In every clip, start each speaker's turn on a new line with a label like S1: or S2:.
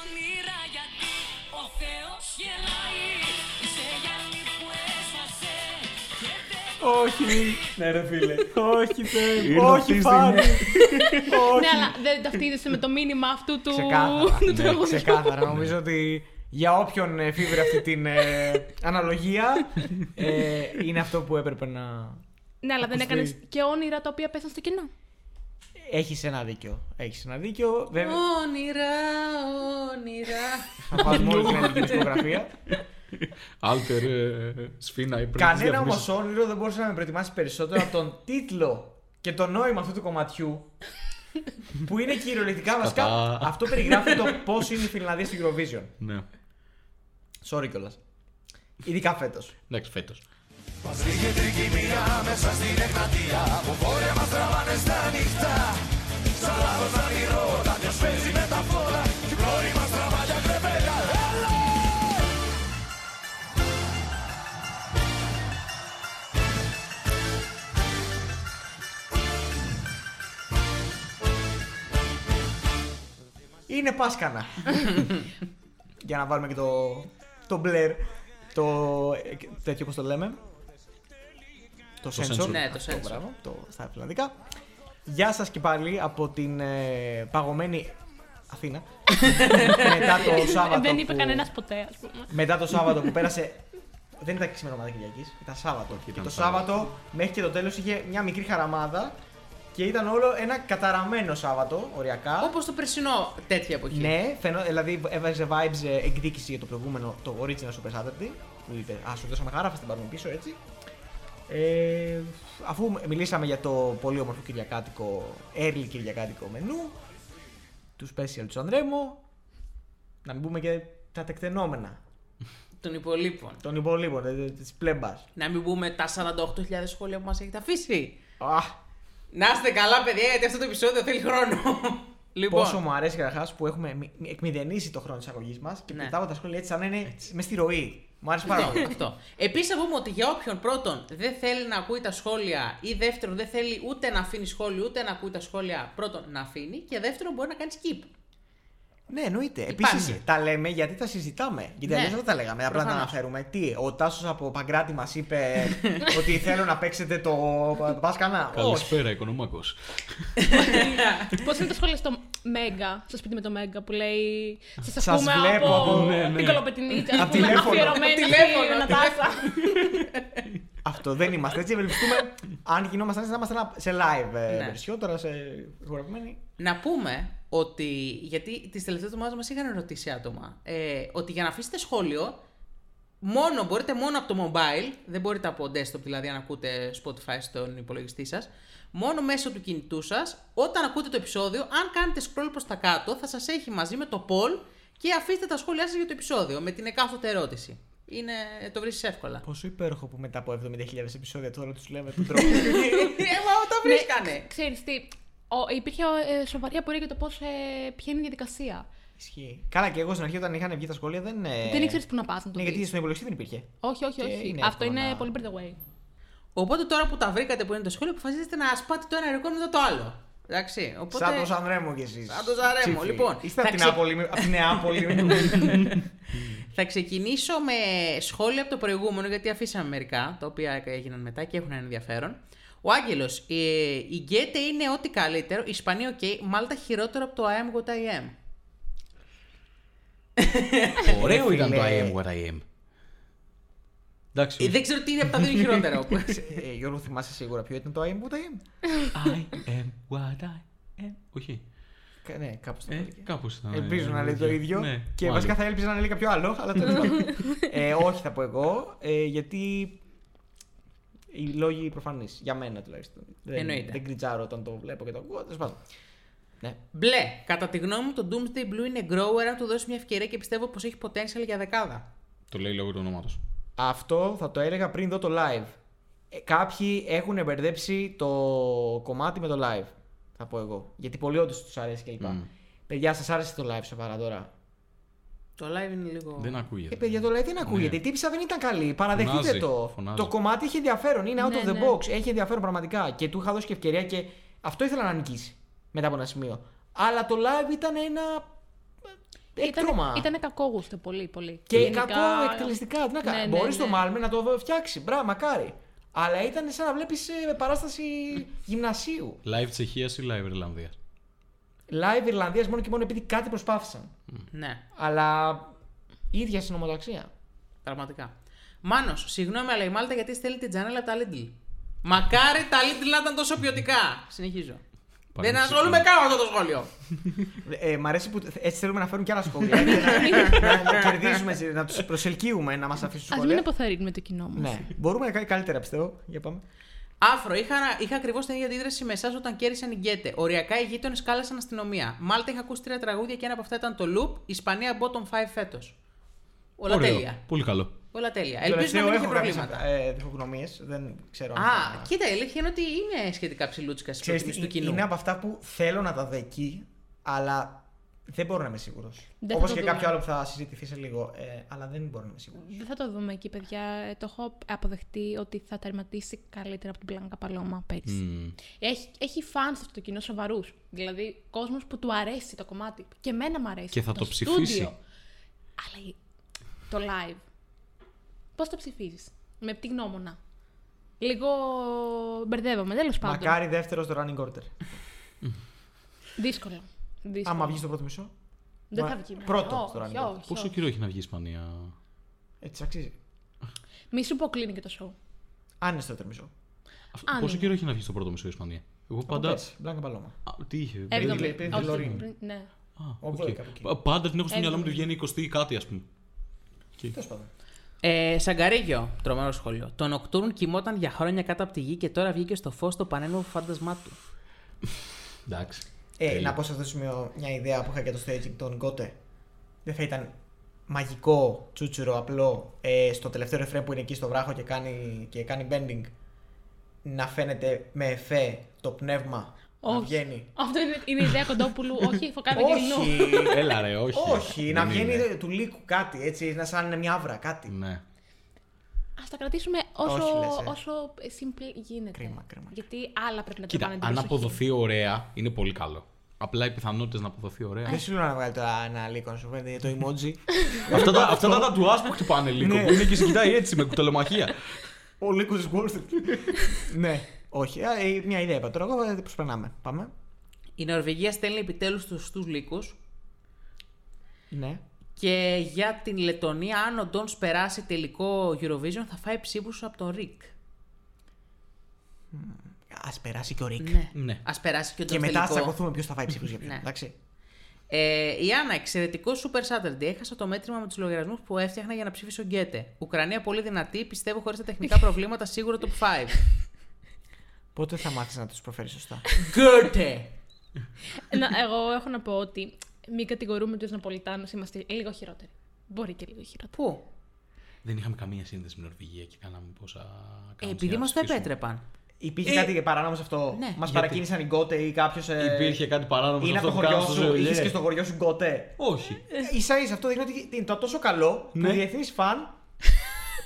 S1: όνειρα γιατί ο Θεός γελάει Είσαι γυαλί που έσπασε και δεν
S2: Όχι, ναι, ρε φίλε. Όχι, Θεέ μου.
S3: Ήρθε αυτή
S2: Όχι,
S3: η
S2: φάνη.
S4: Ναι, αλλά δεν ταυτίζεσαι με το μήνυμα αυτού του.
S2: Ξεκάθαρα.
S4: του
S2: ναι,
S4: τραγουδιού.
S2: ξεκάθαρα. Νομίζω ότι για όποιον ε, φίβρε αυτή την ε, αναλογία ε, είναι αυτό που έπρεπε να.
S4: Ναι, αλλά δεν
S2: Ακουστεί.
S4: έκανες και όνειρα τα οποία πέσαν στο κενό.
S2: Έχεις ένα δίκιο. Έχεις ένα δίκιο. Βέβαια,
S5: Όνειρα, όνειρα.
S2: θα πάρουμε όλη την ελληνική δισκογραφία.
S3: Άλτερ, ε, σφίνα ή πριν τις
S2: Κανένα όμως
S3: διαφημίσεις.
S2: όνειρο δεν μπορούσε να με προετοιμάσει περισσότερο από τον τίτλο και το νόημα αυτού του κομματιού. που είναι κυριολεκτικά βασικά.
S3: Κατά.
S2: αυτό περιγράφει το πώς είναι η Φιλανδία στο Eurovision.
S3: Ναι.
S2: Sorry κιόλας. Ειδικά φέτος.
S3: Εντάξει, φέτος.
S2: Είναι πάσκανα. Για να βάλουμε και το, το Blair. Το ε, τέτοιο πώς το λέμε. Το,
S3: Το
S2: sensor.
S3: sensor.
S5: Ναι, το sensor.
S2: μπράβο, το, στα φιλανδικά. Γεια σας και πάλι από την ε, παγωμένη Αθήνα. μετά το Σάββατο.
S4: δεν είπε
S2: που-
S4: κανένας ποτέ, ας πούμε.
S2: Μετά το Σάββατο που πέρασε. Δεν ήταν ξημερώματα Κυριακής, ήταν Σάββατο. και το Σάββατο μέχρι και το τέλος είχε μια μικρή χαραμάδα και ήταν όλο ένα καταραμένο Σάββατο, οριακά.
S5: Όπως το περσινό τέτοια εποχή.
S2: Ναι, φαινό, δηλαδή έβαζε vibes ε, εκδίκηση για το προηγούμενο, το Original Super Saturday. Που είπε, Α, σου δώσαμε χαρά, θα την πάρουμε πίσω έτσι. Ε, αφού μιλήσαμε για το πολύ όμορφο κυριακάτικο, early κυριακάτικο μενού, τους special τους Ανδρέμου, να μην πούμε και τα τεκτενόμενα
S5: Των υπολείπων.
S2: των υπολείπων, της πλέμπας.
S5: Να μην πούμε τα 48.000 σχόλια που μας έχετε αφήσει.
S2: Αχ,
S5: Να είστε καλά, παιδιά, γιατί αυτό το επεισόδιο θέλει χρόνο. λοιπόν,
S2: πόσο μου αρέσει καταρχάς που έχουμε μη- μη- εκμηδενήσει το χρόνο της αγωγής μας και
S5: Ναι.
S2: πετάω τα σχόλια έτσι σαν να είναι μες στη ροή. Μου άρεσε πάρα πολύ.
S5: αυτό. Επίσης, να πούμε ότι για όποιον πρώτον δεν θέλει να ακούει τα σχόλια ή δεύτερον δεν θέλει ούτε να αφήνει σχόλιο ούτε να ακούει τα σχόλια, πρώτον να αφήνει και δεύτερον μπορεί να κάνει skip.
S2: Ναι, εννοείται.
S5: Υπάρχει.
S2: Επίσης, τα λέμε γιατί τα συζητάμε. Γιατί
S5: Ναι.
S2: αλλιώς δεν τα λέγαμε. Απλά να τα
S5: Προφανώς.
S2: αναφέρουμε. Τι, ο Τάσος από Παγκράτη μας είπε ότι θέλω να παίξετε το Πάσκανα. Όχι.
S3: Καλησπέρα, Οικονομάκος.
S4: Πώς είναι τα σχόλια στο Μέγκα, στο σπίτι με το Μέγκα, που λέει Σας
S2: Σας
S4: ακούμε
S2: βλέπω
S4: από
S2: από-
S3: ναι, ναι.
S4: την Κολοπετινίτσα.
S2: Απ'
S4: που είναι
S2: τηλέφωνο.
S4: αφιερωμένη
S5: Απ'
S4: στη
S5: τηλέφωνο.
S4: Νατάσα.
S2: Αυτό δεν είμαστε έτσι. Ευελπιστούμε αν γινόμασταν έτσι να είμαστε ένα- σε live ε,
S5: Ναι.
S2: version, τώρα σε ηχογραφημένη.
S5: Να πούμε ότι, γιατί τις τελευταίες εβδομάδες μας είχαν ρωτήσει άτομα, ε, ότι για να αφήσετε σχόλιο, μόνο, μπορείτε μόνο από το mobile, δεν μπορείτε από desktop δηλαδή αν ακούτε Spotify στον υπολογιστή σας, μόνο μέσω του κινητού σας, όταν ακούτε το επεισόδιο, αν κάνετε scroll προς τα κάτω, θα σας έχει μαζί με το poll και αφήστε τα σχόλιά σας για το επεισόδιο, με την εκάστοτε ερώτηση. Είναι, το βρίσκεις εύκολα.
S2: Πόσο υπέροχο που μετά από 70.000 επεισόδια τώρα τους λέμε τον τρόπο.
S5: ε, μα τα βρίσκανε.
S4: Ξέρεις τι, ο- υπήρχε ε, σοβαρή απορία για το πώς, ε, ποια είναι η διαδικασία.
S2: Ισχύει. Καλά, και εγώ στην αρχή όταν είχαν βγει τα σχόλια δεν. ε,
S4: Δεν ήξερες πού να πας να το
S2: Ναι, γιατί
S4: πεις.
S2: στον υπολογιστή δεν υπήρχε.
S4: Όχι, όχι,
S2: Και
S4: όχι.
S2: είναι
S4: Αυτό
S2: εύκολο
S4: είναι
S2: να-
S4: πολύ by the way.
S5: Οπότε τώρα που τα βρήκατε που είναι το σχόλιο, αποφασίζετε να σπάτε το ένα ρεκόρ μετά το άλλο. Εντάξει. Οπότε...
S2: Σαν το Σανρέμο κι εσείς.
S5: Σαν το Σανρέμο, λοιπόν.
S2: Είστε
S5: θα
S2: από την
S5: ξε-
S2: Νεάπολη. Απ' την Νεάπολη.
S5: Θα ξεκινήσω με σχόλια από το προηγούμενο, γιατί αφήσαμε μερικά, τα οποία έγιναν μετά και έχουν ένα ενδιαφέρον. Ο Άγγελος, η, η Gåte είναι ό,τι καλύτερο, η Ισπανία οκ, Μάλτα χειρότερο από το I am what I am.
S3: Ωραίο ήταν το I
S2: φίλε.
S3: am what I am. Εντάξει.
S5: Ε, δεν ξέρω τι είναι από τα δύο χειρότερο.
S2: Ε, Γιώργο, θυμάσαι σίγουρα ποιο ήταν το I am what I; Am.
S3: I am what I am. Όχι.
S2: Κα- Ναι, κάπως το
S3: Ε,
S2: έλεγε.
S3: κάπως ήταν.
S2: Ελπίζω
S3: ε,
S2: να λέει το ίδιο.
S3: Ναι,
S2: και
S3: μάλλον.
S2: βασικά θα έλπιζα να λέει κάποιο άλλο, αλλά τέλος πάντων. ε, όχι, θα πω εγώ. Ε, γιατί οι λόγοι προφανείς. Για μένα τουλάχιστον. Δεν,
S5: Εννοείται.
S2: δεν κριτζάρω όταν το βλέπω και το ακούω. Τέλος πάντων. Ναι.
S5: Μπλε. Κατά τη γνώμη μου, το Doomsday Blue είναι grower αν του δώσεις μια ευκαιρία και πιστεύω πως έχει potential για δεκάδα.
S3: Το λέει λόγω του ονόματος.
S2: Αυτό θα το έλεγα πριν δω το live. Ε, κάποιοι έχουν μπερδέψει το κομμάτι με το live. Θα πω εγώ. Γιατί πολλοί όντως τους αρέσει κλπ.
S3: Μμ.
S2: Παιδιά, σας άρεσε το live σοβαρά τώρα;
S5: Το live είναι λίγο.
S3: Δεν ακούγεται.
S2: Ε, παιδιά, το live δεν ακούγεται. Η τύπησα δεν ήταν καλή. Παραδεχτείτε
S3: Φωνάζει,
S2: το.
S3: φωνάζει.
S2: Το κομμάτι έχει ενδιαφέρον. Είναι out
S4: Ναι,
S2: of the
S4: ναι.
S2: box. Έχει ενδιαφέρον πραγματικά. Και του είχα δώσει και ευκαιρία και αυτό ήθελα να νικήσει μετά από ένα σημείο. Αλλά το live ήταν ένα. Έκτρωμα.
S4: Ήταν κακόγουστο πολύ, πολύ.
S2: Και
S4: Γενικά-
S2: κακό εκτελεστικά. Τι να κάνει.
S4: Ναι, ναι,
S2: Μπορείς το
S4: ναι.
S2: Μάλμε να το φτιάξει. Μπράβο, μακάρι. Αλλά ήταν σαν να βλέπεις παράσταση γυμνασίου.
S3: Live Τσεχίας ή live Ιρλανδίας;
S2: Live Ιρλανδίας μόνο και μόνο επειδή κάτι προσπάθησαν.
S5: Ναι,
S2: Αλλά ίδια συνομοταξία.
S5: πραγματικά. Μάνος, συγγνώμη, αλλά η Μάλτα γιατί στέλνει την Τζανέλα από τα Lidl. Μακάρι τα Lidl να ήταν τόσο ποιοτικά. Συνεχίζω. Δεν
S3: Παρεξηγεί.
S5: ασχολούμαι καν με αυτό το σχόλιο.
S2: Ε, μ' αρέσει που έτσι θέλουμε να φέρουν και άλλα σχόλια. και να, να, να κερδίζουμε, έτσι, να τους προσελκύουμε να μας αφήσουν
S4: Α μην
S2: σχόλια.
S4: αποθαρρύνουμε το κοινό μας.
S2: Ναι, μπορούμε να κάνει καλύτερα πιστεύω. Για πάμε.
S5: Άφρο, είχα, είχα ακριβώς την ίδια αντίδραση με εσάς όταν κέρδισαν οι Γκέτε. Οριακά οι γείτονες κάλεσαν αστυνομία. Μάλτα είχα ακούσει τρία τραγούδια και ένα από αυτά ήταν το Loop, Ισπανία Bottom 5 φέτος. Όλα
S3: Ωραίο.
S5: τέλεια.
S3: Πολύ καλό.
S5: Όλα τέλεια.
S2: Το
S5: Ελπίζω να
S2: τελευταίο
S5: μην είχε
S2: έχω κάποιες
S5: προβλήματα.
S2: ε, διχογνωμίες, δεν ξέρω. αν
S5: Α,
S2: θα-
S5: κοίτα, η αλήθεια είναι ότι είμαι σχετικά ψηλούτσικα στις
S2: Ξέρεις
S5: προτιμήσεις
S2: τι,
S5: του κοινού.
S2: είναι από αυτά που θέλω να τα δω εκεί, αλλά δεν μπορώ να είμαι σίγουρος.
S4: Δεν
S2: Όπως
S4: θα
S2: και
S4: το
S2: κάποιο
S4: δούμε.
S2: άλλο που θα συζητηθεί σε λίγο. Ε, αλλά δεν μπορώ να είμαι σίγουρος.
S4: Δεν θα το δούμε εκεί, παιδιά. Ε, Το έχω αποδεχτεί ότι θα τερματίσει καλύτερα από την Πλάνκα Παλώμα πέρυσι.
S3: Μμμ.
S4: Έχει, έχει φαν αυτό το κοινό σοβαρούς. Δηλαδή, κόσμος που του αρέσει το κομμάτι. Και εμένα μου αρέσει.
S3: Και θα το
S4: στούντιο.
S3: ψηφίσει.
S4: Αλλά η- το live. Πώς το ψηφίζεις, Με τι γνώμονα; Λίγο μπερδεύομαι, τέλος πάντων.
S2: Μακάρι δεύτερος στο running order.
S4: Δύσκολο. Δύσκολο.
S2: Άμα βγεις στο πρώτο μισό.
S4: Δεν
S2: Μα-
S4: θα βγει.
S2: πρώτο
S4: Όχι,
S2: στο running
S4: όχι,
S2: order.
S4: όχι,
S3: Πόσο
S4: όχι.
S3: καιρό έχει να βγει η Ισπανία;
S2: Έτσι αξίζει.
S4: Μη σου πω κλείνει και το show.
S2: Αν είναι στο δεύτερο μισό.
S3: Αυτό-
S4: Α,
S3: Πόσο
S4: ναι.
S3: καιρό έχει να βγει στο πρώτο μισό η Ισπανία; Εγώ
S2: Από
S3: πάντα.
S2: πέρσι, Μπλάνκα Παλώμα.
S3: Α, τι είχε.
S4: Έβδομη.
S3: δεν-
S2: πριν τη
S4: Όχι,
S2: Λωρίν.
S4: πριν- Ναι.
S3: Α,
S2: Όγδοη,
S3: οκ.
S2: κάπου εκεί.
S3: Πα- Πάντα την έχω στο μυαλό μου ότι
S4: Έβδομη.
S3: βγαίνει 20 ή κάτι, ας πούμε.
S2: Τέλος πάντων.
S5: Ε, Σαγκαρίγιο, τρομερό σχόλιο. Το Νοκτούρν κοιμόταν για χρόνια κάτω από τη γη και τώρα βγήκε στο φως το πανέμορφο φάντασμά του.
S3: Εντάξει.
S2: Ε,
S3: Τέλεια.
S2: να πω σε αυτό το σημείο μια ιδέα που είχα για το staging των Γκότε. Δεν θα ήταν μαγικό, τσούτσουρο, απλό ε, στο τελευταίο ρεφρέν που είναι εκεί στο βράχο και κάνει, και κάνει bending να φαίνεται με εφέ το πνεύμα να
S4: Όχι.
S2: βγαίνει.
S4: Αυτό είναι, είναι η ιδέα κοντόπουλου. όχι, φωκάδε και λινό.
S2: Όχι,
S3: Έλα ρε, όχι.
S2: όχι, να
S3: Δεν
S2: βγαίνει
S3: είναι.
S2: του λύκου κάτι έτσι, να σαν είναι μια άβρα κάτι.
S3: Ναι.
S4: Α τα κρατήσουμε όσο,
S2: Όχι, λες, ε.
S4: όσο simple γίνεται.
S2: Κρίμα, κρίμα.
S4: Γιατί άλλα πρέπει να
S3: Κοίτα,
S4: τραβάνε την
S3: αν
S4: προσοχή.
S3: αποδοθεί ωραία, είναι πολύ καλό. Απλά οι πιθανότητες να αποδοθεί ωραία.
S2: Δεν σου λέω να βγάλει τώρα ένα λύκο να σου φαίνεται το emoji.
S3: αυτά τα, αυτά τα τατουάζ που χτυπάνε λίγο.
S2: Ναι.
S3: Που είναι και σε κοιτάει έτσι με κουτελομαχία.
S2: Ο λύκος τη Wall Street. ναι, όχι. Α, ε, μια ιδέα είπα τώρα. Εγώ ε, προσπερνάμε. Πάμε.
S5: Η Νορβηγία στέλνει επιτέλους τους στους λύκους
S2: Ναι.
S5: και για την Λετωνία, αν ο Ντόνς περάσει τελικό Eurovision, θα φάει ψήφους από τον Ρικ.
S2: Α περάσει και ο Ρικ.
S5: Ναι.
S3: Ναι.
S5: Α περάσει και ο
S2: Και
S5: Ντόνς
S2: μετά θα
S5: τελικό.
S2: τσακωθούμε ποιος θα φάει ψήφους για ποιον.
S5: Ναι.
S2: Εντάξει.
S5: Ε, η Άννα, εξαιρετικό Super Saturday. Έχασα το μέτρημα με τους λογαριασμούς που έφτιαχνα για να ψηφίσω Γκέτε. Ουκρανία πολύ δυνατή, πιστεύω χωρίς τα τεχνικά προβλήματα, σίγουρο top 5.
S2: Πότε θα μάθεις να τους προφέρεις σωστά;
S5: Γκέτε!
S4: Να, εγώ έχω να πω ότι μην κατηγορούμε τους Ναπολιτάνους, είμαστε λίγο χειρότεροι. Μπορεί και λίγο χειρότεροι.
S5: Πού;
S3: Δεν είχαμε καμία σύνδεση με Νορβηγία και κάναμε πόσα.
S5: Ε,
S3: κάναμε
S5: επειδή
S3: για να
S5: μας το
S3: ψηφίσουμε.
S5: επέτρεπαν.
S2: Υπήρχε
S3: Ε,
S2: κάτι παράνομο σε αυτό;
S5: ναι.
S2: Μας
S3: Γιατί;
S2: παρακίνησαν οι γκότε ή κάποιος. Ε...
S3: Υπήρχε κάτι παράνομο σε
S2: Είναι
S3: αυτό
S2: από το
S3: που
S2: χωριό
S3: κάναμε στο
S2: σου.
S3: Ζεωλιέ.
S2: Είχε και στο χωριό σου γκότε;
S3: Όχι.
S2: σα ίσα αυτό δείχνει ότι είναι το τόσο καλό που
S3: Ναι.
S2: διεθνείς φαν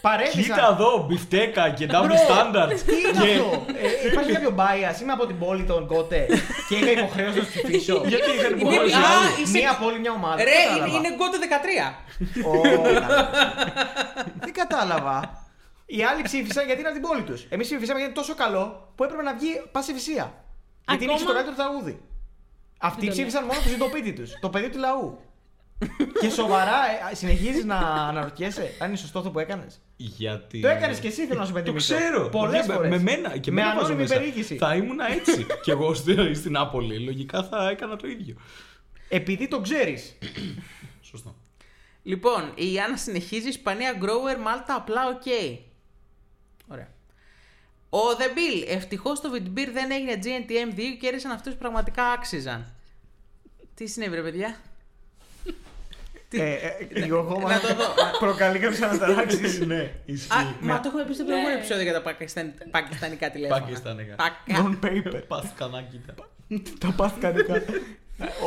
S2: παρέδισαν.
S3: Κοίτα εδώ, μπιφτέκα και double
S2: Μπρο,
S3: standards.
S2: Τι είναι αυτό; Ε, υπάρχει κάποιο bias. Είμαι από την πόλη των γκότε και είχα υποχρέωση να του ψηφίσω.
S3: Γιατί είχαν
S5: Είναι-
S3: υποχρέωση
S5: Α,
S3: άλλοι.
S5: είσαι-
S2: Μία πόλη, μια ομάδα.
S5: Ρε,
S2: Δεν κατάλαβα.
S5: είναι, είναι Γκέτε 13.
S2: Ω, κατάλαβα. Δεν κατάλαβα. Οι άλλοι ψήφισαν γιατί είναι από την πόλη τους. Εμείς ψηφίσαμε γιατί είναι τόσο καλό που έπρεπε να βγει πάση φυσία. Γιατί είναι
S4: Ακόμα-
S2: το καλύτερο τραγούδι. Αυτοί
S4: Δεν το
S2: ψήφισαν μόνο το συντοπίτη τους, το παιδί του λαού. και σοβαρά ε, συνεχίζεις να αναρωτιέσαι αν είναι σωστό αυτό που έκανες.
S3: Γιατί.
S2: Το έκανες και εσύ, θέλω να σου
S3: Το
S2: πενθυμίσω.
S3: ξέρω.
S2: Πολλές
S3: Με-
S2: φορές.
S3: Με μένα και
S2: με
S3: μένα βάζω
S2: ανώνυμη
S3: μέσα.
S2: περιήγηση.
S3: Θα ήμουν έτσι. κι εγώ στη- στην Νάπολη. Λογικά θα έκανα το ίδιο.
S2: Επειδή το ξέρεις.
S3: Σωστό.
S5: Λοιπόν, η Άννα συνεχίζει. Ισπανία Grower, Μάλτα απλά οκ. Ωραία. Ο The Bill. Ευτυχώς το Vidbir δεν έγινε GNTM2 και κέρδισαν αυτοί που πραγματικά άξιζαν. Τι συνέβη, ρε παιδιά; Τι-
S2: ε, ε, Γιώργο, μα
S5: Να το δω.
S2: προκαλεί κάποιε αναταράξεις.
S3: Ναι,
S5: Α,
S3: ισχύει.
S5: μα το έχουμε πει στο προηγούμενο
S4: Ναι.
S5: επεισόδιο για τα πακισταν... πακιστανικά τηλέφωνα.
S3: Πακιστανικά.
S5: Πακα-
S2: Non paper.
S3: Πασκανάκητα.
S2: Τα παστικανικά.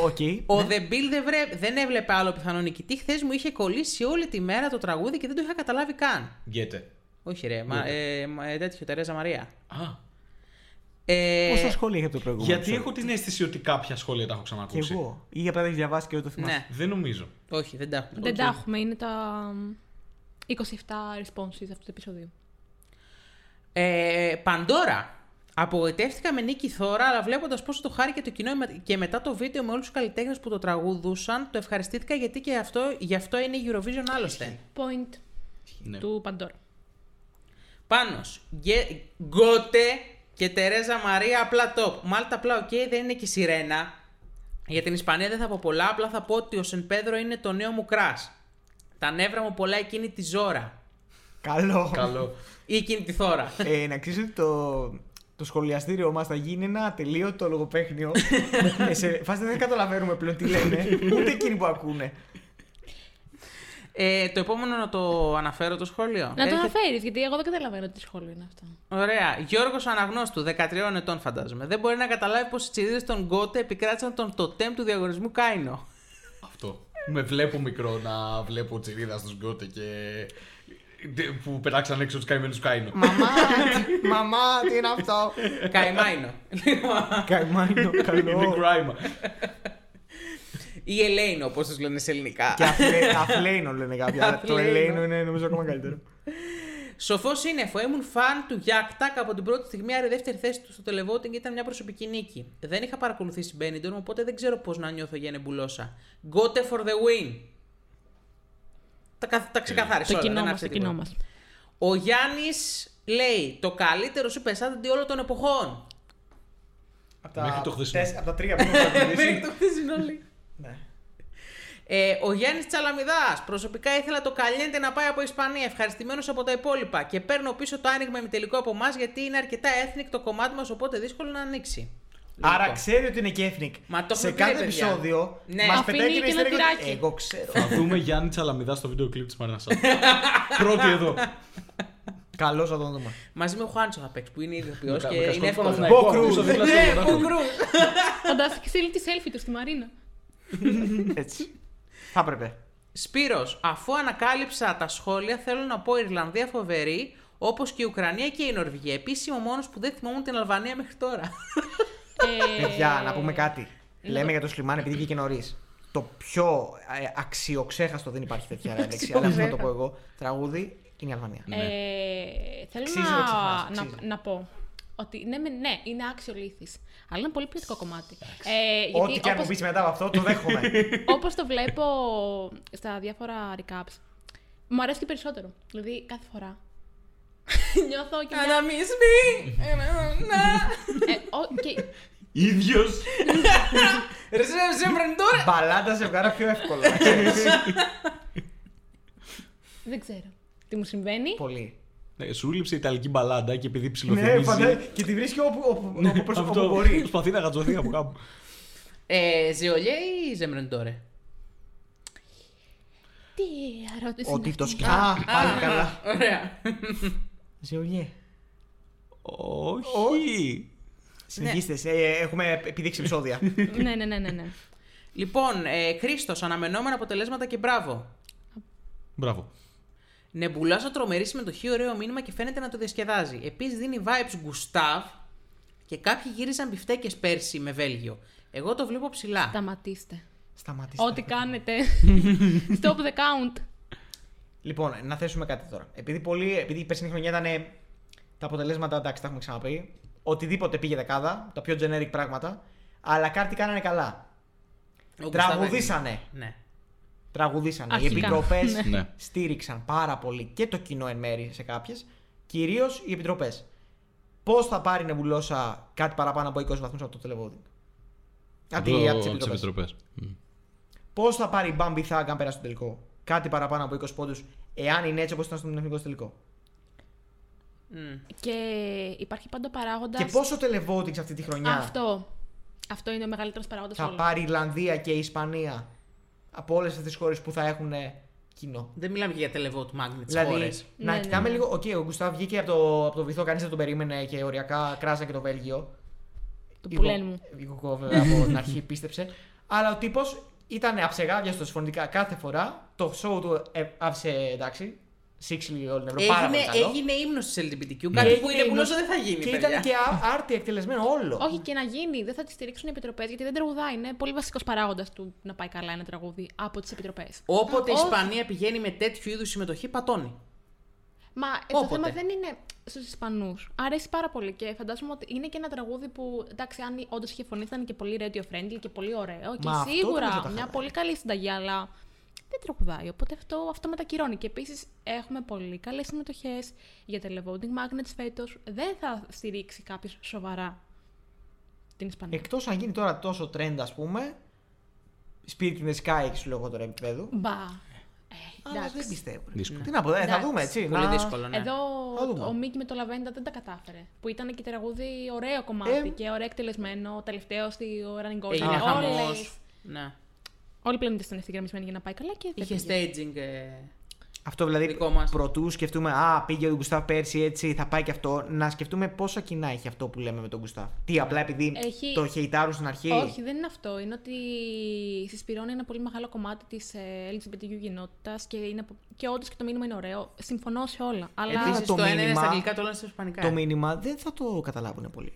S2: Οκ.
S5: Ο The Bill δεν, βρε... δεν έβλεπε άλλο πιθανό νικητή. Χθες μου είχε κολλήσει όλη τη μέρα το τραγούδι και δεν το είχα καταλάβει καν.
S3: Gåte.
S5: Όχι, ρε. Μα, ε, μα, ε, τέτοιο, Τερέζα Μαρία.
S3: Α,
S5: Ε,
S2: Πόσα σχόλια είχε από το προηγούμενο.
S3: Γιατί
S2: επεισόδιο;
S3: έχω την αίσθηση ότι κάποια σχόλια τα έχω
S2: Και
S3: ξανακούσει.
S2: εγώ. Ή απλά τα έχει διαβάσει και δεν το θυμάσαι.
S5: ναι,
S3: Δεν νομίζω.
S5: όχι, δεν τα έχουμε.
S4: Δεν τα έχουμε, είναι τα 27 responses αυτού του επεισοδίου.
S5: Ε, Παντόρα. Απογοητεύτηκα με νίκη Θώρα, αλλά βλέποντας πόσο το χάρηκε το κοινό και μετά το βίντεο με όλους τους καλλιτέχνες που το τραγουδούσαν, το ευχαριστήθηκα γιατί και αυτό, γι' αυτό είναι η Eurovision άλλωστε.
S4: Point
S3: Ναι.
S4: του Παντόρα.
S5: Πάνος, Γκε- Gåte και Τερέζα Μαρία απλά top. Μάλτα απλά οκ, δεν είναι και η σιρένα. Για την Ισπανία δεν θα πω πολλά, απλά θα πω ότι ο Σεν Πέδρο είναι το νέο μου crush. Τα νεύρα μου πολλά εκείνη τη ζώρα.
S2: Καλό.
S3: Καλό.
S5: Ή εκείνη τη θώρα.
S2: Ε, να ξέρεις ότι το, το σχολιαστήριό μας θα γίνει ένα ατελείωτο λογοπαίχνιο. ε, σε φάση δεν καταλαβαίνουμε πλέον τι λένε, ούτε εκείνοι που ακούνε.
S5: Ε, το επόμενο να το αναφέρω το σχόλιο.
S4: Να το
S5: Έρχεται-
S4: αναφέρεις, γιατί εγώ δεν καταλαβαίνω τι σχόλιο είναι αυτό.
S5: Ωραία. Γιώργος Αναγνώστου, 13 ετών φαντάζομαι. Δεν μπορεί να καταλάβει πω οι τσιδίδε των Γκότε επικράτησαν τον τοτέμ του διαγωνισμού Κάινο.
S3: Αυτό. Με βλέπω μικρό να βλέπω τσιρίδα στους γκότε και. που πετάξαν έξω τους καημένους Κάινο.
S2: Μαμά, μαμά, τι είναι αυτό;
S5: Καημάινο.
S2: Καημάνιο,
S3: Είναι
S2: καλό.
S3: κράιμα.
S5: Ή Ελέινο, όπως τους λένε σε ελληνικά.
S2: Και αφλέ- αφλέινο λένε κάποιοι, αλλά το
S5: Αφλέινο.
S2: ελέινο είναι νομίζω ακόμα καλύτερο.
S5: Σοφός σύννεφο. Ήμουν φαν του Γιάκτακ από την πρώτη στιγμή, άρα η δεύτερη θέση του στο televoting ήταν μια προσωπική νίκη. Δεν είχα παρακολουθήσει Benidorm, οπότε δεν ξέρω πώς να νιώθω για νεμπουλόσα. Gote for the win. Τα, καθ- τα ξεκαθάρισε
S4: Το
S5: όλα,
S4: κοινό
S5: δεν
S4: μα,
S5: άφησε
S4: το κοινό
S5: τίποτα.
S4: μα.
S5: Ο Γιάννης λέει το καλύτερο σου πεσάταντι όλων των εποχών.
S2: Από
S3: Μέχρι το χθεσινό.
S2: τεσ- Από τα τρία που έχουμε
S5: Μέχρι
S2: παρατηρήσει.
S5: το χθεσινό λέει.
S2: Ναι.
S5: Ε, ο Γιάννης Τσαλαμιδάς. Προσωπικά ήθελα το Καλιέντε να πάει από Ισπανία. Ευχαριστημένος από τα υπόλοιπα. Και παίρνω πίσω το άνοιγμα ημιτελικό από εμάς γιατί είναι αρκετά ethnic το κομμάτι μας, οπότε δύσκολο να ανοίξει.
S2: Άρα
S5: Λοιπόν.
S2: ξέρει ότι είναι και ethnic.
S5: Μα το
S2: Σε
S5: έχουμε πει,
S2: κάθε
S5: ρε, παιδιά.
S2: επεισόδιο
S5: Ναι.
S2: μας
S4: Αφήνει
S2: πετάει και
S4: και
S2: ένα
S4: ένα
S2: easter egg ότι
S4: τυράκι.
S2: Εγώ ξέρω.
S3: Θα δούμε Γιάννη Τσαλαμιδάς στο βίντεο κλιπ της Μαρίνα Πρώτη εδώ.
S2: Καλό θα τον δούμε.
S5: Μαζί με ο Χουάντσο θα παίξει που είναι ηθοποιό
S3: Με
S5: και
S3: κα- με
S5: είναι
S3: κασκόλ
S5: εύκολο.
S3: Παναθηναϊκό,
S2: Μπο
S3: πίσω
S2: Κρούζ.
S3: δίπλα στο
S5: Ναι,
S3: πρωτάθλημα.
S5: Μπο Κρούζ.
S4: Φαντάστηκες στείλει τη selfie του στη Μαρίνα.
S2: Έτσι. Θα έπρεπε.
S5: Σπύρος, αφού ανακάλυψα τα σχόλια, θέλω να πω Ιρλανδία φοβερή, όπως και η Ουκρανία και η Νορβηγία. Επίση, είμαι ο μόνος που δεν θυμόμουν την Αλβανία μέχρι τώρα.
S4: Ε,
S2: Παιδιά, να πούμε κάτι. Λέμε για το Σλιμάν επειδή βγήκε νωρίς. Το πιο ε, αξιοξέχαστο, δεν υπάρχει τέτοια λέξη, αλλά αυτό να το πω εγώ, τραγούδι είναι η Αλβανία.
S3: Ναι.
S4: Ε, θέλω
S2: Αξίζει να το ξεχνάς,
S4: να,
S2: αξίζει.
S4: να, να πω ότι ναι, με- ναι, είναι άξιο λύθης, αλλά είναι πολύ ποιοτικό κομμάτι. Ε, γιατί
S2: Ό,τι και αν μου
S4: όπως,
S2: πεις μετά από αυτό, το δέχομαι.
S4: όπως το βλέπω στα διάφορα recaps, μου αρέσει και περισσότερο. Δηλαδή, κάθε φορά νιώθω και μια...
S5: Αναμίσμη!
S4: ε, ο- και-
S3: ίδιος.
S5: Ρε, σε τώρα!
S2: Μπαλάντα ζευγάρα πιο εύκολα. να ξέρεις.
S4: δεν ξέρω τι μου συμβαίνει.
S2: Πολύ.
S3: Ναι, σου λείψε η Ιταλική μπαλάντα και επειδή
S2: Ναι,
S3: ψιλοθυμίζει.
S2: φαντάζομαι. Και τη βρίσκει όπου, όπου, όπου, προς-
S3: Αυτό
S2: όπου μπορεί.
S3: προσπαθεί να γατζωθεί από κάπου.
S5: Ε, Ζεολιέ ή Ζεμρεντόρε.
S4: Τι ερώτηση είναι
S2: Ότι
S4: αυτή;
S2: το σκιά. Πάλι καλά.
S5: Ωραία.
S2: Ζεωλιέ.
S3: Όχι.
S2: Συνεχίστε. ε, Έχουμε επιδείξει επεισόδια.
S4: ναι, ναι, ναι, ναι, ναι.
S5: Λοιπόν, ε, Χρήστος, αναμενόμενα αποτελέσματα και μπράβο.
S3: Μπράβο.
S5: Νεμπουλάζα τρομερή συμμετοχή, ωραίο μήνυμα και φαίνεται να το διασκεδάζει. Επίσης δίνει vibes Gustav και κάποιοι γύριζαν μπιφτέκες πέρσι με Βέλγιο. Εγώ το βλέπω ψηλά.
S4: Σταματήστε.
S2: Σταματήστε.
S4: Ό,τι κάνετε. Stop the count.
S2: Λοιπόν, να θέσουμε κάτι τώρα. Επειδή, πολύ, επειδή η περσινή χρονιά ήταν ε, τα αποτελέσματα, εντάξει, τα έχουμε ξαναπεί. Οτιδήποτε πήγε δεκάδα, τα πιο generic πράγματα. Αλλά κάτι κάνανε καλά.
S5: Ο Gustav
S2: Τραγουδήσανε.
S5: έγινε. Ναι.
S2: Τραγουδήσανε. Οι
S4: Αρχικά.
S2: επιτροπές
S4: Ναι.
S3: Ναι.
S2: στήριξαν πάρα πολύ και το κοινό εν μέρη σε κάποιες. Κυρίως οι επιτροπές. Πώς θα πάρει η Νεμπουλόσα κάτι παραπάνω από 20 βαθμούς από το televoting. Από τις
S3: Από τις
S2: επιτροπές.
S3: επιτροπές. Μμ.
S2: Πώς θα πάρει η Bambi Thug αν περάσει το τελικό; Κάτι παραπάνω από 20 πόντους, εάν είναι έτσι όπως ήταν στον εθνικό στο τελικό.
S5: Μμ.
S4: Και υπάρχει πάντα παράγοντα.
S2: Και πόσο televoting σε αυτή τη χρονιά
S4: Αυτό. Αυτό είναι ο μεγαλύτερος παράγοντας
S2: θα πάρει η Ιρλανδία και η Ισπανία; Από όλες αυτές τις χώρες που θα έχουν κοινό.
S5: Δεν μιλάμε και για televote magnet
S2: Δηλαδή,
S5: χώρες.
S2: να
S4: Ναι, ναι,
S2: κοιτάμε
S4: ναι.
S2: λίγο. Οκ, ο Gustaph βγήκε από το, από το βυθό, κανείς δεν τον περίμενε και οριακά κράζαμε και το Βέλγιο.
S4: Το
S2: Η
S4: που λένε μου.
S2: Γο- Η Γοκό, βέβαια, από την αρχή πίστεψε. Αλλά ο τύπος ήταν αψεγάδιαστο φωνητικά κάθε φορά. Το show του ε, άφησε εντάξει. Sixty όλη την Ευρώπη. Πάρα
S5: Έγινε,
S2: πολύ καλό.
S5: έγινε ύμνος της LGBTQ,
S2: Και
S5: κάτι που
S2: έγινε
S5: είναι
S2: ύμνος
S5: γνωστό δεν θα γίνει,
S2: Και
S5: παιδιά.
S2: ήταν και α- άρτια εκτελεσμένο όλο.
S4: Όχι και να γίνει, δεν θα τη στηρίξουν οι επιτροπές γιατί δεν τραγουδάει. Είναι πολύ βασικός παράγοντας του να πάει καλά ένα τραγούδι από τις επιτροπές.
S5: Όποτε η
S4: Όχι.
S5: Ισπανία πηγαίνει με τέτοιου είδους συμμετοχή, πατώνει.
S4: Μα ε, το
S5: Όποτε.
S4: θέμα δεν είναι στους Ισπανούς. Αρέσει πάρα πολύ και φαντάζομαι ότι είναι και ένα τραγούδι που εντάξει, αν όντως είχε φωνή, θα ήταν και πολύ radio friendly και πολύ ωραίο. Και
S2: Μα αυτό
S4: σίγουρα
S2: νομίζω τα
S4: μια
S2: χαρά.
S4: πολύ καλή συνταγή, αλλά δεν τραγουδάει. Οπότε αυτό, αυτό μετακυρώνει. Και επίσης έχουμε πολύ καλές συμμετοχές για τα Televoting Magnets φέτος. Δεν θα στηρίξει κάποιος σοβαρά την Ισπανία.
S2: Εκτός αν γίνει τώρα τόσο trend, ας πούμε. Spirit in the Sky, σου λέω εγώ τώρα επίπεδο.
S4: Μπα. Ε,
S2: Αλλά
S4: εντάξει.
S2: δεν πιστεύω.
S3: Δύσκολο.
S2: Τι να πω, ε, θα
S4: Εντάξει.
S2: δούμε έτσι.
S5: Πολύ
S2: να-
S5: δύσκολο, ναι.
S4: Εδώ
S2: Θα δούμε.
S4: ο Μίκη με το Λαβέντα δεν τα κατάφερε. Που ήταν και τραγούδι ωραίο κομμάτι
S2: Ε.
S4: και ωραίο εκτελεσμένο. Τελευταίο στη Running Gold.
S5: Έγινε
S2: Α,
S5: χαμός.
S4: Όλες-
S5: Ναι.
S4: Όλοι πλέον ήταν ευθυγραμμισμένοι για να πάει καλά και δεν
S5: Είχε
S4: πήγε.
S5: staging. ε,
S2: Αυτό δηλαδή
S5: Δικό μας.
S2: πρωτού σκεφτούμε, Α, πήγε ο Γκουστάβ πέρσι έτσι, θα πάει και αυτό. Να σκεφτούμε πόσα κοινά έχει αυτό που λέμε με τον Γκουστάβ. Τι, απλά επειδή
S4: Έχει-
S2: το χεϊτάρουν στην αρχή.
S4: Όχι, δεν είναι αυτό. Είναι ότι συσπηρώνει ένα πολύ μεγάλο κομμάτι της LGBTQ κοινότητα και, είναι... και όντως και το μήνυμα είναι ωραίο. Συμφωνώ σε όλα. Αλλά.
S5: Επίσης
S2: το
S5: το, ένα είναι
S2: μήνυμα-
S5: στα αγγλικά, το άλλο είναι στα ισπανικά.
S2: Το μήνυμα δεν θα το καταλάβουν πολύ.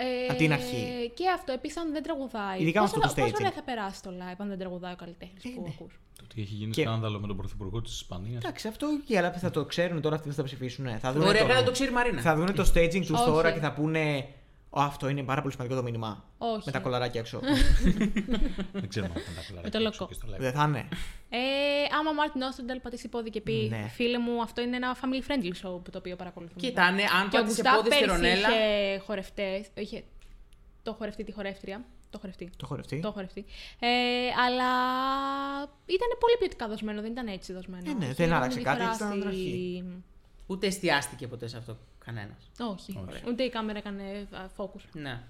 S4: Ε,
S2: Απ' την αρχή.
S4: Και αυτό, επίσης, αν δεν τραγουδάει.
S2: Ειδικά με
S4: πόσο,
S2: αυτό το
S4: πόσο
S2: staging.
S4: ωραία θα περάσει το live αν δεν τραγουδάει ο καλλιτέχνης
S2: Ε,
S4: που
S2: ναι.
S4: ακούς;
S3: Το ότι έχει γίνει
S2: Και-
S3: σκάνδαλο με τον πρωθυπουργό της Ισπανίας.
S2: Εντάξει, αυτό και αλλά θα το ξέρουν τώρα αυτοί που θα ψηφίσουν. ναι. Θα δουν
S5: Μπορεί
S2: το,
S5: να το ξέρει η Μαρίνα.
S2: θα δουν το staging τους
S4: Όχι.
S2: τώρα και θα πούνε. «Ω, αυτό είναι πάρα πολύ σημαντικό το μήνυμα.
S4: Όχι.
S2: Με τα κολαράκια έξω.
S3: Δεν ξέρω αν θα τα κολλάρει
S4: Με το
S3: έξω
S4: λοκό.
S3: και στο live.
S2: δεν θα είναι.
S4: Ε, άμα ο Μάρτιν Όστενταλ πατήσει πόδι και πει
S2: Ναι.
S4: Φίλε μου, αυτό είναι ένα family friendly show που το οποίο παρακολουθούμε.
S5: Κοίτα, αν, αν
S4: και ο
S5: πάτε σε
S4: Γκουστάβ
S5: πόδι στη
S4: πέρσι
S5: Ρονέλα.
S4: είχε χορευτές. Είχε το χορευτή, τη χορεύτρια. Το χορευτή.
S2: Το χορευτεί.
S4: Το χορευτή. Ε, αλλά ήταν πολύ ποιοτικά δοσμένο, δεν ήταν έτσι δοσμένο.
S2: Ε, ναι,
S4: Είχε
S2: δεν
S4: μια
S2: άλλαξε κάτι,
S4: διαφορά
S2: ήταν
S4: στη-
S2: αρχή.
S5: Ούτε εστιάστηκε ποτέ σε αυτό κανένας.
S4: Όχι.
S3: Όχι.
S4: Ούτε η κάμερα έκανε α, focus.
S5: Ναι.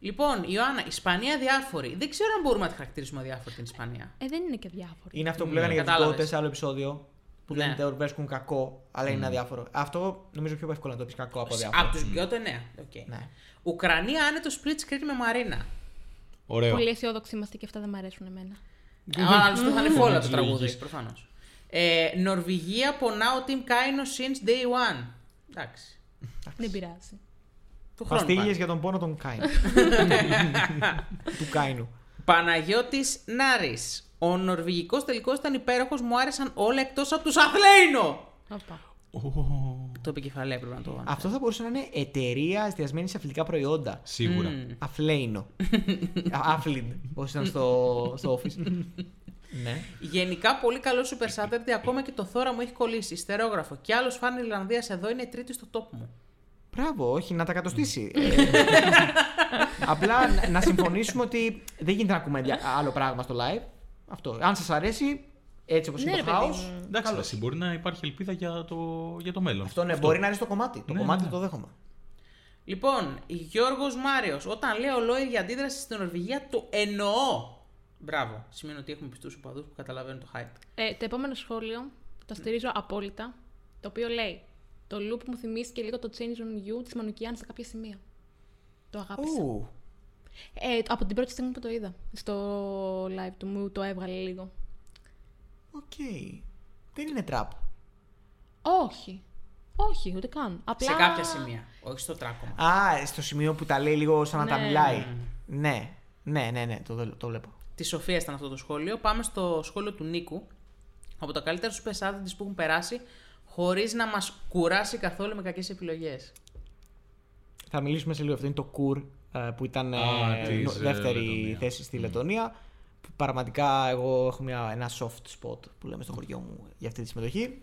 S5: Λοιπόν, Ιωάννα, Ισπανία διάφορη. Δεν ξέρω αν μπορούμε να τη χαρακτηρίσουμε διάφορη την Ισπανία.
S4: Ε, δεν είναι και διάφορη.
S2: Είναι αυτό που
S3: Ναι,
S2: λέγανε για του
S5: κατάλαβες.
S2: γκότε σε άλλο επεισόδιο. Που
S5: Ναι.
S2: δεν το βρίσκουν κακό, αλλά είναι αδιάφορο. Αυτό νομίζω πιο εύκολο να το πεις κακό από αδιάφορο.
S5: Από τους Γκιότε, ναι. Okay.
S2: Ναι.
S5: Ουκρανία άνετο split screen με Μαρίνα.
S3: Ωραίο.
S4: Πολύ αισιόδοξοι είμαστε και αυτά δεν μου αρέσουν εμένα.
S5: Αλλά τους το είχαν φόλα το
S3: Της
S5: τραγούδι,
S3: λογικής.
S5: προφανώς. Ε, Νορβηγία πονά ο Team Kaino since day one. Εντάξει.
S4: Δεν πειράζει.
S5: Του χρόνου.
S2: Παστίγιε
S5: πάλι.
S2: για τον πόνο των Κάινου. του Κάινου.
S5: Παναγιώτης Νάρης. Ο νορβηγικός τελικός ήταν υπέροχος, μου άρεσαν όλα εκτός από τους Αθλέινο.
S4: Οπα.
S5: Το επικεφαλαίο έπρεπε να το
S2: Αυτό θα μπορούσε να είναι εταιρεία εστιασμένη σε αθλητικά προϊόντα.
S3: Σίγουρα.
S2: Αφλέινο. Αφλιντ, όπω ήταν στο, στο office. ναι.
S5: Γενικά πολύ καλό Super Saturday, ακόμα και το θώρα μου έχει κολλήσει. Ιστερόγραφο. Και άλλος φαν Ιρλανδίας εδώ είναι τρίτη στο top μου.
S2: Μπράβο, όχι, να τα κατοστήσει. Ε, απλά να- να συμφωνήσουμε ότι δεν γίνεται να ακούμε δια- άλλο πράγμα στο live. Αυτό. Αν σας αρέσει, έτσι όπως
S4: Ναι,
S2: είναι
S4: ρε
S2: το
S4: παιδί
S2: house.
S4: μου.
S3: Εντάξει,
S2: καλώς.
S3: εσύ, μπορεί να υπάρχει ελπίδα για το, για το μέλλον.
S2: Αυτό ναι, μπορεί να είναι στο κομμάτι. Το
S3: Ναι,
S2: κομμάτι
S3: ναι.
S2: το δέχομαι.
S5: Λοιπόν, Γιώργος Μάριος. Όταν λέω λόγια αντίδραση στην Νορβηγία, το εννοώ. Μπράβο. Σημαίνει ότι έχουμε πιστούς οπαδούς που καταλαβαίνουν το hype.
S4: Ε, το επόμενο σχόλιο το στηρίζω απόλυτα. Το οποίο λέει Το loop μου θυμίζει και λίγο το Jako on You της Μανουκιάν σε κάποια σημεία. Το αγάπησα.
S2: Ου,
S4: Ε, από την πρώτη στιγμή που το είδα στο live του μου το έβγαλε λίγο.
S2: οκ. Δεν είναι τραπ.
S4: Όχι. Όχι, ούτε καν. Απλά...
S5: Σε κάποια σημεία. Όχι στο τράκωμα.
S2: Α, στο σημείο που τα λέει λίγο σαν να τα
S4: Ναι.
S2: μιλάει. Ναι, ναι, ναι, ναι, το, το βλέπω.
S5: Τη Σοφία ήταν αυτό το σχόλιο. Πάμε στο σχόλιο του Νίκου. Από τα καλύτερα σου πεσάδε που έχουν περάσει, χωρίς να μας κουράσει καθόλου με κακές επιλογές.
S2: Θα μιλήσουμε σε λίγο. Αυτό είναι το Κουρ ε, που ήταν
S3: Α,
S2: ε,
S3: της,
S2: νο-
S3: ε,
S2: δεύτερη
S3: Λετωνίας.
S2: θέση στη Λετωνία. Που Πραγματικά εγώ έχω μια, ένα soft spot που λέμε στο χωριό μου για αυτή τη συμμετοχή.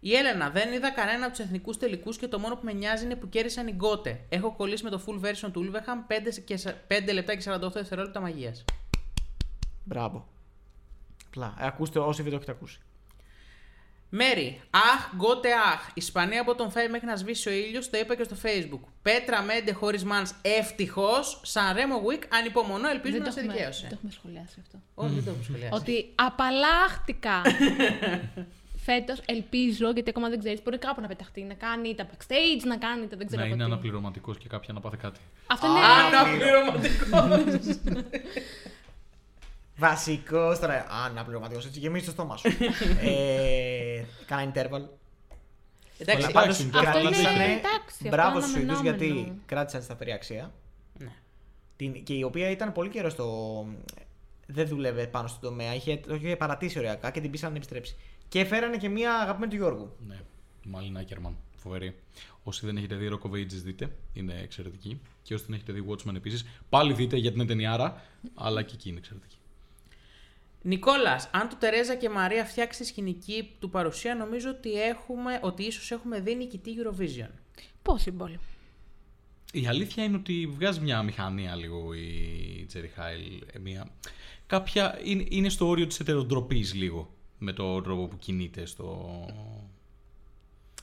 S5: Η Έλενα, δεν είδα κανένα από τους εθνικούς τελικούς και το μόνο που με νοιάζει είναι που κέρδισαν οι Γκότε. Έχω κολλήσει με το full version του Ulveham 5, και, σα- 5 λεπτά και 48 δευτερόλεπτα μαγείας.
S2: Μπράβο. Απλά. Ε, ακούστε όσοι δεν το έχετε ακούσει.
S5: Μέρι, αχ, γκότε αχ. Ισπανία από τον Φέι μέχρι να σβήσει ο ήλιος, το είπα και στο Facebook. Πέτρα Μέντε χωρίς μαν, ευτυχώς. Σαν Ρέμο Γουικ, ανυπομονώ, ελπίζουμε να
S4: δεν,
S5: σε
S4: το έχουμε,
S5: δικαίωσε.
S4: δεν το έχουμε σχολιάσει αυτό.
S5: Όχι, δεν το έχω σχολιάσει.
S4: Ότι απαλλάχτηκα. Φέτος ελπίζω, γιατί ακόμα δεν ξέρεις, μπορεί κάπου να πεταχτεί. Να κάνει τα backstage, να κάνει τα δεν ξέρω
S3: Να
S4: εγώ
S3: είναι
S4: τι.
S3: αναπληρωματικός και κάποια να πάθει κάτι.
S4: Αυτό είναι.
S5: Αναπληρωματικός.
S2: Βασικός τώρα. Αναπληρωματικό. Έτσι γεμίζει το στόμα σου. ε, κάνα interval.
S5: Εντάξει,
S2: Αλλά πάντως
S3: εντάξει,
S4: αυτό είναι-
S2: κρατήσανε-
S4: εντάξει, αυτό
S2: Μπράβο
S4: είναι
S2: στους Σουηδού
S4: αναμενόμενο.
S2: γιατί κράτησαν τη σταθερή αξία.
S5: Ναι.
S2: Την, και η οποία ήταν πολύ καιρό στο. Δεν δούλευε πάνω στον τομέα. Είχε, το είχε παρατήσει ωριακά και την πείσανε να επιστρέψει. Και φέρανε και μία αγαπημένη του Γιώργου.
S3: Ναι, Μάλιν Άκερμαν. Φοβερή. Όσοι δεν έχετε δει Rock of Ages δείτε, είναι εξαιρετική. Και όσοι δεν έχετε δει Watchmen επίσης, πάλι δείτε γιατί είναι ταινιάρα, αλλά και εκεί είναι εξαιρετική.
S5: Νικόλας, αν το Τερέζα και Μαρία φτιάξει τη σκηνική του παρουσία, νομίζω ότι, έχουμε, ότι ίσως έχουμε δει νικητή Eurovision.
S4: Possible.
S3: Η αλήθεια είναι ότι βγάζει μια μηχανία λίγο η Τζέρι Χάιλ. ε, Μια... Κάποια... Είναι, είναι στο όριο της ετεροτροπής λίγο με το τρόπο που κινείται στο...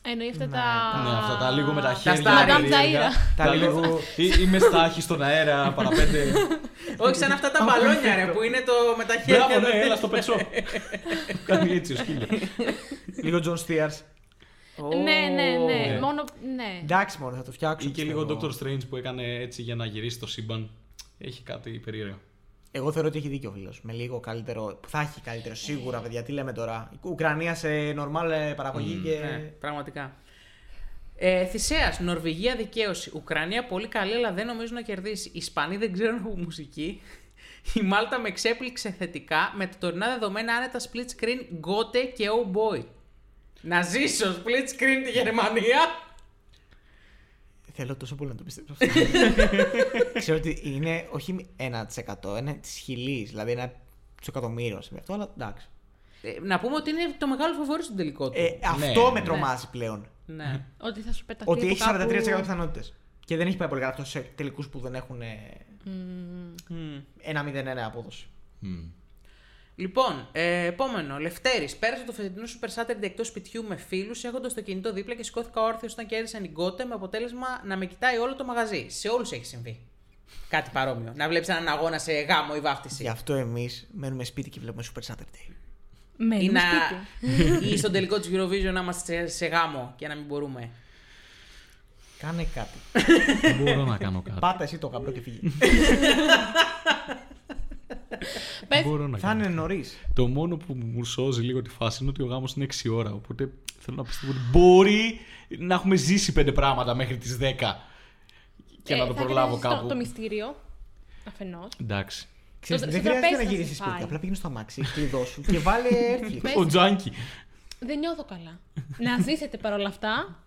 S4: Εννοεί αυτά
S2: Ναι,
S4: τα.
S3: Ναι, αυτά τα λίγο με τα χέρια.
S5: στάρια.
S3: περίεργα.
S4: Τζαΐρα.
S2: Τα λίγο-
S3: Ή- Είμαι στάχη στον αέρα, παραπέντε.
S5: Όχι σαν αυτά τα μπαλόνια ρε, που είναι το με τα χέρια.
S3: Μπράβο, ναι, έλα στο πετσό. Κάνει έτσι ο σκύλος.
S2: λίγο John Steers.
S5: Ω.
S4: Ναι, ναι, ναι.
S3: Ναι.
S4: Μόνο. Ναι.
S2: Εντάξει, μόνο θα το φτιάξω.
S3: Ή και λίγο
S2: πιστεύω.
S3: Doctor Strange που έκανε έτσι για να γυρίσει το σύμπαν. Έχει κάτι περίεργο.
S2: Εγώ θεωρώ ότι έχει δίκιο ο φίλος. Με λίγο καλύτερο. Που θα έχει καλύτερο σίγουρα, παιδιά. Τι λέμε τώρα; Η Ουκρανία σε normal ε, παραγωγή και.
S5: Ναι, πραγματικά. Ε, Θησέας, Νορβηγία δικαίωση. Ουκρανία πολύ καλή, αλλά δεν νομίζω να κερδίσει. Οι Ισπανοί δεν ξέρουν από μουσική. Η Μάλτα με εξέπληξε θετικά με τα τωρινά δεδομένα άνετα split screen γκότε και oh boy. Να ζήσω split screen τη Γερμανία.
S2: Θέλω τόσο πολύ να το πιστέψω αυτό. Ξέρω ότι είναι όχι 1%, είναι της χιλής. Δηλαδή ένα του εκατομμύριο σε αυτό, αλλά εντάξει.
S5: Ε, να πούμε ότι είναι το μεγάλο φοβόρι στον τελικό του.
S2: Ε, αυτό με
S3: ναι.
S2: τρομάζει πλέον.
S5: ναι.
S4: Ότι θα σου πεταχθεί.
S2: Ότι
S4: από
S2: έχει 43%
S4: κάπου-
S2: πιθανότητες. Και δεν έχει πάει πολύ καλά αυτός σε τελικούς που δεν έχουν ε,
S4: Μμμ.
S5: Μμ.
S2: ένα 0-1 απόδοση.
S3: Μμ.
S5: Λοιπόν, ε, επόμενο. Λευτέρης. Πέρασα το φετινό Super Saturday εκτός σπιτιού με φίλους, έχοντας το κινητό δίπλα και σηκώθηκα όρθιος όταν κέρδισαν οι γκότε με αποτέλεσμα να με κοιτάει όλο το μαγαζί. Σε όλους έχει συμβεί. Κάτι παρόμοιο. Να βλέπεις έναν αγώνα σε γάμο ή βάφτιση.
S2: Γι' αυτό εμείς μένουμε σπίτι και βλέπουμε Super Saturday.
S5: Ή,
S4: Μένουμε
S5: να...
S4: σπίτι.
S5: ή στον τελικό της Eurovision να είμαστε σε, σε γάμο και να μην μπορούμε.
S2: Κάνε κάτι.
S3: Δεν μπορώ να κάνω κάτι.
S2: Πάτα εσύ το γαμπρό και φύγει.
S4: Πες,
S3: Μπορώ να
S2: Θα
S3: κάνω.
S2: είναι νωρίς.
S3: Το μόνο που μου σώζει λίγο τη φάση είναι ότι ο γάμος είναι 6 ώρα. Οπότε θέλω να πιστεύω ότι μπορεί να έχουμε ζήσει πέντε πράγματα μέχρι τις 10 και
S4: ε,
S3: να το
S4: θα
S3: προλάβω
S4: κρατήσεις
S3: κάπου.
S4: Το, το μυστήριο. Αφενός.
S3: Εντάξει.
S2: Ξέρεις,
S4: Στο-
S2: δεν
S4: στο
S2: χρειάζεται
S4: τραπέζι
S2: να
S4: θα
S2: γυρίσει
S4: σε
S2: σπίτι.
S4: φάει.
S2: Απλά πήγαινε στο αμάξι, κλειδώσου και βάλε Netflix.
S4: Πες.
S3: Ο Τζάνκι.
S4: Δεν νιώθω καλά. να ζήσετε παρόλα αυτά.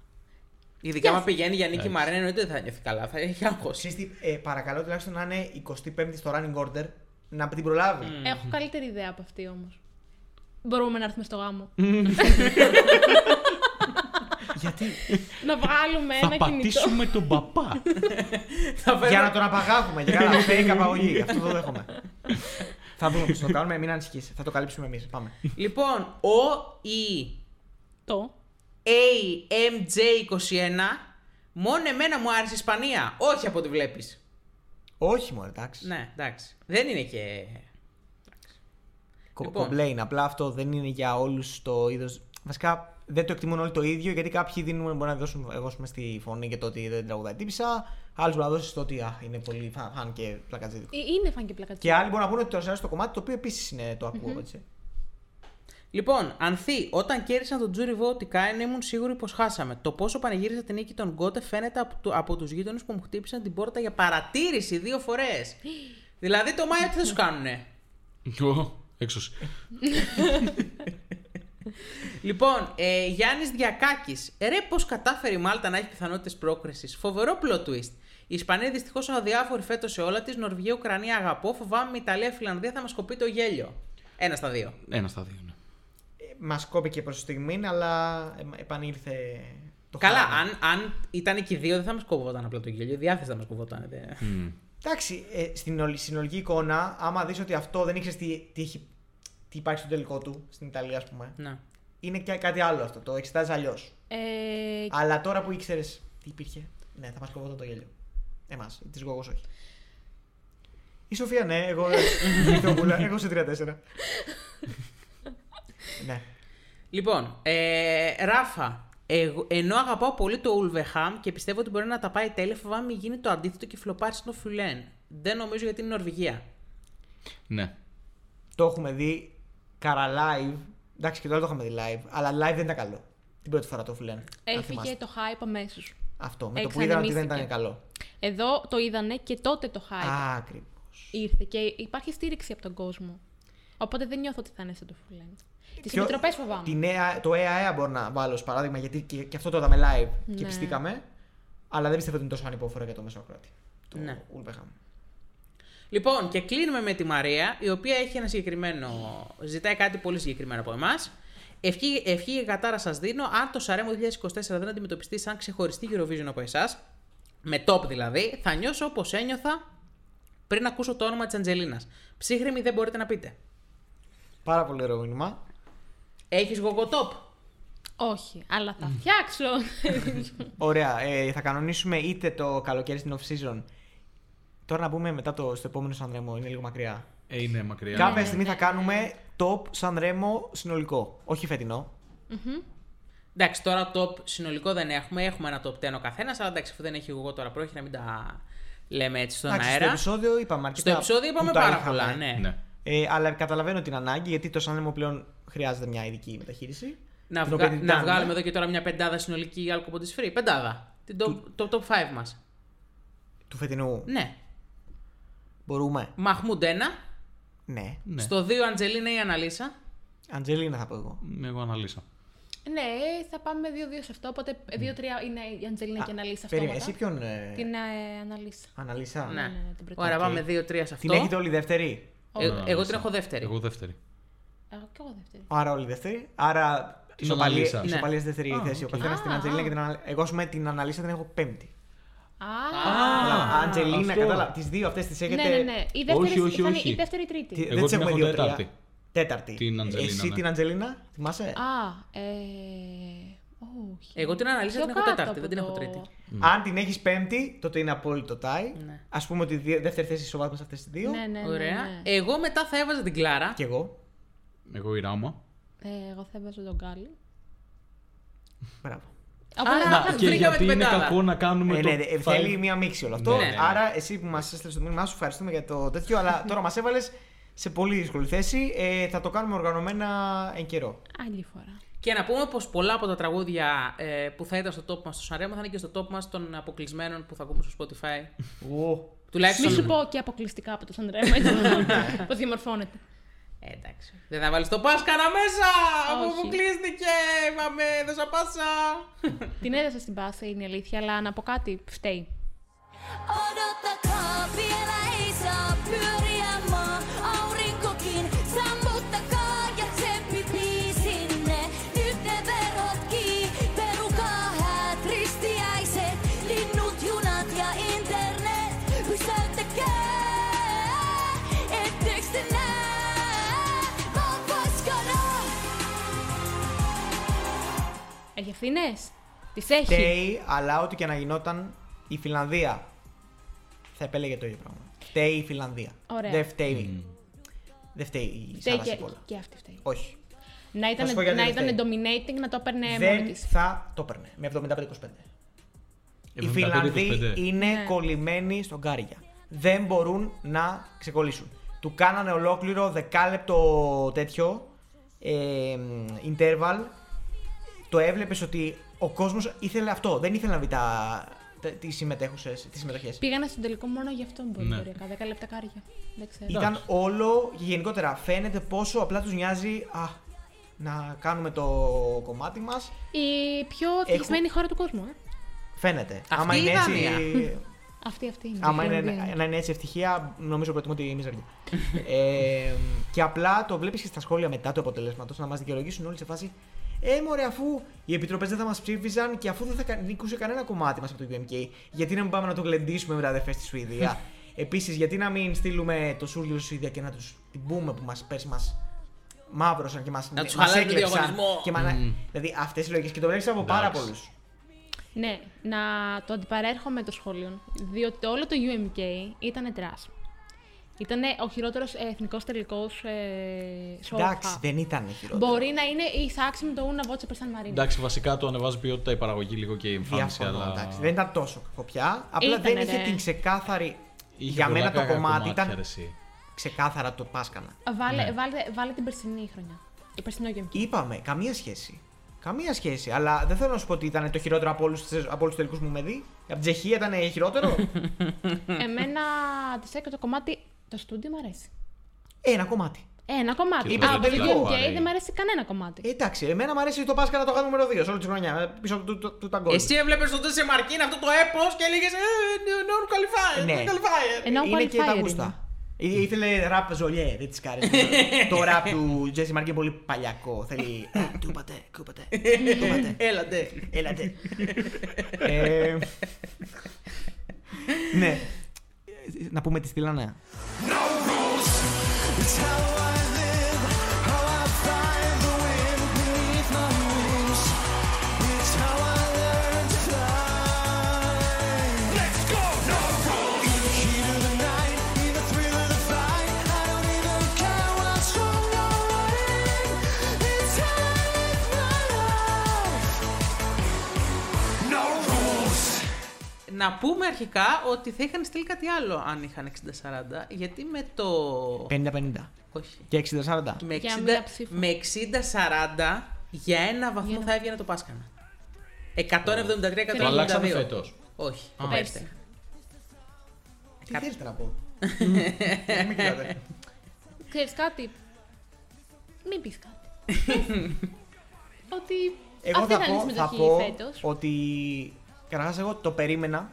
S5: Ειδικά
S4: Yes.
S5: άμα πηγαίνει για νίκη Μαρένα, εννοείται δεν θα νιώθει καλά. Θα έχει άγχος.
S2: Ξέρεις τι, ε, παρακαλώ τουλάχιστον να είναι 25η στο running order να την προλάβει.
S4: Έχω καλύτερη ιδέα από αυτή όμως. Μπορούμε να έρθουμε στο γάμο.
S2: Γιατί;
S4: να βγάλουμε
S3: Θα
S4: ένα κινητό.
S3: πατήσουμε τον παπά.
S5: θα φέρω-
S2: για να τον απαγάγουμε. Για καλά, fake απαγωγή. Αυτό το δέχομαι. θα δούμε πώς το κάνουμε, μην ανησυχείς. Θα το καλύψουμε εμείς. Πάμε.
S5: Λοιπόν, ο ή
S4: Το.
S5: AMJ21 μόνο εμένα μου άρεσε η Ισπανία. Όχι από ό,τι βλέπεις.
S2: Όχι μόνο, εντάξει.
S5: Ναι, εντάξει. Δεν είναι και.
S2: Κο-
S5: Λοιπόν.
S2: Complain. Απλά αυτό δεν είναι για όλους το είδο. Βασικά δεν το εκτιμούν όλοι το ίδιο γιατί κάποιοι δίνουν, μπορεί να δώσουν εγώ πούμε, στη φωνή για το ότι δεν τραγουδάει τύπησα. Άλλοι μπορεί να δώσει το ότι α, είναι πολύ φαν, φαν και πλακατζίδικο.
S4: Ε, Είναι φαν και πλακατσί.
S2: Και άλλοι μπορεί να πούνε ότι το αρέσει το κομμάτι το οποίο επίσης είναι το ακούω έτσι.
S5: Λοιπόν, Ανθή, όταν κέρδισαν τον Τζούρι Βότικα, ήμουν σίγουρη πως χάσαμε. Το πόσο πανηγύρισα την νίκη των Γκότε φαίνεται από, του- από τους γείτονες που μου χτύπησαν την πόρτα για παρατήρηση δύο φορές. δηλαδή το Μάιο τι θα σου κάνουνε;
S3: Ω, Έξωση.
S5: Λοιπόν, ε, Γιάννης Διακάκης. Ρε, πώς κατάφερε η Μάλτα να έχει πιθανότητες πρόκρισης. Φοβερό plot twist. Η Ισπανία δυστυχώς αδιάφορη φέτος σε όλα της. Νορβηγία, Ουκρανία, αγαπώ. Φοβάμαι η Ιταλία, Φιλανδία θα μας κοπεί το γέλιο. Ένα στα δύο.
S3: Ένα στα δύο, ναι.
S2: Μας κόπηκε προς στιγμή, αλλά ε, επανήλθε το
S5: Καλά,
S2: χάραμα.
S5: αν, αν ήταν και οι δύο δεν θα μας κοβόταν απλά το γέλιο. Η διάθεση θα μας κοβόταν. δε.
S3: Μμ.
S2: Εντάξει, ε, στην ολη- συνολική εικόνα, άμα δεις ότι αυτό δεν ήξερες τι, τι, έχει- τι υπάρχει στο τελικό του, στην Ιταλία, ας πούμε,
S5: Ναι.
S2: είναι και κάτι άλλο αυτό. Το εξετάζεις αλλιώς.
S4: Ε,
S2: Αλλά τώρα που ήξερες τι υπήρχε, ναι, θα μας κοβόταν το γέλιο. Εμάς, της γογό όχι. Η Σοφία, ναι, εγώ. Νυχτόπουλα, εγώ σε 34. Ναι.
S5: Λοιπόν, ε, Ράφα, εγώ, ενώ αγαπάω πολύ το Ουλβεχάμ και πιστεύω ότι μπορεί να τα πάει τέλεια, φοβάμαι μην γίνει το αντίθετο και φλοπάρει στο Φουλέν. Δεν νομίζω γιατί είναι Νορβηγία.
S3: Ναι.
S2: Το έχουμε δει καρα live. Εντάξει, και τώρα το είχαμε δει live, αλλά live δεν ήταν καλό. την πρώτη φορά το Φουλέν. αν
S4: Έφυγε
S2: θυμάστε.
S4: το hype αμέσως.
S2: Αυτό. Με το που είδαν ότι δεν ήταν
S4: εξανεμίστηκε.
S2: καλό.
S4: Εδώ το είδανε και τότε το hype
S2: Ακριβώς.
S4: ήρθε και υπάρχει στήριξη από τον κόσμο. Οπότε δεν νιώθω ότι θα είναι σαν το Φουλέν. Τις
S2: Ποιο-
S4: επιτροπές φοβάμαι.
S2: Τη νέα, το ΕΑΕΑ μπορώ να βάλω ως παράδειγμα γιατί και, και αυτό το είδαμε live και
S4: Ναι.
S2: πιστήκαμε. Αλλά δεν πιστεύω ότι είναι τόσο ανυπόφορο για το Μεσοκράτη. Το
S5: Ναι.
S2: Wolverhampton.
S5: Λοιπόν, και κλείνουμε με τη Μαρία, η οποία έχει ένα συγκεκριμένο. ζητάει κάτι πολύ συγκεκριμένο από εμάς. Ευχή, ευχή και κατάρα σας δίνω. Αν το Σαρέμο 2024 δεν αντιμετωπιστεί σαν ξεχωριστή Eurovision από εσάς, με top δηλαδή, θα νιώσω όπως ένιωθα πριν ακούσω το όνομα της Αντζελίνας. Ψύχρεμη δεν μπορείτε να πείτε.
S2: Πάρα πολύ ωραίο μήνυμα.
S5: Έχεις γογκοτόπ.
S4: Όχι, αλλά θα φτιάξω.
S2: Ωραία. Ε, θα κανονίσουμε είτε το καλοκαίρι στην off season. Τώρα να πούμε μετά το, στο επόμενο Σαν Ρέμο, είναι λίγο μακριά.
S3: Ε, είναι μακριά.
S2: Κάποια
S4: ναι,
S2: στιγμή
S4: ναι,
S2: θα κάνουμε top Σαν Ρέμο συνολικό. Όχι φετινό.
S5: Εντάξει, τώρα top συνολικό δεν έχουμε. Έχουμε ένα top 10 ο καθένας, αλλά εντάξει, αφού δεν έχει εγώ τώρα πρόχειρα, να μην τα λέμε έτσι στον
S2: Εντάξει, στο
S5: αέρα.
S2: επεισόδιο είπαμε αρκετά.
S5: Στο επεισόδιο είπαμε
S2: που τα
S5: πάρα
S2: είχαμε.
S5: πολλά, ναι.
S3: Ναι.
S2: Ε, αλλά καταλαβαίνω την ανάγκη γιατί το Σαν Ρέμο πλέον χρειάζεται μια ειδική μεταχείριση.
S5: Να,
S2: την
S5: βγα-
S2: οποία την
S5: να
S2: κάνουμε.
S5: βγάλουμε εδώ και τώρα μια πεντάδα συνολική άλκοπο τη free. Πεντάδα. Την top, το top 5 μας.
S2: Του φετινού.
S5: Ναι.
S2: Μπορούμε.
S5: Μαχμούντ 1.
S2: Ναι.
S3: Ναι.
S5: Στο 2 Αντζελίνα ή Αναλύσα.
S2: Αντζελίνα θα πω εγώ.
S3: Εγώ αναλύσα.
S4: ναι, θα πάμε 2-2 σε αυτό. Οπότε 2-3 είναι η Αντζελίνα και η Αναλύσα
S2: Περίμενε,
S4: αυτόματα.
S2: εσύ ποιον ε,
S4: Την ε, Αναλύσα.
S2: αναλύσα.
S5: Ναι.
S4: ναι, ναι, την πρώτη.
S5: Ωραία,
S2: Οκ.
S5: πάμε 2-3 σε αυτό.
S2: Την έχετε όλη δεύτερη;
S5: Ε, εγώ
S3: Αναλύσα.
S5: την έχω δεύτερη.
S3: Εγώ δεύτερη.
S4: Εγώ και εγώ δεύτερη.
S2: Άρα όλη δεύτερη. Άρα
S3: Την
S2: ισοπαλία,
S3: αναλύσας.
S2: ισοπαλία στη δεύτερη
S3: Α,
S2: θέση. Ο
S3: οκ.
S2: καθένας την
S4: Α,
S2: Αντζελίνα
S4: α.
S2: και την αναλύσα. Εγώ, ας πούμε, την αναλύσα την έχω πέμπτη.
S4: Α,
S2: Αλλά Αντζελίνα,
S3: αυτό.
S2: κατάλαβα. Τις δύο αυτές τις έχετε.
S4: ναι, ναι, ναι. Η δεύτερη,
S3: Όχι, όχι,
S4: θα είναι
S3: όχι.
S4: η δεύτερη ή τρίτη.
S2: Τι-
S3: Εγώ
S2: δεν τις
S3: την
S2: έχουμε
S3: έχω
S2: δύο-τρία.
S3: τέταρτη.
S2: Τέταρτη.
S3: Την Αντζελίνα,
S2: Εσύ
S3: ναι.
S2: την Αντζελίνα, θυμάσαι;
S4: Α, ε. Όχι.
S5: Εγώ την Αναλύσα
S4: Πιο
S5: την έχω
S4: κάτω
S5: τέταρτη,
S4: από
S5: δεν την έχω
S4: το-
S5: τρίτη.
S2: Αν την έχεις πέμπτη, τότε είναι απόλυτο tie.
S5: Ναι.
S2: Α πούμε ότι η δι- δεύτερη θέση ισοβάθμισε αυτές τις δύο.
S4: Ναι, ναι, ναι.
S5: Ωραία.
S4: ναι.
S5: Εγώ μετά θα έβαζα την Κλάρα.
S2: Και εγώ.
S3: Εγώ η Ράμα.
S4: Ε, εγώ θα έβαζα τον Γκάλι.
S2: Μπράβο.
S4: Από
S5: Άρα,
S4: να-
S5: να-
S3: Να, και
S5: βρήκαμε
S3: γιατί
S5: την
S3: είναι
S5: πεντάδα.
S3: κακό να κάνουμε
S2: Ε,
S3: το
S2: ναι, ε,
S3: five.
S2: θέλει μία μίξη όλο αυτό.
S3: Ναι, ναι, ναι.
S2: Άρα, εσύ που μας έστειλες το μήνυμά σου, ευχαριστούμε για το τέτοιο. αλλά τώρα μας έβαλες σε πολύ δύσκολη θέση. Ε, θα το κάνουμε οργανωμένα εν καιρό.
S4: Άλλη φορά.
S5: Και να πούμε πως πολλά από τα τραγούδια ε, που θα ήταν στο top μας στο Σαρέμο θα είναι και στο top μας των αποκλεισμένων που θα ακούμε στο Spotify.
S2: Ου.
S5: Τουλάχιστον.
S4: Μη σου πω και αποκλειστικά από το Σαντρέμα, ήταν που διαμορφώνεται.
S5: Ε, εντάξει. Δεν θα βάλεις το Πάσκανα μέσα! Αφού
S4: Όχι.
S5: αποκλείστηκε! Είπαμε, δώσα πάσα!
S4: Την έδωσα στην πάσα, είναι η αλήθεια, αλλά να πω κάτι, φταίει.
S1: Odottakaa, vielä ei
S4: Έχει ευθύνες; Τις έχει;
S2: Φταίει, αλλά ό,τι και να γινόταν, η Φιλανδία θα επέλεγε το ίδιο πράγμα. Φταίει η Φιλανδία.
S4: Ωραία.
S2: Δεν φταίει. Δεν φταίει η
S4: Φταίει
S2: Σάρα
S4: και,
S2: Σίπολα.
S4: και αυτή φταίει.
S2: Όχι.
S4: Να ήταν,
S2: σου πω γιατί
S4: να
S2: δεν
S4: ήταν
S2: φταίει.
S4: dominating να το έπαιρνε μόνη
S2: δεν
S4: της.
S2: θα το έπαιρνε με 75-25. Οι
S3: 75-25.
S2: Φιλανδοί είναι
S4: Ναι.
S2: κολλημένοι στον Κάριγια. Δεν μπορούν να ξεκολλήσουν. Του κάνανε ολόκληρο δεκάλεπτο τέτοιο ε, interval. Το έβλεπες ότι ο κόσμος ήθελε αυτό. Δεν ήθελε να δει τα, τα, τις συμμετέχουσες, τις συμμετοχές.
S4: Πήγανε στον τελικό μόνο γι' αυτό μπορεί
S3: Ναι.
S4: οριακά. 10 λεπτά κάρια. Δεν ξέρω.
S2: Ήταν όλο και γενικότερα φαίνεται πόσο απλά τους νοιάζει α, να κάνουμε το κομμάτι μας.
S4: Η πιο ευτυχισμένη χώρα του κόσμου, ε.
S2: Φαίνεται.
S5: Αυτή
S2: Άμα
S5: η
S2: είναι έτσι,
S5: Δανία.
S4: Αυτή, αυτή είναι.
S2: άμα
S4: Η
S2: είναι,
S4: Φιλανδία.
S2: να είναι έτσι ευτυχία, νομίζω προτιμώ τη μίζερη. ε, και απλά το βλέπεις και στα σχόλια μετά του αποτελέσματος να μας δικαιολογήσουν όλοι σε φάση ε, μωρέ, αφού οι επιτροπές δεν θα μας ψήφιζαν και αφού δεν θα κα- νίκουσε κανένα κομμάτι μας από το UMK, γιατί να μην πάμε να το γλεντήσουμε με τα αδερφέ στη Σουηδία; Επίσης, γιατί να μην στείλουμε το Σούργιο στη Σουηδία και να τους την πούμε που μας πέρσι μας μαύρωσαν και μας
S5: Να τους χαλάνε τον διαγωνισμό.
S2: Και μα... Δηλαδή, αυτές οι λογικές και το βλέπει από πάρα
S3: Εντάξει.
S2: πολλούς.
S4: Ναι, να το αντιπαρέρχομαι το σχόλιο. Διότι όλο το UMK ήταν τρας. Ήταν ο χειρότερος εθνικός τελικός ε, σε όλα
S2: Εντάξει,
S4: αυτά.
S2: δεν ήταν χειρότερο.
S4: Μπορεί να είναι η σάξη με το Ούνα Βότσε Περσαν Μαρίνα.
S3: Εντάξει, βασικά το ανεβάζει ποιότητα η παραγωγή λίγο και η εμφάνιση.
S2: Διαφωνώ,
S3: Αλλά...
S2: εντάξει. Δεν ήταν τόσο κακό πια. Απλά
S4: Ήτανε,
S2: δεν είχε
S4: ρε.
S2: την ξεκάθαρη.
S3: Είχε
S2: για
S3: πολλά
S2: μένα το
S3: κακά
S2: κομμάτι
S3: κομμάτια,
S2: ήταν
S3: ρε, εσύ.
S2: ξεκάθαρα το Πάσκανα.
S4: Βάλε,
S3: Ναι.
S4: βάλε, βάλε την περσινή χρονιά. Το περσινό UMK.
S2: Είπαμε, καμία σχέση. Καμία σχέση. Αλλά δεν θέλω να σου πω ότι ήταν το χειρότερο από όλους τους τελικούς μου με δει. Από την Τσεχία ήταν χειρότερο.
S4: Εμένα τη έκανε το κομμάτι. Το στούντιο μου αρέσει.
S2: Ε, Ένα κομμάτι.
S4: Ένα κομμάτι.
S3: Και το
S4: Από το
S2: τελικό,
S4: UK
S3: αρέσει.
S4: δεν μου αρέσει κανένα κομμάτι.
S2: Ε, εντάξει, εμένα μου αρέσει το Πάσχα να το κάνω νούμερο 2 σε όλη τη χρονιά. ε, Πίσω από του, του, του Ταγκόλ.
S5: Εσύ έβλεπες στο Τέσσε Μαρκίν αυτό το έπος και έλεγες Ε, no qualifier.
S2: Ναι.
S5: no qualifier.
S4: Ενώ
S2: Είναι και τα
S4: qualifier
S2: γούστα.
S4: είναι.
S2: Ή- Ήθελε ραπ ζολιέ, δεν της κάρεσε. το ραπ του Τζέσι Μάρκ είναι πολύ παλιακό. Θέλει. «Α, Του είπατε, κούπατε. Του είπατε.
S5: Έλατε.
S2: Έλατε. Ε, Ναι. Ε, Να πούμε τι στείλανε. No rules.
S5: Να πούμε αρχικά ότι θα είχαν στείλει κάτι άλλο αν είχαν 60-40. Γιατί με το.
S2: 50-50.
S5: Όχι.
S2: Και 60-40.
S5: Με
S4: Για
S5: 60
S4: μία ψήφο.
S5: με 60-40 για ένα βαθμό
S4: Για ένα-
S5: θα έβγαινε το Πάσκανα. 173-172.
S3: Το αλλάξαμε φέτος.
S5: Όχι,
S3: Α.
S5: πέρσι.
S2: Τι θέλετε να πω; Μην κοιτάτε.
S4: Ξέρεις κάτι; Μην πεις κάτι. ότι
S2: Εγώ
S4: αυτή
S2: θα
S4: θα είναι η
S2: πω, θα
S4: συμμετοχή
S2: πω
S4: φέτος.
S2: ότι καταρχάς εγώ το περίμενα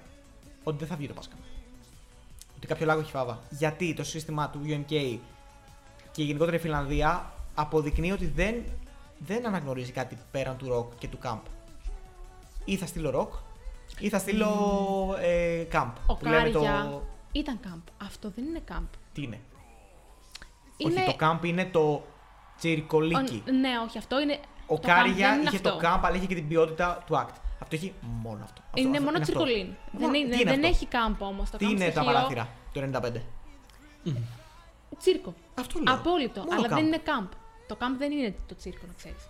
S2: ότι δεν θα βγει το Πάσχα. Ότι κάποιο λάγο έχει φάβα. Γιατί το σύστημα του UMK και γενικότερα η Φιλανδία αποδεικνύει ότι δεν, δεν αναγνωρίζει κάτι πέραν του rock και του camp. Ή θα στείλω rock ή θα στείλω ε, camp.
S4: Ο
S2: που λέμε
S4: Κάρια
S2: το.
S4: ήταν camp. Αυτό δεν είναι camp.
S2: Τι είναι;
S4: Είναι...
S2: Όχι, το camp είναι το τσιρικολίκι.
S4: Ο- Ναι, όχι, αυτό είναι.
S2: Ο
S4: το camp
S2: Κάρια
S4: δεν είναι
S2: είχε
S4: αυτό.
S2: το camp, αλλά είχε και την ποιότητα του act. Αυτό έχει μόνο αυτό. Αυτό-
S4: Είναι
S2: αυτό-
S4: μόνο
S2: αυτό.
S4: τσιρκολίν.
S2: Μόνο-
S4: Δεν, είναι,
S2: τι είναι
S4: δεν
S2: αυτό;
S4: έχει camp όμως. Το
S2: Τι
S4: camp
S2: είναι τα
S4: στοιχείο-
S2: παράθυρα το 95.
S4: Τσίρκο.
S2: Αυτό λέω.
S4: Απόλυτο.
S2: Μόνο
S4: αλλά
S2: camp.
S4: δεν είναι camp. Το camp δεν είναι το τσίρκο, να ξέρεις.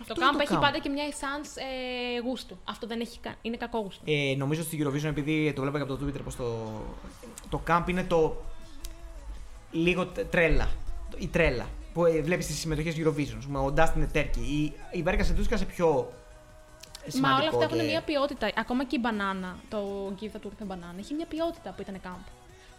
S2: Αυτό
S4: Το
S2: είναι
S4: camp
S2: το
S4: έχει
S2: camp.
S4: πάντα και μια essence ε, γούστου. Αυτό δεν έχει καν. Είναι κακό γούστο.
S2: Ε, νομίζω στη Eurovision, επειδή το βλέπω και από το Twitter, πως το, το camp είναι το λίγο τε- τρέλα. Η τρέλα που ε, βλέπεις στι συμμετοχές Eurovision. ας πούμε, Ο Dustin Turkey. Η, η Βέρκα Σεντούσκα σε πιο σημαντικό.
S4: Μα όλα αυτά έχουν
S2: και-
S4: μια ποιότητα. Ακόμα και η μπανάνα, το Give the Turk a Banana, έχει μια ποιότητα που ήταν camp.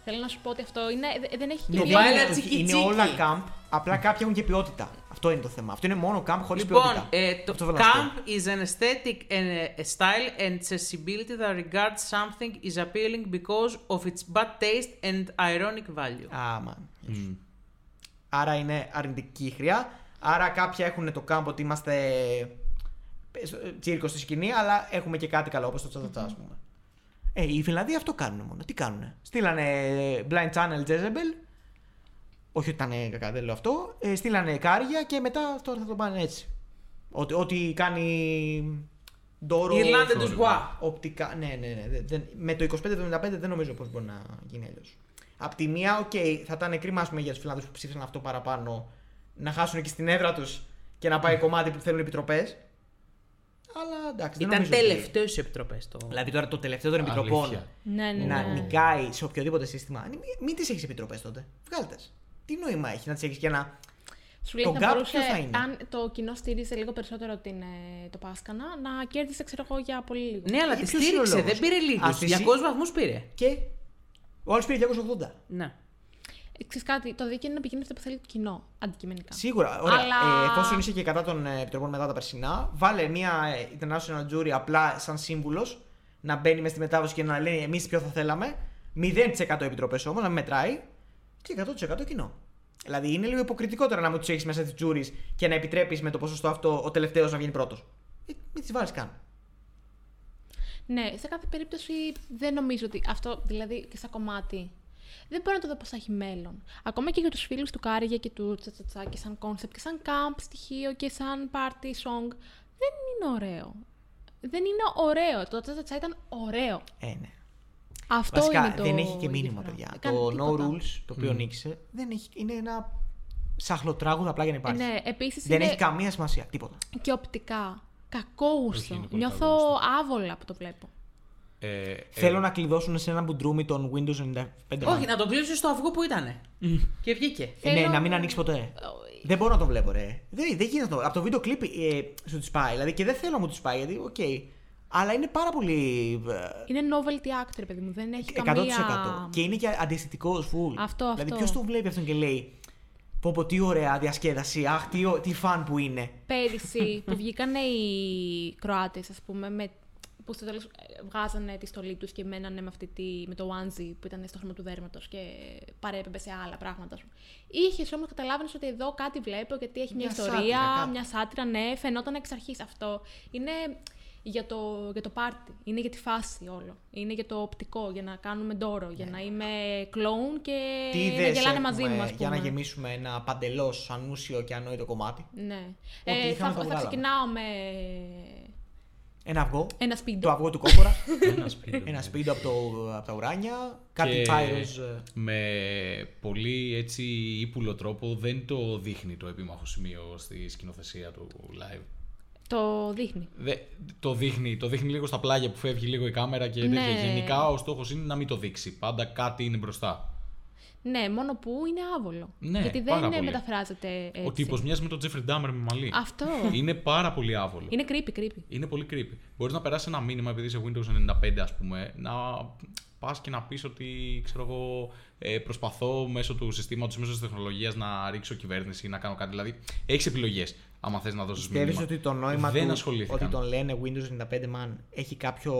S4: Θέλω να σου πω ότι αυτό είναι, δε- δεν έχει και
S2: Ναι,
S4: μια.
S2: δεν
S5: Βάλε
S2: είναι,
S5: τσίκι
S2: είναι
S5: τσίκι.
S2: όλα camp, απλά κάποια έχουν και ποιότητα. Αυτό είναι το θέμα. Αυτό είναι μόνο camp χωρίς
S5: Λοιπόν,
S2: ποιότητα.
S5: ε, το
S2: Αυτό θέλω να σου πω.
S5: camp is an aesthetic and a style and accessibility that regards something is appealing because of its bad taste and ironic value.
S2: Άμα. Άρα είναι αρνητική η χρειά. Άρα κάποια έχουν το κάμπο ότι είμαστε ε, τσίρκο στη σκηνή, αλλά έχουμε και κάτι καλό, όπως το τσατατσά, ας πούμε. Ε, οι Φιλανδοί αυτό κάνουν μόνο. Τι κάνουνε; Στείλανε Blind Channel Jezebel. Όχι ότι ήταν κακά, δεν λέω αυτό. Ε, στείλανε Κάρια και μετά τώρα θα το πάνε έτσι. Ότι, ό,τι κάνει Ντόρο.
S5: Ιρλάνδε του Μπουά.
S2: Οπτικά. Ναι, ναι, ναι. δεν- δεν- με το 25-75 δεν νομίζω πως μπορεί να γίνει αλλιώς. Απ' τη μία, οκ, θα ήταν κρίμα ας πούμε, για τους Φινλανδούς που ψήφισαν αυτό παραπάνω να χάσουν και στην έδρα τους και να πάει κομμάτι που θέλουν επιτροπές. Αλλά εντάξει, δεν
S5: Ήταν
S2: νομίζω ότι-
S5: τελευταίο στις επιτροπές το.
S2: Δηλαδή τώρα το τελευταίο των επιτροπών
S3: Αλήθεια.
S4: Ναι, ναι,
S2: να
S4: ναι.
S2: νικάει σε οποιοδήποτε σύστημα. Μην, μην τις έχεις επιτροπές τότε. Βγάλτε. Τι νόημα έχει να τις έχεις και να.
S4: Σου λέει
S2: Το
S4: θα
S2: gap
S4: μπορούσε,
S2: ποιος θα είναι;
S4: αν το κοινό στήριζε λίγο περισσότερο την, ε, το Paskana, να κέρδισε, ξέρω εγώ, για πολύ λίγο.
S5: Ναι, αλλά
S2: Ε,
S5: τη
S2: ποιος είναι ο
S5: στήριξε,
S2: λόγος;
S5: δεν πήρε λίγο.
S2: Ας τη
S5: 200
S2: συ-
S5: βαθμούς πήρε.
S2: Και. Ο άλλος πήρε 280.
S5: Ναι.
S4: Ε, Ξέρεις κάτι, το δίκαιο είναι να πηγαίνεις αυτό που θέλει το κοινό, αντικειμενικά.
S2: Σίγουρα. Ωραία.
S4: Αλλά-
S2: Ε, εφόσον είσαι και κατά των ε, επιτροπών μετά τα περσινά, βάλε μια ε, international jury απλά σαν σύμβουλος να μπαίνει μες στη μετάδοση και να λέει εμείς ποιο θα θέλαμε. 0% επιτροπές όμως, να μην μετράει. Και 100% κοινό. Δηλαδή είναι λίγο υποκριτικό τώρα να μου τους έχεις μέσα τη jury και να επιτρέπεις με το ποσοστό αυτό ο τελευταίος να βγαίνει πρώτος. Ε, μην τις βάλεις καν.
S4: Ναι, σε κάθε περίπτωση δεν νομίζω ότι αυτό, δηλαδή και σαν κομμάτι, δεν μπορώ να το δω πως θα έχει μέλλον. Ακόμα και για τους φίλους του Κάριγια και του Τσατσατσά και σαν concept και σαν camp στοιχείο και σαν party song, δεν είναι ωραίο. Δεν είναι ωραίο. Το Τσατσατσά ήταν ωραίο.
S2: Ε, ναι.
S4: Αυτό
S2: Βασικά
S4: είναι το
S2: δεν έχει και
S4: η
S2: μήνυμα,
S4: διαφορά.
S2: παιδιά.
S4: Δεν κάνει
S2: Το No
S4: τίποτα.
S2: Rules, το οποίο νίκησε, δεν έχει, είναι ένα σαχλοτράγουδο απλά για να υπάρχει.
S4: Ναι, επίσης
S2: δεν
S4: είναι
S2: έχει καμία σημασία. Τίποτα.
S4: και οπτικά. Κακό γούστο.
S3: είναι πολύ
S4: Νιώθω
S3: κακό γούστο.
S4: άβολα που το βλέπω.
S3: Ε, ε,
S2: Θέλω να κλειδώσουν σε ένα μπουντρούμι των Windows 95.
S5: Όχι, να τον κλείσουν στο αυγό που ήταν. Και βγήκε.
S2: Ε, ναι,
S4: Θέλω-
S2: να μην ανοίξει ποτέ. Δεν μπορώ να το βλέπω, ρε. Δεν, δεν γίνεται. Από το βίντεο κλιπ ε, σου τη πάει. Δηλαδή και δεν θέλω να μου τη σπάει γιατί, οκ. Αλλά είναι πάρα πολύ. ε,
S4: Είναι novelty act, παιδί μου. Δεν έχει
S2: 100%.
S4: καμία.
S2: Και είναι και αντιστοιχικό full.
S4: Αυτό,
S2: Δηλαδή,
S4: αυτό.
S2: ποιος τον βλέπει αυτόν και λέει. Πω, πω, τι ωραία διασκέδαση. Αχ, τι, ω- τι φαν που είναι.
S4: Πέρυσι που βγήκανε οι Κροάτες, ας πούμε, με, που στο τέλος βγάζανε τη στολή τους και μένανε με, αυτή τη, με το onesie που ήταν στο χρώμα του δέρματος και παρέπεμπε σε άλλα πράγματα. Είχε όμως καταλάβαινες ότι εδώ κάτι βλέπω γιατί έχει μια,
S2: Μια
S4: ιστορία,
S2: σάτυρα, κάτι.
S4: μια σάτυρα, ναι, φαινόταν εξ αρχής αυτό. Είναι για το, για το πάρτι, είναι για τη φάση όλο. Είναι για το οπτικό, για να κάνουμε ντόρο, για να είμαι κλόουν και
S2: Τι
S4: να
S2: ιδέες
S4: γελάνε μαζί μου, ας πούμε.
S2: για να γεμίσουμε ένα παντελώς ανούσιο και ανόητο κομμάτι;
S4: Ναι.
S2: Ό,τι
S4: Ε,
S2: είχαμε,
S4: θα,
S2: το
S4: θα
S2: βγάλαμε.
S4: ξεκινάω με
S2: Ένα αυγό.
S4: ένα σπίτι.
S2: Το αυγό του κόκορα.
S3: Ένα σπίτι.
S2: ένα σπίτι από, το, από τα ουράνια. Κάτι
S3: Και
S2: πάιρος, ε,
S3: Με πολύ έτσι ύπουλο τρόπο δεν το δείχνει το επίμαχο σημείο στη σκηνοθεσία του live.
S4: Το δείχνει.
S3: Δε, το, δείχνει, το δείχνει λίγο στα πλάγια που φεύγει λίγο η κάμερα και
S4: Ναι.
S3: τέτοια. Γενικά ο στόχος είναι να μην το δείξει. Πάντα κάτι είναι μπροστά.
S4: Ναι, μόνο που είναι άβολο.
S3: Ναι,
S4: Γιατί
S3: πάρα
S4: δεν ε,
S3: πολύ.
S4: μεταφράζεται έτσι.
S3: Ο τύπος μοιάζει με τον Jeffrey Dahmer με μαλλί.
S4: Αυτό.
S3: Είναι πάρα πολύ άβολο.
S4: είναι creepy, creepy.
S3: Είναι πολύ creepy. Μπορείς να περάσεις ένα μήνυμα επειδή είσαι Windows 95, ας πούμε, να πας και να πεις ότι ξέρω εγώ, ε, προσπαθώ μέσω του συστήματος, μέσω της τεχνολογίας να ρίξω κυβέρνηση ή να κάνω κάτι. Δηλαδή, έχεις επιλογές. Άμα θες να δώσεις
S2: Πιστεύεις
S3: μήνυμα.
S2: ότι το νόημα
S3: δεν
S2: του
S3: ασχολήθηκαν.
S2: ότι τον λένε Windows 95 man έχει κάποιο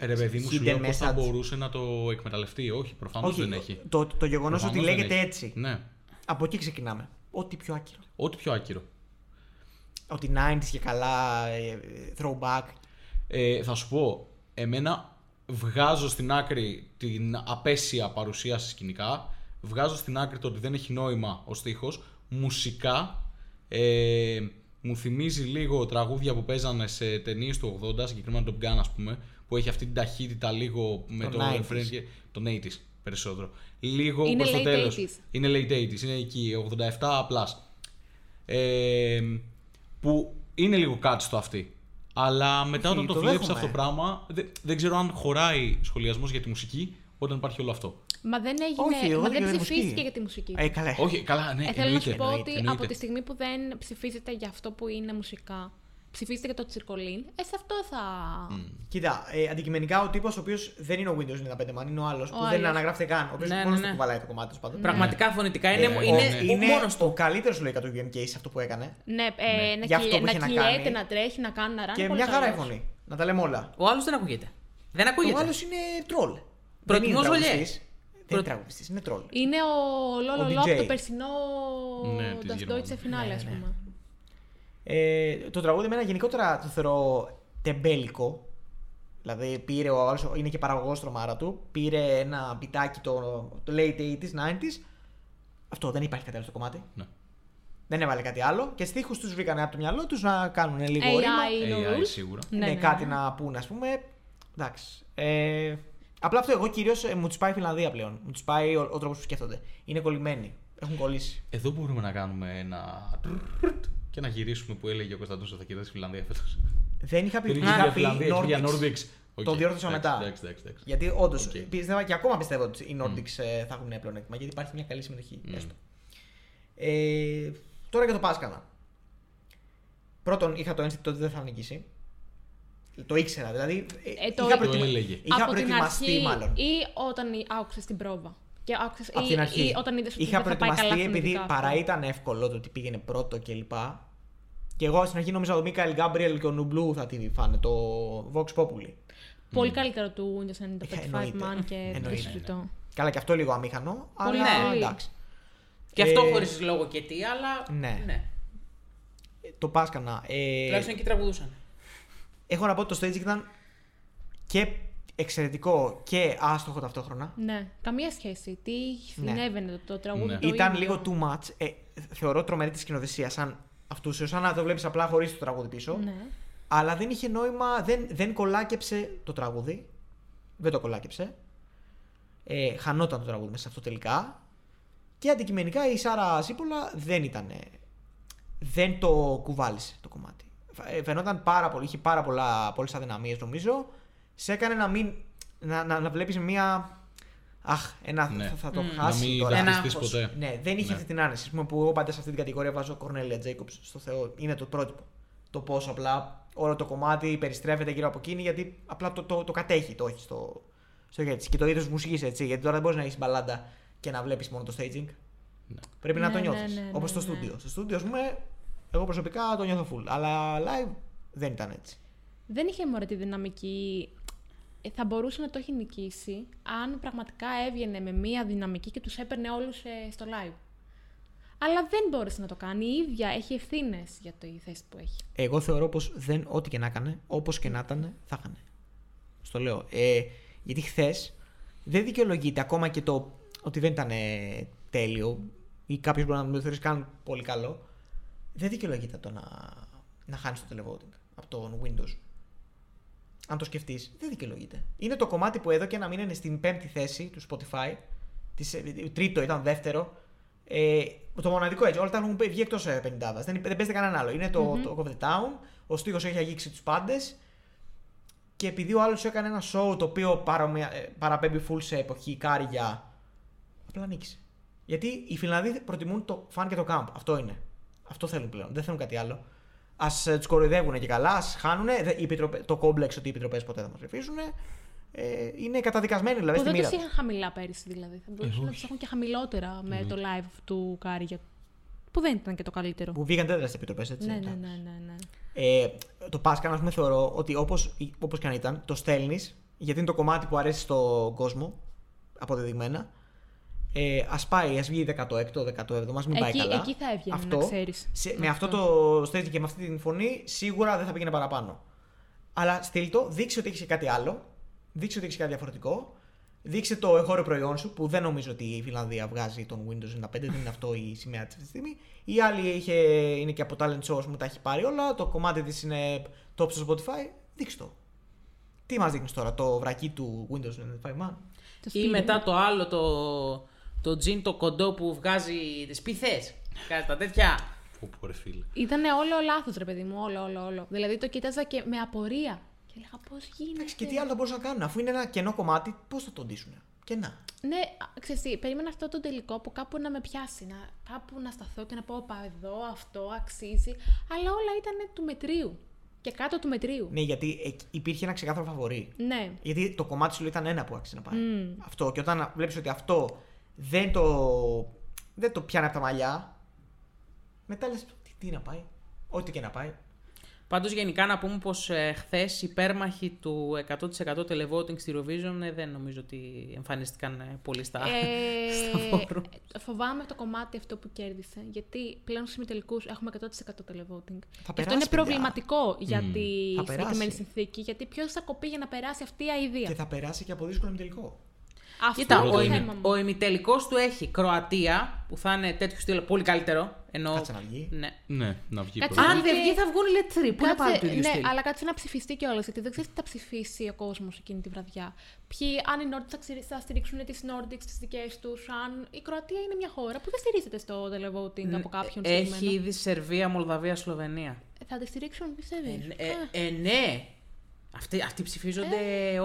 S2: ε,
S3: Ε, Ρε παιδί μου, σου
S2: hidden
S3: λέω πώς θα
S2: message;
S3: μπορούσε να το εκμεταλλευτεί. Όχι, προφανώς
S2: Όχι,
S3: δεν έχει.
S2: Το, το γεγονός ότι
S3: Προφανώς δεν
S2: λέγεται
S3: έχει.
S2: έτσι.
S3: Ναι.
S2: Από εκεί ξεκινάμε. Ό,τι πιο άκυρο.
S3: Ό,τι πιο άκυρο.
S2: Ότι 90s και καλά, ε, throwback.
S3: Ε, θα σου πω, εμένα βγάζω στην άκρη την απέσια παρουσία σε σκηνικά, βγάζω στην άκρη το ότι δεν έχει νόημα ο στίχος, μουσικά, ε, μου θυμίζει λίγο τραγούδια που παίζανε σε ταινίες του 80, συγκεκριμένα το Gun ας πούμε, που έχει αυτή την ταχύτητα λίγο με
S2: Το
S3: το
S2: 90s.
S3: refrain και το 80s περισσότερο. Λίγο
S4: Είναι
S3: προς το
S4: late
S3: τέλος.
S4: 80s.
S3: Είναι late 80s, είναι εκεί, 87 plus. Ε, που είναι λίγο κάτι στο αυτή. Αλλά μετά
S2: Όχι,
S3: όταν το,
S2: το
S3: βλέπει
S2: δέχομαι.
S3: αυτό το πράγμα, δεν, δεν ξέρω αν χωράει σχολιασμός για τη μουσική όταν υπάρχει όλο αυτό.
S4: Μα δεν έγινε.
S2: Όχι, εγώ
S4: μα
S2: δεν
S4: δεν
S2: για τη
S4: ψηφίστηκε
S2: μουσική.
S4: για τη μουσική.
S2: Ε, καλά.
S3: Όχι, καλά, ναι,
S4: Ε, θέλω να σου
S3: εννοείται.
S4: πω
S2: εννοείται,
S4: ότι
S3: εννοείται.
S4: από τη στιγμή που δεν ψηφίζεται για αυτό που είναι μουσικά, ψηφίζεται για το τσιρκολίν, ε, σε αυτό θα.
S2: Κοίτα, ε, αντικειμενικά ο τύπος ο οποίος δεν είναι ο Windows 95 man, είναι ο άλλος που δεν
S4: άλλος.
S2: αναγράφεται καν. Ο οποίος
S5: Ναι,
S2: μόνος
S5: ναι,
S2: του
S5: ναι.
S2: κουβαλάει το κομμάτι τους πάντων.
S5: Πραγματικά φωνητικά είναι,
S2: Ε,
S5: είναι,
S2: ο- είναι
S5: μόνος του.
S2: ο καλύτερος λογικά του UMK σε αυτό που έκανε.
S4: Ναι, ε, να,
S2: Για αυτό
S4: κυλιέ-
S2: που
S4: να
S2: είχε να
S4: κυλιέται,
S2: κάνει.
S4: να τρέχει, να κάνει, να ράνει.
S2: Και
S4: πολύ
S2: μια χαρά η
S4: καλός.
S2: φωνή. Να τα λέμε όλα.
S5: Ο άλλος δεν ακούγεται. Δεν
S2: Ο
S5: ακούγεται.
S2: άλλος είναι τρόλ.
S5: Προτιμώ
S2: δεν είναι
S5: Ζολιέ.
S2: τραγουδιστής. Δεν
S5: Προ-
S2: είναι τραγουδιστή, είναι τρόλ.
S4: Είναι ο Λόλο
S2: Ο
S4: Λό
S2: DJ.
S4: από το περσινό
S3: Ναι, της
S4: Das
S3: Γερμανίας.
S4: Deutsche Finale,
S2: Ναι,
S4: ας
S2: ναι.
S4: πούμε.
S2: Ε, το τραγούδι εμένα γενικότερα το θεωρώ τεμπέλικο. Δηλαδή πήρε ο άλλος, είναι και παραγωγός τρομάρα του, πήρε ένα πιτάκι το, το late 80s, 90s. Αυτό δεν υπάρχει κάτι άλλο στο κομμάτι.
S3: Ναι.
S2: Δεν έβαλε κάτι άλλο και στίχους τους βρήκανε από το μυαλό τους να κάνουν λίγο ρήμα.
S4: AI no
S3: AI
S4: rules.
S3: σίγουρα.
S4: Ναι,
S2: Ναι,
S4: ναι,
S2: κάτι
S4: ναι.
S2: να πούνε, ας πούμε. Εντάξει. Ε, απλά αυτό εγώ κυρίως μου τους πάει η Φιλανδία πλέον. Μου τους πάει ο, ο τρόπος που σκέφτονται. Είναι κολλημένοι. Έχουν κολλήσει.
S3: Εδώ μπορούμε να κάνουμε ένα. και να γυρίσουμε που έλεγε ο Κωνσταντίνος ότι θα κοιτάξει τη Φιλανδία φέτος.
S2: Δεν είχα πει
S3: Δεν
S2: ότι
S3: είχε
S2: είχα
S3: για
S2: πει
S3: Φιλανδία, είχε για
S2: Nordics.
S3: Nordics. Οκ,
S2: Το διόρθωσα
S3: εντάξει,
S2: μετά.
S3: Εντάξει, εντάξει, εντάξει.
S2: Γιατί όντως
S3: Οκ.
S2: πίστευα και ακόμα πιστεύω ότι οι Nordics ε, θα έχουν πλεονέκτημα γιατί υπάρχει μια καλή συμμετοχή. έστω. Ε, τώρα για το Paskana. Πρώτον, είχα το ένστικτο ότι δεν θα νικήσει. Το ήξερα, δηλαδή. ε,
S4: Ε, το-
S2: είχα,
S4: Το
S2: προετοιμα-
S3: έλεγε.
S2: είχα
S4: από την
S2: προετοιμαστεί
S4: αρχή
S2: μάλλον.
S4: ή όταν άκουσες την πρόβα; Και άκουσες,
S2: Από
S4: ή,
S2: την αρχή.
S4: ή όταν είδες ότι
S2: Είχα
S4: δεν θα πάει καλά
S2: προετοιμαστεί επειδή
S4: φωνητικά
S2: παρά
S4: αυτό.
S2: ήταν εύκολο το ότι πήγαινε πρώτο κλπ. Και εγώ στην αρχή νόμιζα ότι ο Μίκαελ Γκάμπριελ και ο Νουμπλού θα τη φάνε το Vox Populi.
S4: Πολύ καλύτερο του Windows 95
S2: Ε, εννοείται.
S4: Man και δεν το
S2: Εννοείται.
S4: συζητώ.
S2: Καλά, και αυτό λίγο αμήχανο,
S4: Πολύ,
S2: αλλά
S4: ναι.
S2: εντάξει.
S5: Και αυτό
S2: Ε,
S5: χωρίς λόγο και τι, αλλά.
S2: ναι.
S5: ναι.
S2: Το Πάσκανα. Ε,
S5: Τουλάχιστον εκεί τραγουδούσαν.
S2: Έχω να πω ότι το stage ήταν και εξαιρετικό και άστοχο ταυτόχρονα.
S4: Ναι, καμία σχέση. Τι
S2: Ναι.
S4: συνέβαινε το, το τραγούδι.
S3: Ναι.
S4: το
S2: Ήταν
S4: ίδιο.
S2: λίγο too much. Ε, θεωρώ τρομερή τη σκηνοθεσία σαν αυτούς, σαν να το βλέπεις απλά χωρίς το τραγούδι πίσω.
S4: Ναι.
S2: Αλλά δεν είχε νόημα, δεν, δεν κολάκεψε το τραγούδι. Δεν το κολάκεψε. Ε, χανόταν το τραγούδι μέσα σε αυτό τελικά. Και αντικειμενικά η Σάρα Σίπολα δεν ήταν. Δεν το κουβάλισε το κομμάτι. Ε, Φαινόταν πάρα πολύ, είχε πάρα πολλά, πολλές αδυναμίες νομίζω. Σε έκανε να μην. να, να, να βλέπεις μια Αχ, ένα,
S3: Ναι.
S2: θα, θα το
S5: Μμ.
S3: Να
S2: χάσει
S3: μην
S2: τώρα.
S5: Ένα
S3: δαχτιστείς
S5: άγχος.
S3: ποτέ.
S2: Ναι, δεν είχε
S3: Ναι.
S2: αυτή την άνεση. Ας πούμε, που εγώ πάντα σε αυτή την κατηγορία βάζω Κορνέλια Τζέικοψ στο Θεό. Είναι το πρότυπο. Το πόσο απλά όλο το κομμάτι περιστρέφεται γύρω από εκείνη γιατί απλά το, το, το κατέχει, το έχει στο, στο χέρι της. Και το είδος τη μουσικής έτσι. Γιατί τώρα δεν μπορείς να έχεις μπαλάντα και να βλέπεις μόνο το staging. Πρέπει να
S4: Ναι,
S2: το
S4: ναι,
S2: νιώθεις.
S4: ναι, ναι,
S2: Όπως στο
S4: ναι.
S2: στούντιο. Στο στούντιο, ας πούμε, εγώ προσωπικά το νιώθω full. Αλλά live δεν ήταν έτσι.
S4: Δεν είχε μωρέ τη δυναμική. Ε, Θα μπορούσε να το έχει νικήσει αν πραγματικά έβγαινε με μία δυναμική και τους έπαιρνε όλους ε, στο live. Αλλά δεν μπόρεσε να το κάνει. Η ίδια έχει ευθύνες για τη θέση που έχει.
S2: Εγώ θεωρώ πως δεν, ό,τι και να έκανε, όπως και να ήταν, θα είχαν. Στο λέω. Ε, γιατί χθες δεν δικαιολογείται ακόμα και το ότι δεν ήταν ε, τέλειο ή κάποιος μπορεί να μην το θεωρήσει καν πολύ καλό. Δεν δικαιολογείται το να, να χάνεις το televoting από τον Windows. Αν το σκεφτείς, δεν δικαιολογείται. Είναι το κομμάτι που έδωκε να μην είναι στην πέμπτη θέση του Spotify. Της, ε, τρίτο ήταν δεύτερο. Ε, το μοναδικό έτσι. Όλα τα έχουν βγει εκτός 50. Δεν, δεν παίζεται κανένα άλλο. Είναι το, το Talk of the Town. Ο Στίχος έχει αγγίξει τους πάντες. Και επειδή ο άλλος έκανε ένα show το οποίο παρομοια- ε, παραπέμπει full σε εποχή κάρια. Απλά νίκησε. Γιατί οι Φιλανδοί προτιμούν το φαν και το camp. Αυτό είναι. Αυτό θέλουν πλέον. Δεν θέλουν κάτι άλλο. Α τους κοροϊδεύουν και καλά, ας χάνουν. Το κόμπλεξ ότι οι επιτροπές ποτέ δεν μας ψηφίσουν. Ε, είναι καταδικασμένοι δηλαδή
S4: Που
S2: στη
S4: δεν
S2: μοίρα
S4: τους
S2: τους.
S4: είχαν χαμηλά πέρυσι δηλαδή. Θα μπορούσαν να
S3: όχι.
S4: του έχουν και χαμηλότερα με το live του Κάρια. Που δεν ήταν και το καλύτερο.
S2: Που βγήκαν τέτοια στις επιτροπές, έτσι.
S4: Ναι, ναι,
S2: εντάξει.
S4: ναι, ναι, ναι.
S2: Ε, το Pascal, ας πούμε, θεωρώ ότι όπως όπως και αν ήταν, το στέλνεις γιατί είναι το κομμάτι που αρέσει στον κόσμο, αποδεδειγμένα. Ε, ας πάει, ας βγει 16ο, 17ο, ας μην πάει
S4: Εκεί,
S2: καλά.
S4: εκεί θα έβγαινε,
S2: αυτό,
S4: να ξέρεις.
S2: σε- με αυτό το stage και με αυτή την φωνή, σίγουρα δεν θα πήγαινε παραπάνω. Αλλά στείλ το, δείξε ότι έχεις και κάτι άλλο, δείξε ότι έχεις κάτι διαφορετικό. Δείξε το εγχώριο προϊόν σου, που δεν νομίζω ότι η Φιλανδία βγάζει τον Windows 95, δεν είναι αυτό η σημαία της αυτή τη στιγμή. Η άλλη είχε, είναι και από talent shows μου τα έχει πάρει όλα. Το κομμάτι της είναι top στο Spotify. Δείξε το. Τι μας δείχνεις τώρα, το βρακί του Windows 95 Man.
S4: Το
S5: Ή
S4: Steam.
S5: μετά το άλλο, το, το τζιν το κοντό που βγάζει τις πίθες. Κάτι τα τέτοια.
S3: Πω, πω, ρε φίλε.
S4: Ήταν όλο λάθος, ρε παιδί μου, όλο, όλο, όλο. Δηλαδή το κοίταζα και με απορία. Και έλεγα πώς γίνεται;
S2: Εντάξει, και τι άλλο θα μπορούσαν να κάνουν, αφού είναι ένα κενό κομμάτι, πώς θα το ντύσουν. Και να.
S4: Ναι, α, ξέρεις τι, περίμενα αυτό το τελικό που κάπου να με πιάσει, να, κάπου να σταθώ και να πω, πα εδώ, αυτό αξίζει, αλλά όλα ήταν του μετρίου και κάτω του μετρίου.
S2: Ναι, γιατί εκ- υπήρχε ένα ξεκάθαρο φαβορή.
S4: Ναι.
S2: Γιατί το κομμάτι σου λέει, ήταν ένα που άξιζε να πάει.
S4: Μμ.
S2: Αυτό. Και όταν βλέπεις ότι αυτό δεν το, δεν το πιάνει από τα μαλλιά, μετά λες, τι, τι να πάει. Ό,τι και να πάει.
S5: Πάντως, γενικά να πούμε πως ε, χθες οι υπέρμαχοι του 100% televoting στη Eurovision ε, δεν νομίζω ότι εμφανίστηκαν ε, πολύ στα, στα φόρουμ.
S4: Ε, φοβάμαι το κομμάτι αυτό που κέρδισε, γιατί πλέον στους ημιτελικούς έχουμε 100% televoting. Και αυτό
S2: περάσει,
S4: είναι
S2: παιδιά.
S4: προβληματικό για τη
S2: Θα περάσει.
S4: συγκεκριμένη συνθήκη, γιατί ποιος θα κοπεί για να περάσει αυτή η αηδία.
S2: Και θα περάσει και από δύσκολο με τελικό.
S4: Αυτό
S5: Κοίτα,
S4: είναι
S5: ο,
S4: το
S5: ημι,
S4: θέμα μου.
S5: ο ημιτελικός του έχει Κροατία, που θα είναι τέτοιο στυλ πολύ καλύτερο. Ενώ...
S2: Κάτσε να βγει.
S5: Ναι.
S3: Ναι, να βγει
S4: Κάτσε
S3: πρώτα.
S5: Αν δεν
S4: Και-
S5: βγει, θα βγουν Let 3, που είναι πάλι το ίδιο
S4: ναι,
S5: στυλ;
S4: αλλά κάτσε να ψηφιστεί κιόλας, γιατί δεν ξέρει τι θα ψηφίσει ο κόσμος εκείνη τη βραδιά. Ποιοι, αν οι Nordics θα, ξυρι- θα στηρίξουν τις Nordics, τις δικές τους, αν. Η Κροατία είναι μια χώρα που δεν στηρίζεται στο televoting από κάποιον
S5: Έχει
S4: συγκεκριμένο.
S5: ήδη Σερβία, Μολδαβία, Σλοβενία.
S4: Ε, Θα τη στηρίξουν, πιστεύει.
S5: Ε, ε, ε, ναι. Αυτοί, αυτοί ψηφίζονται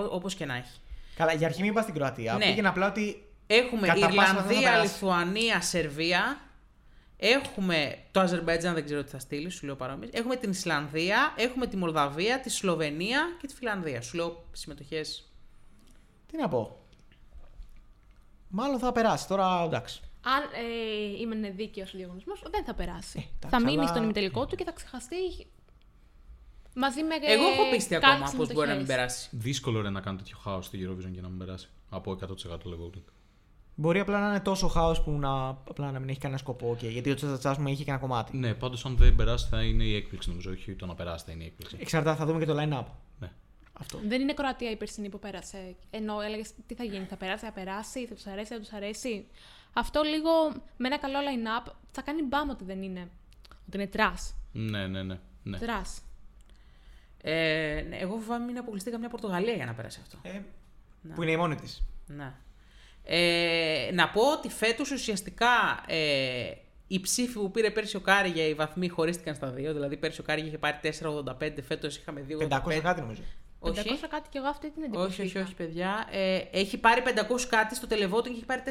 S5: όπως και να έχει.
S2: Καλά, για αρχή μην πας στην Κροατία.
S5: Ναι.
S2: Πήγαινε απλά ότι.
S5: Έχουμε
S2: Κατά πάσα πιθανότητα θα
S5: Ιρλανδία,
S2: περάσεις.
S5: Λιθουανία, Σερβία. Έχουμε το Αζερμπαϊτζάν, δεν ξέρω τι θα στείλεις, σου λέω παρόμοιες. Έχουμε την Ισλανδία, έχουμε τη Μολδαβία, τη Σλοβενία και τη Φιλανδία. Σου λέω συμμετοχές.
S2: Τι να πω. Μάλλον θα περάσει. Τώρα εντάξει.
S4: Αν ε, είμαι δίκαιος ο διαγωνισμός, δεν θα περάσει.
S2: Ε, εντάξει,
S4: θα μείνει
S2: αλλά-
S4: στον ημιτελικό του και θα ξεχαστεί. Μαζί με.
S5: Εγώ έχω πίστη ακόμα
S4: κάποιες
S5: πω μπορεί να μην
S4: συμμετοχές.
S5: περάσει.
S3: Δύσκολο ρε να κάνει τέτοιο χάος στη Eurovision και να μην περάσει. Από 100% level.
S2: Μπορεί απλά να είναι τόσο χάος που να, απλά να μην έχει κανένα σκοπό. Και, γιατί ο Τσατσατσά μου είχε και ένα κομμάτι.
S3: Ναι, πάντως αν δεν περάσει θα είναι η έκπληξη νομίζω. Όχι το να περάσει θα είναι η έκπληξη.
S2: Εξαρτάται, θα δούμε και το line-up.
S3: Ναι.
S2: Αυτό.
S4: Δεν είναι Κροατία η περσινή που πέρασε. Ενώ έλεγες τι θα γίνει, θα περάσει, θα περάσει, θα τους αρέσει, θα τους αρέσει. Αυτό λίγο με ένα καλό line-up θα κάνει μπαμ ότι δεν είναι. Ότι είναι trash.
S3: Ναι, ναι, ναι. ναι.
S4: Trash.
S5: Ε, ναι, εγώ φοβάμαι μην αποκλειστεί καμιά Πορτογαλία για να περάσει αυτό.
S2: Ε, Που είναι η μόνη της.
S5: Ναι. Ε, να πω ότι φέτος ουσιαστικά ε, οι ψήφοι που πήρε πέρσι ο Käärijä οι βαθμοί χωρίστηκαν στα δύο. Δηλαδή πέρσι ο Käärijä είχε πάρει 4,85, φέτος είχαμε 2,85.
S2: 500 κάτι νομίζω.
S4: 500
S5: Όχι.
S4: κάτι και εγώ αυτή την εντύπωση.
S5: Όχι, όχι,
S4: είχα.
S5: όχι, παιδιά. Ε, έχει πάρει 500 κάτι στο televoting και έχει πάρει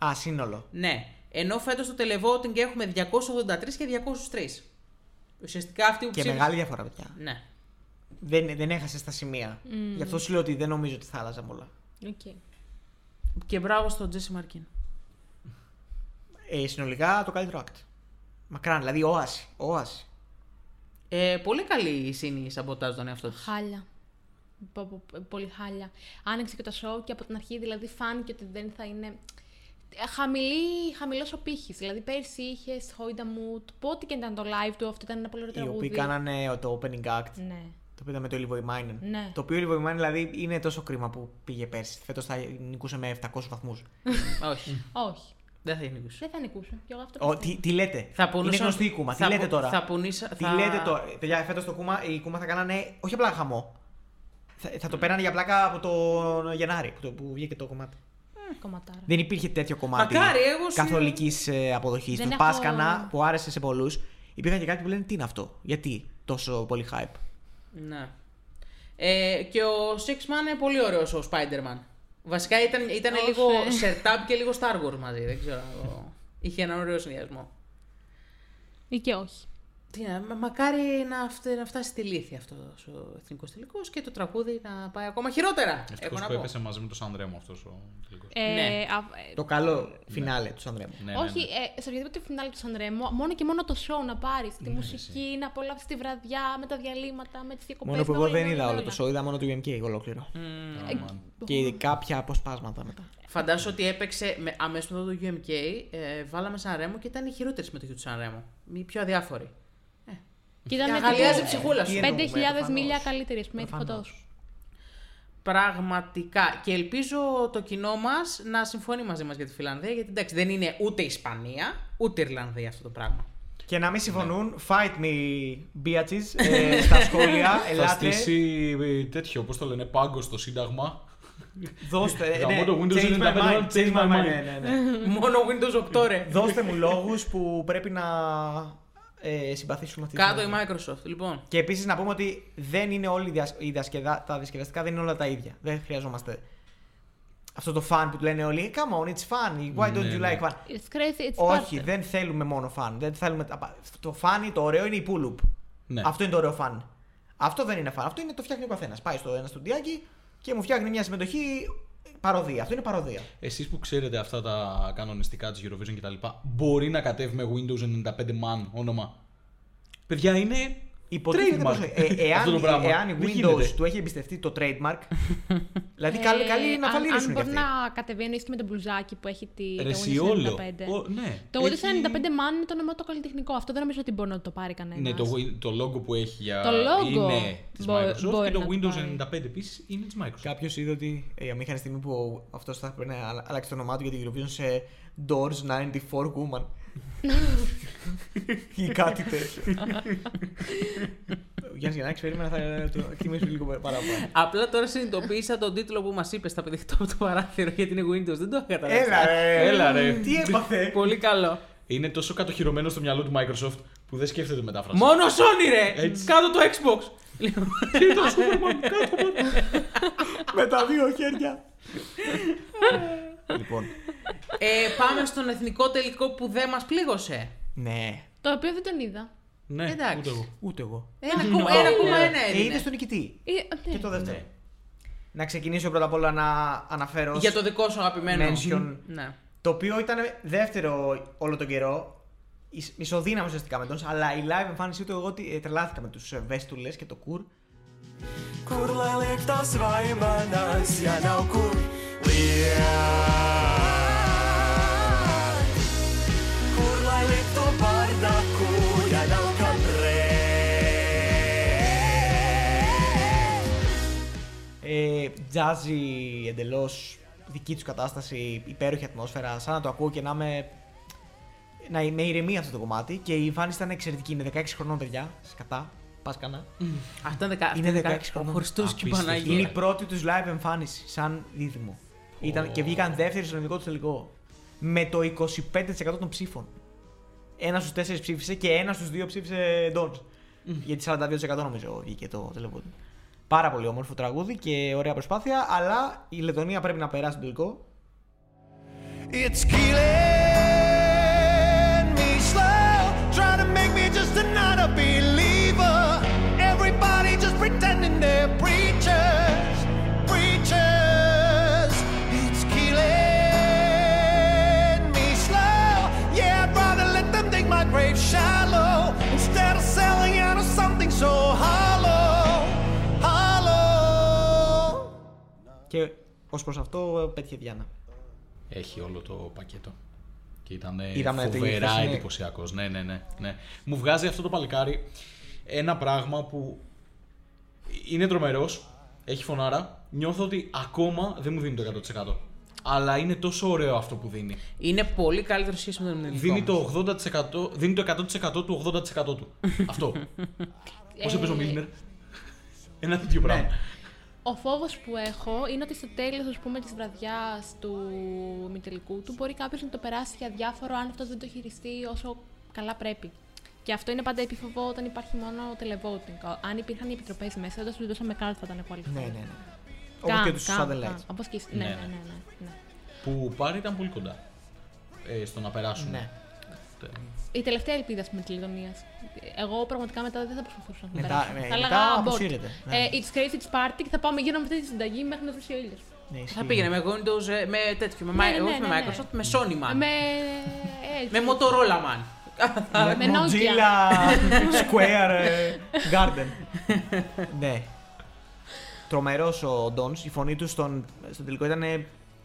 S5: 467.
S2: Α, σύνολο.
S5: Ναι. Ενώ φέτος στο televoting έχουμε 283 και 203. Ουσιαστικά αυτοί που
S2: Και
S5: ψήφισαν-
S2: μεγάλη διαφορά, παιδιά.
S5: Ναι.
S2: Δεν, δεν έχασε στα σημεία. Γι' αυτό σου λέω ότι δεν νομίζω ότι θα άλλαζαν πολλά.
S4: Οκ.
S5: Και μπράβο στον Jesse Markin.
S2: Ε, συνολικά το καλύτερο act. Μακράν, δηλαδή όαση. όαση.
S5: Ε, πολύ καλή η Σίνη σαμποτάζ τον εαυτό της.
S4: Χάλια. Πο- πο- Πολύ χάλια. Άνοιξε και το show και από την αρχή δηλαδή φάνηκε ότι δεν θα είναι. ε, Χαμηλή, χαμηλός ο πύχης. Δηλαδή πέρσι είχες Χόιντα Mood, πότε και ήταν το live του, αυτό ήταν ένα πολύ ωραίο
S2: Οι
S4: τραγούδι.
S2: οποίοι κάνανε το opening act.
S4: Ναι.
S2: Το οποίο ήταν με το Levoy Minen.
S4: Ναι.
S2: Το οποίο Levoy Minen δηλαδή είναι τόσο κρίμα που πήγε πέρσι. Φέτος θα νικούσε με 700 βαθμούς.
S5: Όχι.
S4: Όχι.
S5: Δεν θα νικούσε.
S4: Δεν θα νικούσε. Και εγώ αυτό
S2: τι,
S4: πιστεύω.
S2: τι λέτε;
S5: Θα πονούσαν-
S2: Είναι γνωστή η κούμα.
S5: θα
S2: τι λέτε
S5: πο-
S2: τώρα;
S5: θα πονήσα-
S2: Τι
S5: θα-
S2: λέτε τώρα; Παιδιά, φέτος το κούμα, η κούμα θα κάνανε όχι απλά χαμό. Θα, θα το πέρανε για πλάκα από το Γενάρη που, το, που βγήκε το κομμάτι.
S4: Κομματάρα.
S2: Δεν υπήρχε τέτοιο κομμάτι
S5: Μακάρι, εγώ σου-
S2: καθολικής αποδοχής.
S4: Δεν
S2: Το
S4: έχω-
S2: Πάσκανα που άρεσε σε πολλούς. Υπήρχαν και κάποιοι που λένε τι είναι αυτό; Γιατί τόσο πολύ hype;
S5: Ναι. Ε, και ο Six Man είναι πολύ ωραίος ο Spider-Man. Βασικά ήταν, ήταν
S4: Όχι.
S5: λίγο Sertab και λίγο Star Wars μαζί. Δεν ξέρω. εγώ. Είχε έναν ωραίο συνδυασμό.
S4: Ή και όχι.
S5: Τι να, μα- μακάρι να, φτε- να φτάσει στη λύθη αυτός ο εθνικός τελικός και το τραγούδι να πάει ακόμα χειρότερα. Έχω
S3: Ευτυχώς
S5: να
S3: που
S5: πω.
S3: έπεσε μαζί με το Σανδρέμο αυτός ο τελικός.
S4: Ε,
S5: Ναι.
S4: α- ε,
S2: Το καλό φινάλε του Σανδρέμου.
S3: Ναι, ναι,
S4: όχι,
S3: ναι.
S4: ε, σε οποιαδήποτε φινάλε του Σανρέμο, μόνο και μόνο το show να πάρεις, τη μουσική, να απολαύσεις τη βραδιά με τα διαλύματα, με τις διακοπές.
S2: Μόνο που εγώ δεν είδα όλο το show, είδα μόνο το UMK ολόκληρο.
S3: Αμάν.
S2: Και κάποια αποσπάσματα μετά.
S5: Φαντάσου ότι έπαιξε με, αμέσως μετά το UMK, ε, βάλαμε Σαν Ρέμο και ήταν η χειρότερη συμμετοχή του Σαν Ρέμο. Η πιο αδιάφορη.
S4: Και ήταν
S5: Αγαλιάζει η
S4: τύπου
S5: ψυχούλα σου.
S2: Τι
S4: 5.000
S2: εννοούμε,
S4: μίλια
S2: προφανώς.
S4: καλύτερη, ας πούμε,
S2: Προφανώς.
S4: φωτός.
S5: Πραγματικά. Και ελπίζω το κοινό μας να συμφωνεί μαζί μας για τη Φιλανδία, γιατί εντάξει δεν είναι ούτε Ισπανία, ούτε Ιρλανδία αυτό το πράγμα.
S2: Και να μην συμφωνούν, fight me, bitches, ε, στα σχόλια,
S3: Θα
S2: ελάτε,
S3: στήσει ε, τέτοιο, πώς το λένε, πάγκο στο Σύνταγμα.
S2: δώστε, ε,
S3: Γαμώ
S2: ναι,
S3: το Windows
S2: change my
S3: 95,
S2: mind, change my mind,
S3: mind.
S2: ναι, ναι, ναι.
S5: Μόνο Windows 8 ρε.
S2: Δώστε μου λόγους που πρέπει να ε, συμπαθήσουμε αυτή τη
S5: Κάτω η
S2: στιγμή.
S5: Microsoft, λοιπόν.
S2: Και επίσης να πούμε ότι δεν είναι όλοι οι διασ- οι διασκεδα... τα διασκεδαστικά δεν είναι όλα τα ίδια. Δεν χρειαζόμαστε αυτό το fun που του λένε όλοι. Come on, it's fun. Why don't
S3: Ναι,
S2: you
S3: ναι.
S2: like fun?
S4: It's crazy, it's
S2: Όχι,
S4: Sparta.
S2: δεν θέλουμε μόνο fun. Δεν θέλουμε... τα- Το fun, το ωραίο είναι η pull-up.
S3: Ναι.
S2: Αυτό είναι το ωραίο fun. Αυτό δεν είναι fun. Αυτό είναι το φτιάχνει ο καθένας. Πάει στο ένα στουντιάκι και μου φτιάχνει μια συμμετοχή παροδία. Αυτό είναι παροδία.
S3: Εσείς που ξέρετε αυτά τα κανονιστικά της Eurovision κτλ. Μπορεί να κατέβει με Windows 95 man όνομα. Παιδιά είναι
S2: Υποτίθεται πως,
S3: trademark
S2: ε, εάν,
S3: αυτό το πράγμα.
S2: εάν η
S3: Δεν
S2: Windows
S3: γίνεται.
S2: του έχει εμπιστευτεί το trademark, δηλαδή καλή, καλή να
S4: αν-
S2: φαλυρίσουν
S4: Αν
S2: κι
S4: μπορεί
S2: αυτοί.
S4: να κατεβαίνει και με το μπλουζάκι που έχει τη,
S3: Ρε
S4: το
S3: εσύ
S4: Windows
S3: όλο.
S4: 95.
S3: Ο- ναι.
S4: Το
S3: Έχει-
S4: Windows 95 man είναι το όνομα το καλλιτεχνικό. Αυτό δεν νομίζω ότι μπορεί να το πάρει κανένας.
S3: Ναι, το, το logo που έχει για...
S4: Το logo
S3: είναι της
S4: μπο-
S3: Microsoft
S4: μπορεί
S3: και το
S4: να το
S3: Windows
S4: πάρει.
S3: 95 επίσης είναι της Microsoft.
S2: Κάποιος είδε ότι ε, η αμήχανη στιγμή που αυτός θα πρέπει να αλλα- αλλάξει το όνομά του για την Eurovision σε Doors 94 Woman. Ή κάτι τέτοιο. Ο Γιάννης Γιαννάκης περίμενα θα το εκτιμήσω λίγο παραπάνω.
S5: Απλά τώρα συνειδητοποίησα τον τίτλο που μας είπες στα παιδικτό από το παράθυρο γιατί είναι Windows. Δεν το είχα καταλάβει.
S2: Έλα ρε!
S3: Έλα, ρε.
S2: Τι έπαθε!
S5: Πολύ καλό.
S3: Είναι τόσο κατοχυρωμένο στο μυαλό του Microsoft που δεν σκέφτεται μετάφραση.
S5: Μόνο Sony ρε!
S3: Έτσι.
S5: Κάτω το Xbox. Λοιπόν,
S3: Και το Superman; Κάτω από-
S2: Με τα δύο χέρια. λοιπόν.
S5: Ε, πάμε στον εθνικό τελικό που δεν μας πλήγωσε.
S2: Ναι.
S4: Το οποίο δεν τον είδα.
S3: Ναι,
S5: Εντάξει.
S3: ούτε εγώ.
S2: Ούτε εγώ.
S5: Ένα κόμμα ένα, κόμμα ένα
S2: Ε,
S5: έδινε.
S2: είδες τον νικητή.
S4: Ε, ναι.
S2: Και το δεύτερο.
S3: Ναι.
S2: Να ξεκινήσω πρώτα απ' όλα να αναφέρω.
S5: Για το δικό σου αγαπημένο.
S2: Mention.
S5: Ναι.
S2: Το οποίο ήταν δεύτερο όλο τον καιρό. Ισ- Ισοδύναμο ουσιαστικά με τον, αλλά η live εμφάνισή του εγώ ότι, ε, τρελάθηκα με τους Βέστουλες και το κουρ.
S6: Kur lai liek tas vaimanas, ja nav kur liek?
S2: Ε, jazzy εντελώς, δική τους κατάσταση, υπέροχη ατμόσφαιρα, σαν να το ακούω και να είμαι. Να είμαι ηρεμία αυτό το κομμάτι. Και η εμφάνιση ήταν εξαιρετική. Είναι 16 χρονών, παιδιά. Σκατά. Πάσκανα.
S5: Αυτά είναι δεκα-
S2: Είναι
S5: αυτά
S2: 16
S5: Ο
S2: χρονών.
S5: Χριστός και η
S3: Απίστευτο.
S5: Παναγία.
S2: Είναι η πρώτη τους live εμφάνιση, σαν δίδυμο. Ήταν, και βγήκαν δεύτεροι στο ελληνικό τους τελικό. Με το 25% των ψήφων. Ένας στους τέσσερις ψήφισε και ένας στους δύο ψήφισε Dodge. Γιατί 42% νομίζω βγήκε το τελικό. Πάρα πολύ όμορφο τραγούδι και ωραία προσπάθεια, αλλά η Λετωνία πρέπει να περάσει τον τελικό.
S6: It's killing me slow. Trying to make me just another believer. Everybody just pretending
S2: Και ως προς αυτό πέτυχε Διάννα.
S3: Έχει όλο το πακέτο. Και ήταν
S2: Είδαμε τη
S3: φοβερά
S2: χθεσινή.
S3: εντυπωσιακός. Ναι, ναι, ναι, ναι. Μου βγάζει αυτό το παλικάρι ένα πράγμα που είναι τρομερός. Έχει φωνάρα. Νιώθω ότι ακόμα δεν μου δίνει το 100%. Αλλά είναι τόσο ωραίο αυτό που δίνει.
S5: Είναι πολύ καλύτερο σχέση με τον ελληνικό.
S3: Δίνει
S5: όμως.
S3: το 80%, δίνει το 100% του 80% του. αυτό. Πώ έπαιζε ο Μίλνερ; Ένα τέτοιο πράγμα.
S4: Ο φόβος που έχω είναι ότι στο τέλος της βραδιάς του μητελικού του μπορεί κάποιος να το περάσει για διάφορο αν αυτό δεν το χειριστεί όσο καλά πρέπει. Και αυτό είναι πάντα επίφοβο όταν υπάρχει μόνο televoting. Αν υπήρχαν οι επιτροπές μέσα, δεν τους δώσαμε κάρτα, θα ήταν πολύ
S2: Ναι, ναι,
S4: εύκολο.
S2: ναι. Όπως και τους Southern Lights.
S4: Όπως και.
S3: Ναι,
S4: Ναι, ναι,
S3: ναι.
S4: ναι. ναι, ναι.
S3: Που πάρει ήταν πολύ κοντά. Ε, στο να περάσουν.
S2: Ναι.
S4: Η τελευταία ελπίδα με της Λετωνίας. Εγώ πραγματικά μετά δεν θα προσπαθούσα να
S2: Μετά-
S4: περάσω.
S2: ναι,
S4: θα
S2: μετά
S4: έλεγα abort.
S2: αποσύρεται, ναι.
S4: Ε, it's crazy, it's party και θα πάμε γύρω με αυτή τη συνταγή μέχρι να βρει ο ήλιος.
S2: Ναι, ισχύει.
S5: Θα πήγαινε με Windows, ε, με τέτοιο, με,
S4: Ναι,
S5: Mi-
S4: ναι,
S5: όχι
S4: ναι,
S5: με
S4: ναι.
S5: Microsoft, με Sony Man.
S4: Με.
S5: Με Motorola Man.
S4: με Nokia.
S2: Mozilla Square ε, Garden. ναι. Τρομερός ο Ντόνς. Η φωνή του στον, στον τελικό ήταν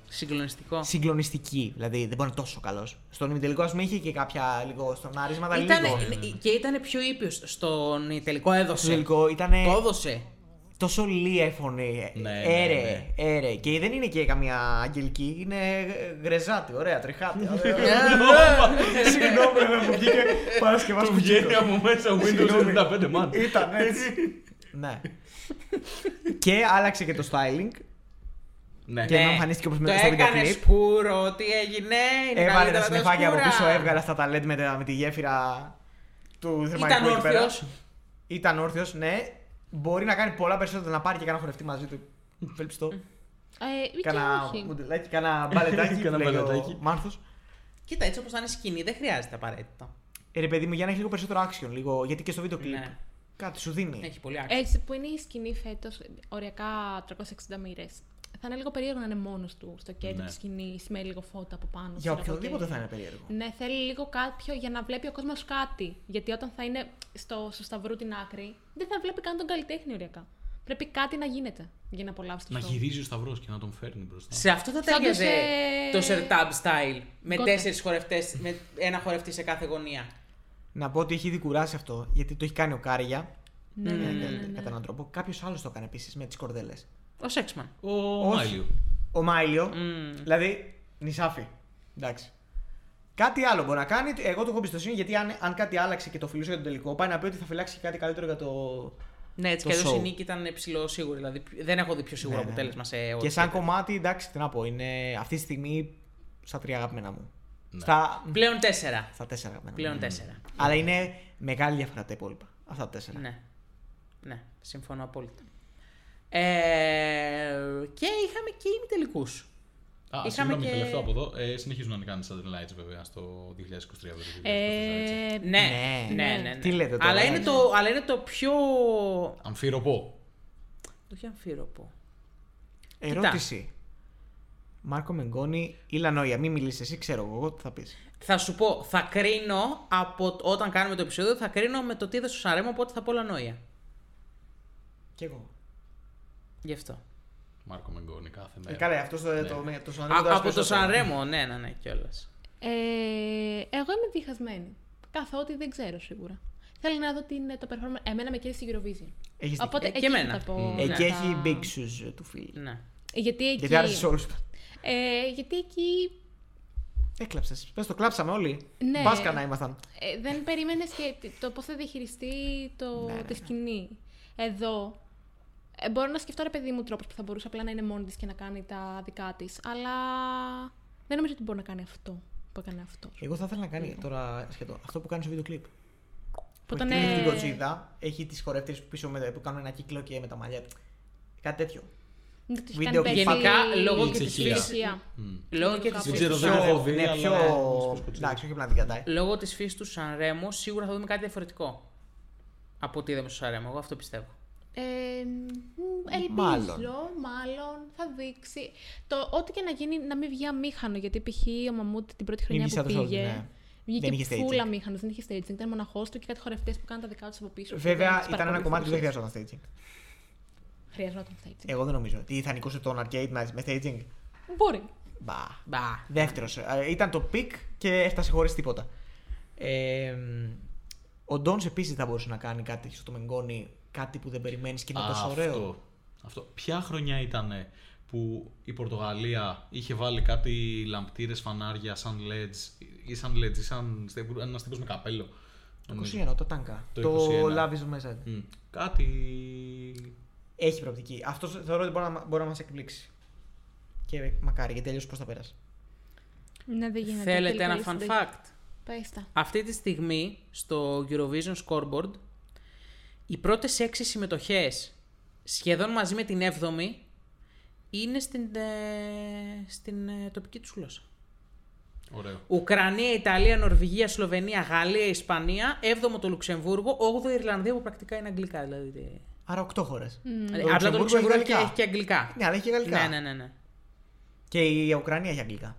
S5: Συγκλονιστικό.
S2: συγκλονιστική. Δηλαδή δεν μπορεί να είναι τόσο καλός. Στον ημιτελικό, ας πούμε, είχε και κάποια λίγο στον άρισμα.
S5: Ήτανε-
S2: λίγο.
S5: και ήταν πιο ήπιος στον τελικό,
S2: Στο
S5: έδωσε.
S2: τελικό ήταν
S5: Το έδωσε.
S2: τόσο λία φωνή.
S3: Ναι, ναι,
S2: έρε,
S3: ναι.
S2: έρε. Και δεν είναι και καμία αγγελική, είναι γρεζάτη, ωραία, τριχάτη. ωραία. Συγγνώμη, ρε, μου βγήκε Παρασκευάς
S3: Του βγαίνει
S2: Κουτσίκος.
S3: από μέσα Windows
S2: Συγγνώμη.
S3: 95 man.
S2: Ήταν έτσι. ναι. και άλλαξε και το styling.
S3: Ναι.
S2: Και ενώ εμφανίστηκε όπως με-
S5: το
S2: στο βίντεο
S5: έκανες
S2: κλιπ.
S5: σπούρο, τι έγινε. Είναι
S2: Έβαλε τα
S5: καλύτερα
S2: συννεφάκια από
S5: σκούρα.
S2: πίσω, έβγαλε στα ταλέντ με, τα- με τη γέφυρα του
S5: Ήταν
S2: θερμαϊκού εκεί πέρα.
S5: όρθιος.
S2: Ήταν όρθιος, ναι. Μπορεί να κάνει πολλά περισσότερα να πάρει και κανένα χορευτή μαζί του. Βλέπεις το.
S4: Ε, ή και
S2: Κάνα
S4: όχι.
S2: μοντελάκι, κάνα μπαλετάκι.
S3: Κάνα
S2: που λέει
S3: μπαλετάκι.
S2: ο Μάνθος.
S5: Κοίτα, έτσι όπως θα είναι σκηνή, δεν χρειάζεται απαραίτητα.
S2: Ε, ρε παιδί μου, για να έχεις λίγο περισσότερο action, λίγο, γιατί και στο βίντεο κλιπ
S5: Ναι.
S2: κάτι σου δίνει.
S5: Έχει πολύ άξιο.
S4: Έτσι που είναι η σκηνή φέτος, οριακά 360 μοίρες. Θα είναι λίγο περίεργο να είναι μόνος του στο κέντρο
S3: Ναι.
S4: της σκηνής με λίγο φώτα από πάνω.
S2: Για
S4: ξέρω εγώ,
S2: οποιοδήποτε
S4: και-
S2: θα είναι περίεργο.
S4: Ναι, θέλει λίγο κάποιο για να βλέπει ο κόσμος κάτι. Γιατί όταν θα είναι στο, στο σταυρού την άκρη, δεν θα βλέπει καν τον καλλιτέχνη οριακά. Πρέπει κάτι να γίνεται για να απολαύσει το
S3: Να
S4: show.
S3: γυρίζει ο Σταυρός και να τον φέρνει μπροστά.
S5: Σε αυτό θα
S4: Σαν το
S5: τέριαζε
S4: σε-
S5: το Sertab style. Με
S4: Γκότε.
S5: τέσσερις χορευτές, με ένα χορευτή σε κάθε γωνία.
S2: Να πω ότι έχει ήδη κουράσει αυτό, γιατί το έχει κάνει ο Κάρια.
S4: Ναι,
S2: ε,
S4: ναι, ναι,
S2: κα-
S4: ναι, ναι.
S2: Κατά έναν τρόπο. Κάποιος άλλος το έκανε επίσης με τις κορδέλες.
S5: Ο Σέξμαν.
S3: Ο
S2: Όχι.
S3: Μάιλιο.
S2: Ο Μάιλιο.
S5: Μμμ.
S2: Δηλαδή, νησάφι. Εντάξει. Κάτι άλλο μπορεί να κάνει. Εγώ του έχω εμπιστοσύνη γιατί αν, αν κάτι άλλαξε και το φιλούσε για τον τελικό, πάει να πει ότι θα φυλάξει και κάτι καλύτερο για το.
S5: Ναι, έτσι
S2: Το
S5: κι αλλιώς η
S2: show.
S5: νίκη ήταν ψηλό σίγουρη. Δηλαδή δεν έχω δει πιο σίγουρο
S2: Ναι, ναι.
S5: αποτέλεσμα σε ό,τι
S2: Και σαν
S5: σκέφτεται.
S2: κομμάτι, εντάξει, τι να πω, είναι αυτή τη στιγμή στα τρία αγαπημένα μου.
S3: Ναι.
S2: Στα,
S5: Πλέον τέσσερα.
S2: στα τέσσερα αγαπημένα μου.
S5: Πλέον τέσσερα.
S2: Αλλά είναι μεγάλη διαφορά τα υπόλοιπα. Αυτά τα τέσσερα.
S5: Ναι. Ναι, συμφωνώ απόλυτα. Ε, και είχαμε και ημιτελικού.
S3: Α,
S5: Είχαμε
S3: συγγνώμη,
S5: και-
S3: τελευταίο από εδώ. Ε, συνεχίζουν να είναι κάνει Southern Lights βέβαια στο 2023. βέβαια, το 2024, έτσι.
S4: Ε,
S5: Ναι,
S2: Ναι.
S5: ναι, ναι. ναι.
S2: Τι λέτε τώρα,
S5: αλλά,
S2: ε;
S5: είναι το, αλλά είναι το πιο.
S3: Αμφίροπο.
S5: Το πιο αμφίροπο.
S2: Ερώτηση. Μάρκο Μεγκόνη ή Λανόια. Μην μιλήσει εσύ, ξέρω εγώ, εγώ τι θα πεις.
S5: Θα σου πω, θα κρίνω από τ- όταν κάνουμε το επεισόδιο, θα κρίνω με το τι είδα στο Σαρέμο, οπότε θα πω Λανόια.
S2: Κι εγώ.
S5: Γι' αυτό.
S3: Μάρκο Μεγκόνη κάθε
S2: Ε,
S3: μέρα.
S2: καλά, αυτός το,
S3: Ναι.
S2: το, το, το,
S5: Α, από το Σαρέμο, ναι, ναι, ναι, κιόλας.
S4: Ε, εγώ είμαι διχασμένη. Καθότι δεν ξέρω σίγουρα. Θέλω να δω την, το performance. Εμένα με κέρδισε η Eurovision.
S2: Έχεις
S4: Οπότε
S5: Ε, και
S4: εκεί
S5: εμένα.
S4: θα τα πω.
S5: Mm.
S2: Εκεί
S4: τα-
S2: έχει big shoes του φίλου.
S5: Ναι.
S4: Γιατί εκεί.
S2: Γιατί άρεσε σε όλου.
S4: Ε, γιατί εκεί
S2: Έκλαψες. Πες το κλάψαμε όλοι.
S4: Ναι.
S2: Μπάσκα να ήμασταν.
S4: ε, δεν περίμενες και το πώς θα διαχειριστεί το,
S2: Ναι, ναι,
S4: τη
S2: ναι.
S4: σκηνή. Εδώ. Ε, μπορώ να σκεφτώ ρε παιδί μου τρόπο που θα μπορούσε απλά να είναι μόνη της και να κάνει τα δικά της. Αλλά δεν νομίζω ότι μπορεί να κάνει αυτό που έκανε αυτός.
S2: Εγώ θα ήθελα να κάνει τώρα σχεδόν αυτό που κάνει στο βίντεο κλειπ. Που
S4: ήταν,
S2: έχει την
S4: ε,
S2: κοτσίδα, έχει τις χορεύτριες που πίσω με, που κάνουν ένα κύκλο και με τα μαλλιά. Κάτι τέτοιο.
S4: Δεν το έχει
S2: Βίντεο
S4: κάνει
S2: κλιπ.
S4: πέρσι
S5: Γενικά,
S4: η-
S5: λόγω
S4: η
S3: και της
S4: Τσεχία.
S5: φύσης- Λόγω και της
S3: Δεν
S5: φύσης
S3: ξέρω,
S5: του
S3: δεν
S5: Σαν-
S3: έχω δει,
S2: ναι,
S3: αλλά
S2: πιο...
S3: όπως πω, ξέρω.
S2: Εντάξει, όχι απλά την κατάει.
S5: Λόγω της φύσης του Σαν Ρέμο, σίγουρα θα δούμε κάτι διαφορετικό. Από ό,τι είδαμε στο Σαν Ρέμο. Εγώ αυτό πιστεύω.
S4: Ε, μ, ελπίζω,
S2: Μάλλον.
S4: μάλλον. θα δείξει. Το, ό,τι και να γίνει, να μην βγει αμήχανο. Γιατί π.χ. ο Μαμούτ την πρώτη χρονιά
S2: βγεις
S4: που
S2: σαν το
S4: πήγε.
S2: Σόλτ, ναι.
S4: Βγήκε
S2: Δεν είχε staging.
S4: φούλα αμήχανος, δεν είχε staging. Ήταν μοναχός του και κάτι χορευτές που κάναν τα δικά τους από πίσω. που
S2: Βέβαια,
S4: δεν τους
S2: ήταν ένα κομμάτι που δεν
S4: παρακολουθούσες.
S2: χρειαζόταν staging.
S4: Χρειαζόταν staging.
S2: Εγώ δεν νομίζω. Τι θα νικούσε τον arcade με με staging;
S4: Μπορεί.
S2: Μπα.
S5: Μπα.
S2: Δεύτερος. Ήταν το πικ και έφτασε χωρίς τίποτα. Ε, ο Ντόνς επίσης θα μπορούσε να κάνει κάτι στο Μενγκόνι, κάτι που δεν περιμένεις και είναι
S3: Α,
S2: τόσο ωραίο.
S3: Αυτό, αυτό. Ποια χρονιά ήταν που η Πορτογαλία είχε βάλει κάτι λαμπτήρες φανάρια σαν LEDs ή σαν LEDs ή σαν ένας τύπο με καπέλο.
S2: Το
S3: νομίζω.
S2: 21, το Τάνκα.
S3: Το
S2: Το,
S3: 21.
S2: Love is μέσα.
S3: Μμ. Κάτι.
S2: Έχει προοπτική. Αυτός θεωρώ ότι μπορεί να, μπορεί να μας εκπλήξει. Και μακάρι, γιατί αλλιώς πώς θα πέρασε.
S4: Ναι, δεν γίνεται.
S5: Θέλετε
S4: Τελικά
S5: ένα fun
S4: λύση δεν-
S5: fact;
S4: Πες τα.
S5: Αυτή τη στιγμή στο Eurovision Scoreboard οι πρώτες έξι συμμετοχές σχεδόν μαζί με την 7η είναι στην, ε, στην ε, τοπική τους γλώσσα.
S3: Ωραίο.
S5: Ουκρανία, Ιταλία, Νορβηγία, Σλοβενία, Γαλλία, Ισπανία, 7ο το Λουξεμβούργο, 8ο η Ιρλανδία που πρακτικά είναι αγγλικά. Δηλαδή, τι-
S2: Άρα 8 χώρες.
S5: Δηλαδή, απλά το Λουξεμβούργο έχει, έχει και αγγλικά.
S2: Ναι, αλλά έχει και γαλλικά.
S5: Ναι, ναι, ναι, ναι.
S2: Και η Ουκρανία έχει αγγλικά.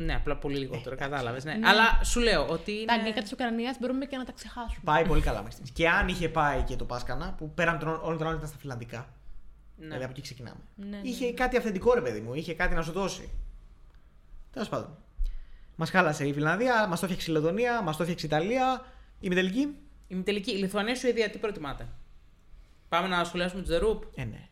S5: Ναι, απλά πολύ λιγότερο,
S2: Ε,
S5: κατάλαβες. Ναι.
S4: Ναι.
S5: Αλλά σου λέω ότι. Είναι...
S4: Τα αγγλικά της Ουκρανίας μπορούμε και να τα ξεχάσουμε.
S2: Πάει πολύ καλά μέχρι στιγμής. Και αν είχε πάει και το Πάσκανα, που πέραν των όλων των άλλων ήταν στα φιλανδικά.
S5: Ναι.
S2: Δηλαδή από εκεί ξεκινάμε.
S4: Ναι, ναι,
S2: Είχε κάτι αυθεντικό ρε παιδί μου, είχε κάτι να σου δώσει. Τέλος πάντων. Μας χάλασε η Φιλανδία, μας το έφτιαξε η Λετωνία, μας το έφτιαξε η Ιταλία. Η τελική;
S5: Η τελική. Η Λιθουανία, Σουηδία, τι προτιμάτε; Πάμε να σχολιάσουμε τους The Roop;
S2: Ε, ναι.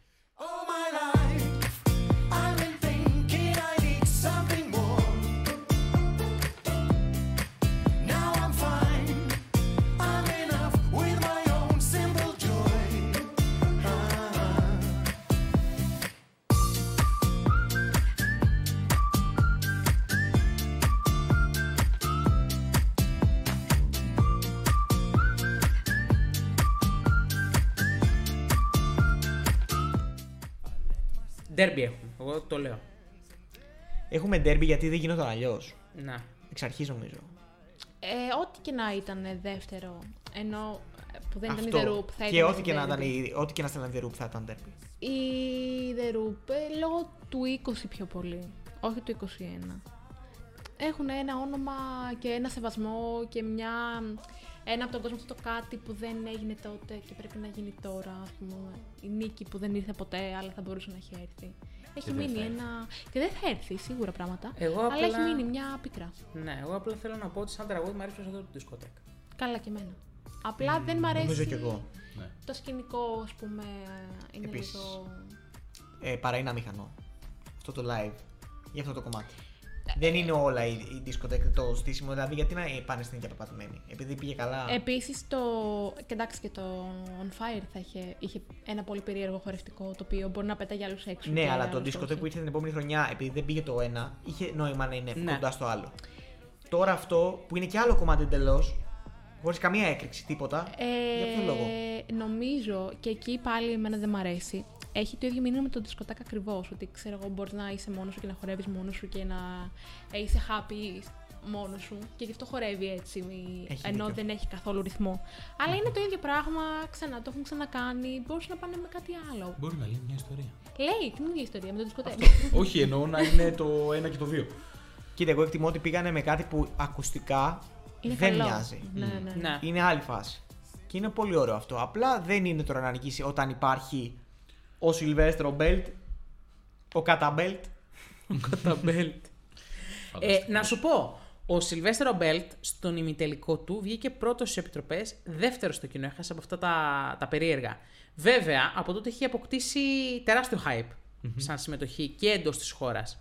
S5: Ντέρμπι έχουμε. Εγώ το λέω.
S2: Έχουμε ντέρμπι γιατί δεν γινόταν αλλιώς.
S5: Να.
S2: Εξ αρχής νομίζω.
S4: Ε, ό,τι και να ήταν δεύτερο, ενώ ε, που δεν
S2: Αυτό.
S4: ήταν η The Roop, θα
S2: και
S4: ήταν
S2: ό,τι και, να
S4: derby.
S2: ήταν, η- ό,τι και να στέλναν The Roop θα ήταν ντέρμπι.
S4: Η The Roop, ε, λόγω του 20 πιο πολύ, όχι του 21. Έχουν ένα όνομα και ένα σεβασμό και μια, ένα από τον κόσμο αυτό το κάτι που δεν έγινε τότε και πρέπει να γίνει τώρα, ας πούμε. Η νίκη που δεν ήρθε ποτέ, αλλά θα μπορούσε να έχει έρθει. Έχει
S3: δεν
S4: μείνει
S3: θα
S4: ένα... Και δεν θα έρθει, σίγουρα πράγματα.
S5: Εγώ
S4: Αλλά
S5: απλά-
S4: έχει μείνει μια πίκρα.
S5: Ναι, εγώ απλά θέλω να πω ότι σαν τραγούδι μου αρέσει περισσότερο το δισκοτέκ.
S4: Καλά και εμένα. Απλά δεν μ' αρέσει
S2: Νομίζω κι εγώ.
S3: Ναι.
S4: το σκηνικό, ας πούμε, είναι
S2: Επίσης.
S4: λίγο...
S2: Ε, παρά είναι αμήχανο. Αυτό το live. Για αυτό το κομμάτι. Δεν είναι όλα η, η discotheque το στήσιμο, δηλαδή γιατί να πάνε στην ίδια πεπατημένη. Επειδή πήγε καλά.
S4: Επίσης το... Και εντάξει και το On Fire θα είχε, είχε ένα πολύ περίεργο χορευτικό το οποίο μπορεί να πετάει για άλλους έξω.
S2: ναι,
S4: και
S2: αλλά το
S4: άλλους
S2: discotheque
S4: όχι.
S2: που ήρθε την επόμενη χρονιά, επειδή δεν πήγε το ένα, είχε νόημα να είναι
S5: Ναι.
S2: κοντά στο άλλο. Τώρα αυτό που είναι και άλλο κομμάτι εντελώς, χωρίς καμία έκρηξη, τίποτα.
S4: Ε,
S2: Για ποιο λόγο;
S4: Νομίζω και εκεί πάλι εμένα δεν μ' αρέσει. Έχει το ίδιο μήνυμα με το δισκοτάκ ακριβώς. Ότι ξέρω εγώ, μπορείς να είσαι μόνος σου και να χορεύεις μόνος σου και να ε, είσαι happy μόνος σου. Και γι' αυτό χορεύει έτσι. μη-
S2: Έχει
S4: ενώ
S2: δίκιο.
S4: δεν έχει καθόλου ρυθμό. Αλλά είναι το ίδιο πράγμα. Ξανά το έχουν ξανακάνει. Μπορούσαν να πάνε με κάτι άλλο.
S3: Μπορεί να λέει μια ιστορία.
S4: Λέει την ίδια ιστορία με το δισκοτέκ;
S3: Όχι, εννοώ να είναι το ένα και το δύο.
S2: Κοίτα, εγώ εκτιμώ ότι πήγανε με κάτι που ακουστικά
S4: Είναι
S2: δεν
S4: καλό.
S2: μοιάζει.
S4: Ναι, ναι.
S5: Ναι.
S2: Είναι άλλη φάση. Και είναι πολύ ωραίο αυτό. Απλά δεν είναι τώρα να νικήσει όταν υπάρχει ο Σιλβέστρο Μπέλτ, ο Καταμπέλτ.
S5: Τα μπέλτ. Ε, να σου πω, ο Σιλβέστερο Μπέλτ στον ημιτελικό του βγήκε πρώτος στις επιτροπές, δεύτερος στο κοινό. Έχασε από αυτά τα, τα περίεργα. Βέβαια, από τότε έχει αποκτήσει τεράστιο hype σαν συμμετοχή και εντός της χώρας.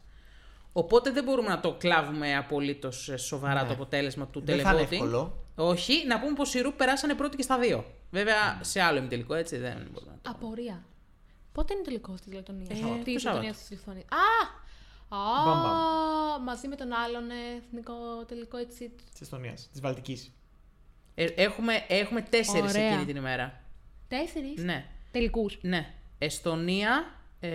S5: Οπότε δεν μπορούμε να το λάβουμε απολύτως σοβαρά
S2: Ναι.
S5: το αποτέλεσμα του
S2: Δεν θα είναι
S5: televoting.
S2: εύκολο.
S5: Όχι, να πούμε πως οι Ρουπ περάσανε πρώτοι και στα δύο. Βέβαια, σε άλλο ημιτελικό έτσι δεν μπορούμε να το
S4: Απορία. Πότε είναι το τελικό της Λετωνίας;
S5: Ε,
S4: Τι
S5: το Σάββατο.
S4: Λετωνία της Λιθουανίας. Α! Α,
S2: Μπαμ, μπαμ.
S4: μαζί με τον άλλον ε, εθνικό τελικό έτσι.
S2: Της Εστονίας, της Βαλτικής.
S5: Ε, έχουμε, έχουμε τέσσερις
S4: Ωραία.
S5: εκείνη την ημέρα.
S4: Τέσσερις;
S5: Ναι.
S4: τελικούς.
S5: Ναι. Εστονία. Ε,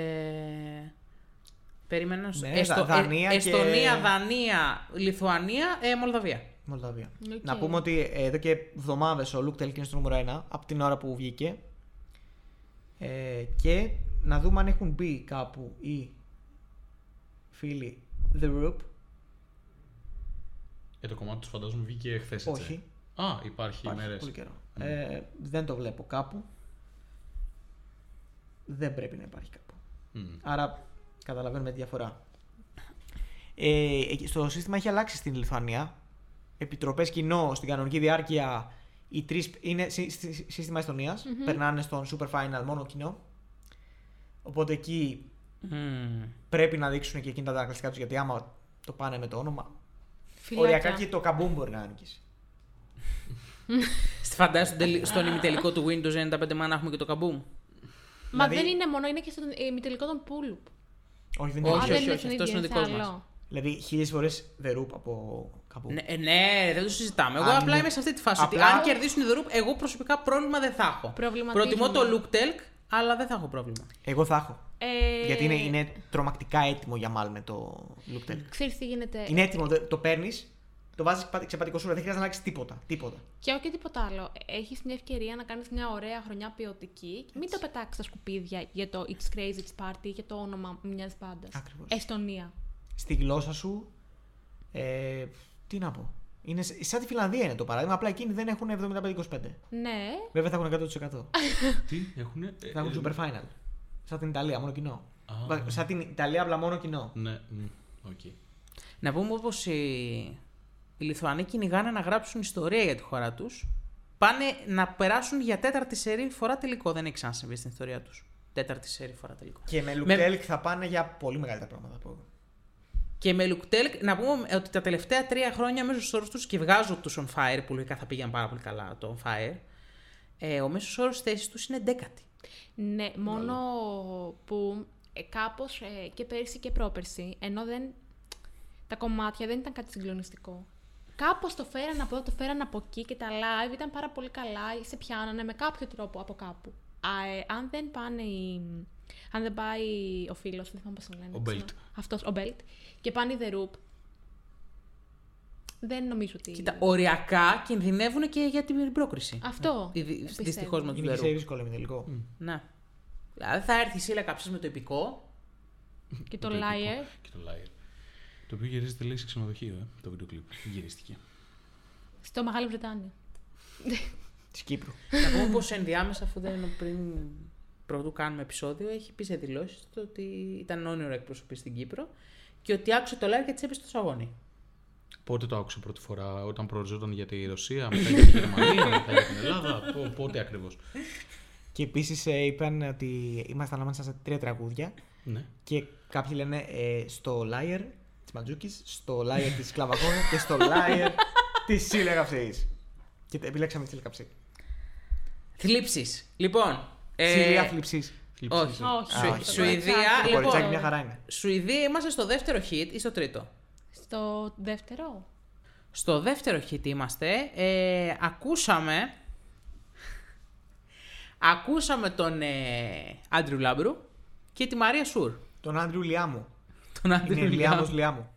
S5: περίμενα. να σου-
S2: Ναι, Δα- Δανία
S5: ε,
S2: και-
S5: Εστονία, Δανία, Λιθουανία, ε, Μολδαβία.
S2: Μολδαβία.
S4: Οκ.
S2: Να πούμε ότι ε, εδώ και εβδομάδες ο Luke Telk είναι στο νούμερο 1 από την ώρα που βγήκε. Ε, και να δούμε αν έχουν μπει κάπου οι φίλοι The Roop.
S3: Ε, το κομμάτι τους φαντάζομαι βγήκε χθες.
S2: Όχι.
S3: Α, υπάρχει,
S2: Υπάρχει
S3: ημέρες.
S2: πολύ καιρό. Ε, δεν το βλέπω κάπου. Δεν πρέπει να υπάρχει κάπου.
S3: Μμ.
S2: Άρα καταλαβαίνουμε τη διαφορά. Ε, εκεί- στο σύστημα έχει αλλάξει στην Λιθουανία. Επιτροπές κοινό στην κανονική διάρκεια. Οι τρεις, είναι σύ- σύ- σύστημα Εστονίας, Περνάνε στον Super Final μόνο κοινό. Οπότε εκεί
S5: Μμμ.
S2: πρέπει να δείξουν και εκείνα τα χαρακτηριστικά τους γιατί άμα το πάνε με το όνομα.
S4: Φιλάκια.
S2: Οριακά και το καμπούμ μπορεί να νικήσει.
S5: Στη φαντάζεσαι στον τελ- στον ημιτελικό του Windows 95 να έχουμε και το καμπούμ.
S4: Μα
S2: Δηλαδή-
S4: δεν είναι μόνο, είναι και στον ημιτελικό των Πούλουπ.
S2: Όχι, δεν
S5: Όχι,
S2: είναι.
S5: όχι,
S4: δεν είναι
S5: όχι,
S4: στον
S5: αυτός
S4: ίδιο,
S5: είναι
S4: σε
S5: δικός μας.
S4: Άλλο.
S2: Δηλαδή χίλιες φορές The Roop από καμπούμ.
S5: Ναι, ε, ναι, δεν το συζητάμε. Εγώ
S2: Αν
S5: απλά
S2: είναι-
S5: είμαι σε αυτή τη φάση. Ότι
S2: Απλά-
S5: αν κερδίσουν οι The Roop, εγώ προσωπικά πρόβλημα δεν θα έχω.
S4: Προβληματίζομαι.
S5: Προτιμώ το Luke Telk, αλλά δεν θα έχω πρόβλημα.
S2: Εγώ θα έχω.
S4: Ε,
S2: Γιατί είναι, είναι τρομακτικά έτοιμο για μάλλον με το Luke Telk.
S4: Ξέρεις τι γίνεται.
S2: Είναι έτοιμο, δε- το παίρνεις, το βάζεις ξεπατικοσούρα, δεν χρειάζεται να αλλάξει τίποτα. τίποτα.
S4: Και όχι τίποτα άλλο. Έχεις μια ευκαιρία να κάνεις μια ωραία χρονιά ποιοτική. Μην το πετάξεις στα σκουπίδια για το It's Crazy It's Party για το όνομα μιας μπάντας.
S2: Ακριβώς.
S4: Εστονία.
S2: Στη γλώσσα σου. Ε, τι να πω. Είναι σ- σαν τη Φινλανδία είναι το παράδειγμα, απλά εκείνοι δεν έχουν 75-25.
S4: Ναι.
S2: Βέβαια θα έχουν 100%.
S3: Τι έχουνε. ε,
S2: θα έχουν
S3: ε,
S2: Super Final. Σαν την Ιταλία, μόνο κοινό.
S3: Α.
S2: Βα- Σαν την Ιταλία, απλά μόνο κοινό.
S3: Ναι, μ, οκ.
S5: Να πούμε πως οι... οι Λιθουανοί κυνηγάνε να γράψουν ιστορία για τη χώρα τους. Πάνε να περάσουν για τέταρτη σερί φορά τελικό. Δεν έχει ξανασυμβεί στην ιστορία τους. Τέταρτη σερή φορά τελικό.
S2: Και με
S5: Με-
S2: Luke Telk θα πάνε για πολύ μεγαλύτερα πράγματα από εγώ.
S5: Και με Λουκτέλ, να πούμε ότι τα τελευταία τρία χρόνια ο μέσο όρο τους και βγάζω τους on fire, που λογικά θα πήγαιναν πάρα πολύ καλά το on fire, ε, ο μέσος όρος θέσης τους είναι δέκατη.
S4: Ναι, μόνο που ε, κάπως ε, και πέρσι και πρόπερσι, ενώ δεν, τα κομμάτια δεν ήταν κάτι συγκλονιστικό. Κάπως το φέραν από εδώ, το φέραν από εκεί και τα live ήταν πάρα πολύ καλά ή σε πιάνανε με κάποιο τρόπο από κάπου. Α, ε, αν δεν πάνε οι... Αν δεν πάει ο φίλος, δεν θυμάμαι πώς τον λένε.
S3: Ο
S4: ξέρω.
S3: Belt.
S4: Αυτός, ο Belt. Και πάνε οι The Roop. Δεν νομίζω ότι...
S5: Κοίτα, οριακά κινδυνεύουν και για την πρόκριση.
S4: Αυτό.
S5: Δυστυχώ
S4: πιστεύω.
S5: με του
S2: Είναι και σε
S5: Δερού.
S2: δύσκολο με τελικό.
S5: Ναι. Δηλαδή θα έρθει η Σίλα Καψής με το επικό.
S4: Και το
S3: Το επικό
S4: Liar.
S3: Και το Liar. Το οποίο γυρίζεται λέει σε ξενοδοχείο, ε, το βίντεο κλιπ. Γυρίστηκε.
S4: Στο Μεγάλη Βρετάνια.
S2: Της Κύπρου.
S5: Να πούμε πως ενδιάμεσα, αφού δεν πριν πρωτού κάνουμε επεισόδιο, έχει πει σε δηλώσεις του ότι ήταν όνειρο να εκπροσωπεί στην Κύπρο και ότι άκουσε το live και της έπεσε στο σαγόνι.
S3: Πότε το άκουσα πρώτη φορά, όταν προοριζόταν για τη Ρωσία, μετά για τη Γερμανία, μετά για την Ελλάδα, πο- πότε ακριβώς.
S2: Και επίσης είπαν ότι ήμασταν ανάμεσα σε τρία τραγούδια
S3: Ναι.
S2: και κάποιοι λένε ε, στο Liar της Ματζούκη, στο Liar της Κλαβακόνα και στο Liar της Σίλια Καψή. Και τε- επιλέξαμε τη Σίλια Καψή.
S5: Θλίψεις. Λοιπόν. Ε,
S2: Σίλια Θλιψής.
S5: όχι.
S4: Όχι.
S5: Σου-
S2: όχι.
S5: Σουηδία.
S4: Το
S2: Το
S5: Λοιπόν,
S2: κοριτσάκι μια χαρά είναι.
S5: Σουηδία είμαστε στο δεύτερο hit ή στο τρίτο;
S4: Στο δεύτερο.
S5: Στο δεύτερο hit είμαστε. Ε, ακούσαμε. Ακούσαμε τον ε, Άντριου Λάμπρου και τη Μαρία Σουρ.
S2: Τον Άντριου Λιάμου.
S5: Τον
S2: Είναι
S5: Άντριου
S2: Λιάμος
S5: Λάμπρου.
S2: Λιάμου.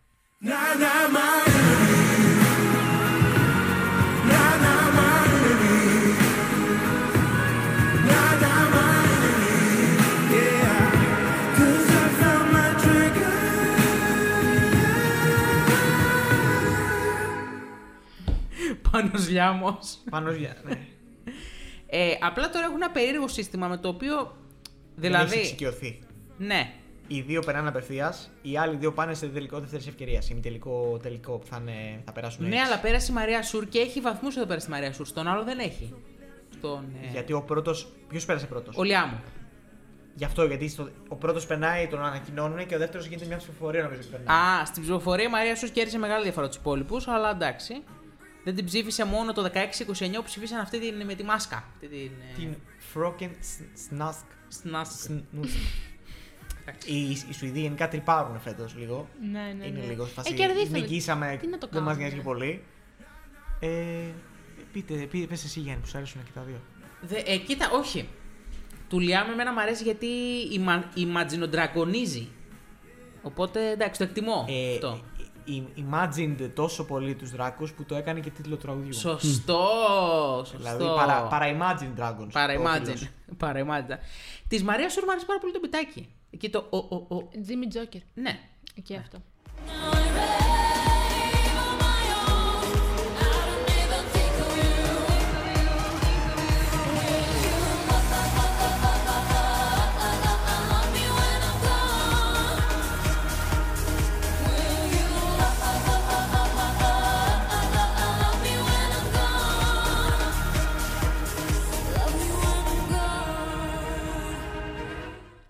S5: Πάνος Λιάμος.
S2: Πάνω για. Ναι.
S5: Ε, απλά τώρα έχουν ένα περίεργο σύστημα με το οποίο.
S2: Δεν έχει
S5: Δηλαδή.
S2: εξοικειωθεί.
S5: Ναι.
S2: Οι δύο περνάνε απευθείας, οι άλλοι δύο πάνε σε τελικό δεύτερης ευκαιρίας. Ημιτελικό τελικό που θα, είναι, θα περάσουν
S5: Ναι,
S2: έτσι.
S5: αλλά πέρασε η Μαρία Σουρ και έχει βαθμούς εδώ πέρα στη Μαρία Σουρ. Στον άλλο δεν έχει. Στον. Ε,
S2: Γιατί ο πρώτο. Ποιος πέρασε πρώτος;
S5: Ο Λιάμου.
S2: Γι' αυτό, γιατί στο, ο πρώτος περνάει, τον ανακοινώνουν και ο δεύτερος γίνεται μια ψηφοφορία νομίζω ότι περνάει.
S5: Α, στην ψηφοφορία η Μαρία Σουρ κέρδισε μεγάλη διαφορά τους υπόλοιπους, αλλά εντάξει. Δεν την ψήφισε μόνο το 16-29 που ψήφισαν αυτή την, με τη μάσκα. Αυτή την. ε,
S2: Την Froken Snask.
S5: Snask.
S2: Οι, οι Σουηδοί γενικά τρυπάρουν φέτος λίγο.
S4: Ναι, ναι.
S2: Είναι
S4: ναι.
S2: λίγο φάση.
S4: Ε, κερδίσανε.
S2: Νικήσαμε.
S4: Τι να το
S2: δεν μας
S4: κάνουμε.
S2: νοιάζει και πολύ. Ε, πείτε, πείτε, πες εσύ Γιάννη που σου αρέσουν και τα δύο.
S5: Δε, ε, κοίτα, όχι. Του Λιάμ εμένα μου αρέσει γιατί ima- imaginodragoniζει. Οπότε εντάξει, το εκτιμώ
S2: Ε,
S5: αυτό.
S2: Η- imagined τόσο πολύ τους δράκους που το έκανε και τίτλο τραγουδιού.
S5: Σωστό, σωστό.
S2: Δηλαδή παρα, παρα Imagine Dragons.
S5: Παρα
S2: ο
S5: imagine.
S2: φίλος.
S5: Παρα imagine. Της Μαρίας Σούρ μου αρέσει πάρα πολύ το πιτάκι. Εκεί το. Ο, ο, ο.
S4: Jimmy Joker.
S5: Ναι.
S4: Εκεί αυτό.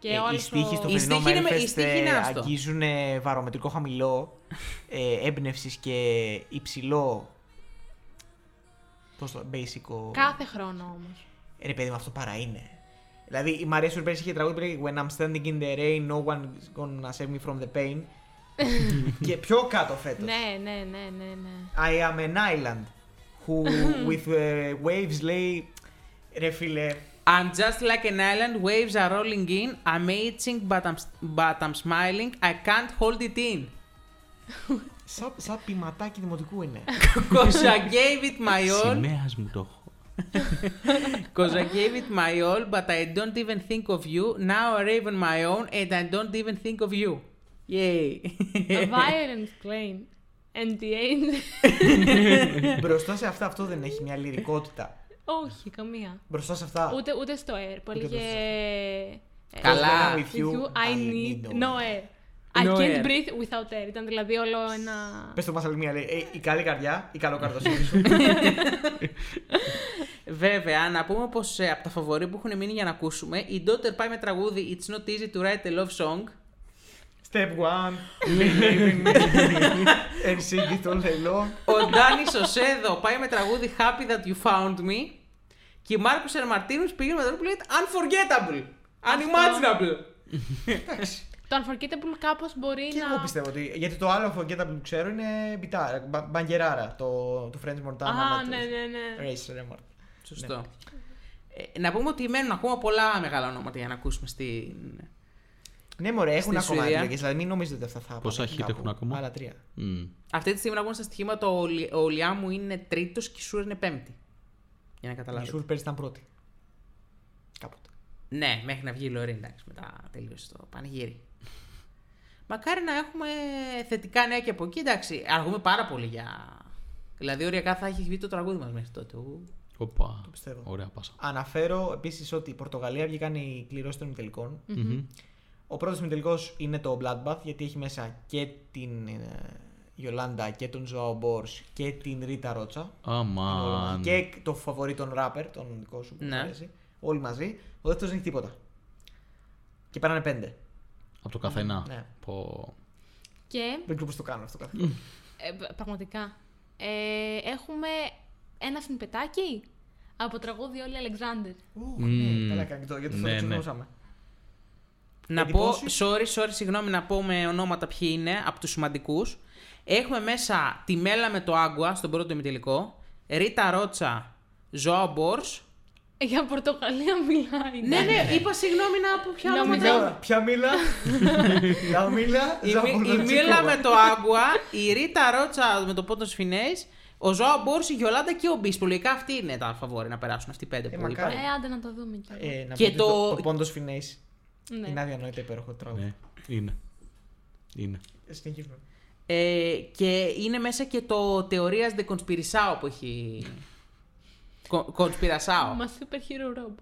S4: Και
S2: Ε, οι
S4: όλο
S2: στίχοι στο
S5: Οι
S2: φετινό
S5: στίχοι είναι με- οι
S2: Melfest
S5: στίχοι είναι
S2: ε,
S5: άστο.
S2: αγγίζουν ε, βαρομετρικό χαμηλό ε, έμπνευσης και υψηλό. Πώς το basic. ο-
S4: Κάθε χρόνο όμως.
S2: Ε, Ρε παιδί μου, αυτό παρά είναι. Δηλαδή η Μαρία Σουρπέρ είχε τραγούδι που λέγει When I'm standing in the rain, no one's gonna save me from the pain. και πιο κάτω φέτος.
S4: Ναι, ναι, ναι, ναι, ναι.
S2: I am an island who with uh, waves lay. Ρε φίλε,
S5: I'm just like an island, waves are rolling in, amazing, but I'm, but I'm smiling, I can't hold it in.
S2: σαν, σαν ποιηματάκι δημοτικού είναι.
S5: Cause I gave it my all,
S3: Σημαίας μου το έχω.
S5: cause I gave it my all, but I don't even think of you. Now I rave on my own, and I don't even think of you. Yay.
S4: A violent plane. And the end.
S2: Μπροστά σε αυτά αυτό δεν έχει μια λυρικότητα.
S4: Όχι, καμία.
S2: Μπροστά σε αυτά.
S4: Ούτε, ούτε στο air που
S2: Ούτε
S4: έλεγε.
S2: μπροστά.
S4: ε,
S5: Καλά.
S2: With
S4: With
S2: you,
S4: you, I need no air. I
S5: No
S4: can't
S5: air.
S4: breathe without air. Ήταν δηλαδή όλο ένα.
S2: Πες το μας άλλη μία, λέει, «Ε, η καλή καρδιά, η καλοκαρδοσύνη σου.
S5: Βέβαια, να πούμε πως από τα φαβορή που έχουν μείνει για να ακούσουμε, η Daughter πάει με τραγούδι It's not easy to write a love song.
S2: Step one, believe in me, and sing it all day long.
S5: Ο Ντάνι Σοσέδο πάει με τραγούδι Happy that you found me. Και η Μάρκο Ερμαρτίνου πήγε με τραγούδι που λέγεται Unforgettable. Unimaginable.
S4: Το Unforgettable κάπως μπορεί
S2: Και
S4: να.
S2: εγώ πιστεύω ότι, γιατί το άλλο Unforgettable που ξέρω είναι μπιτάρα, μπα- μπαγκεράρα, το, το French Montana.
S4: Α,
S2: με
S4: ναι,
S2: τους
S4: ναι, ναι.
S2: Race Remark.
S5: Σωστό. Ε, να πούμε ότι μένουν ακόμα πολλά μεγάλα ονόματα για να ακούσουμε στην.
S2: Ναι, μωρέ, έχουν
S5: Στη
S2: ακόμα
S5: Σουηδία.
S2: επιλογές, δηλαδή μην νομίζετε ότι αυτά θα
S3: Πόσα
S2: πάνε
S3: hit
S2: κάπου.
S3: έχουν ακόμα;
S2: Άλλα τρία.
S3: Μμ.
S5: Αυτή τη στιγμή να πούμε στα στοιχήματα ο, Λι- ο Λιάμου είναι τρίτος και η Σούρ είναι πέμπτη. Για να
S2: Η
S5: καταλάβετε.
S2: Σουρ πέρυσι ήταν πρώτη. Κάποτε.
S5: Ναι, μέχρι να βγει η Λωρή, εντάξει, μετά τελείωσε το πανηγύρι. Μακάρι να έχουμε θετικά νέα και από εκεί, εντάξει. Αργούμε πάρα πολύ για. Δηλαδή, οριακά θα έχει βγει το τραγούδι μας μέχρι τότε. Ου.
S3: Οπα.
S2: Το πιστεύω.
S3: Ωραία πάσα.
S2: Αναφέρω επίσης ότι η Πορτογαλία βγήκαν οι κληρώσεις των ημιτελικών.
S3: Μμμ.
S2: Ο πρώτος ημιτελικό είναι το Bloodbath γιατί έχει μέσα και την ε, Ιολάντα και τον Ζωάο Μπορ και την Ρίτα Ρότσα. Είναι όλα μαζί.
S3: Αμάν.
S2: Και το φαβορή τον ράπερ, τον δικό σου που
S5: Ναι.
S2: σου αρέσει. Όλοι μαζί. Ο δεύτερος δεν έχει τίποτα. Και πέρανε πέντε.
S3: Από το καθένα.
S2: Ναι.
S3: Πω.
S4: Και
S2: Δεν ξέρω πώς το κάνω αυτό κάθε
S4: ε, π- πραγματικά. Ε, έχουμε ένα συνπετάκι από τραγούδι Όλοι Αλεξάνδρ.
S2: φορά. Ναι, καλά κάνει το, γιατί αυτό
S3: Ναι,
S2: το
S3: ναι.
S2: Ξεχνούσαμε.
S5: Να πω,
S2: Εντυπώσεις;
S5: sorry, sorry, συγγνώμη να πω με ονόματα ποιοι είναι από τους σημαντικούς. Έχουμε μέσα τη Μέλα με το Água στον πρώτο ημιτελικό. Ρίτα Ρότσα, Ζωάο Μπορ.
S4: Για Πορτογαλία μιλάει.
S5: Ναι, ναι, είπα συγγνώμη να πω ποια
S4: Να
S5: ονόματα.
S4: μην-
S2: Ποια- Ποια μίλα; La μίλα.
S5: Η, Μι- η Μίλα με το Água, η Ρίτα Ρότσα με το Pontos Finais, ο Ζωάο Μπορ, η Γιολάντα και ο Μπίσπου. Λογικά αυτοί είναι τα φαβορί να περάσουν αυτοί οι πέντε που
S2: μακάρι.
S5: είπα.
S4: Ε, άντε να το δούμε κι άλλο.
S2: Ε, να
S5: Και
S2: και
S5: το-
S2: το, το πόντος φινέης
S4: Ναι.
S2: είναι αδιανόητα υπέροχο τραγούδι.
S3: Ναι, είναι. Είναι.
S2: Ε, Συνεχίζουμε.
S5: Ε, και είναι μέσα και το Θεωρίας de Conspirisao που έχει. Κο- Conspirasao.
S4: Μα super hero Rob.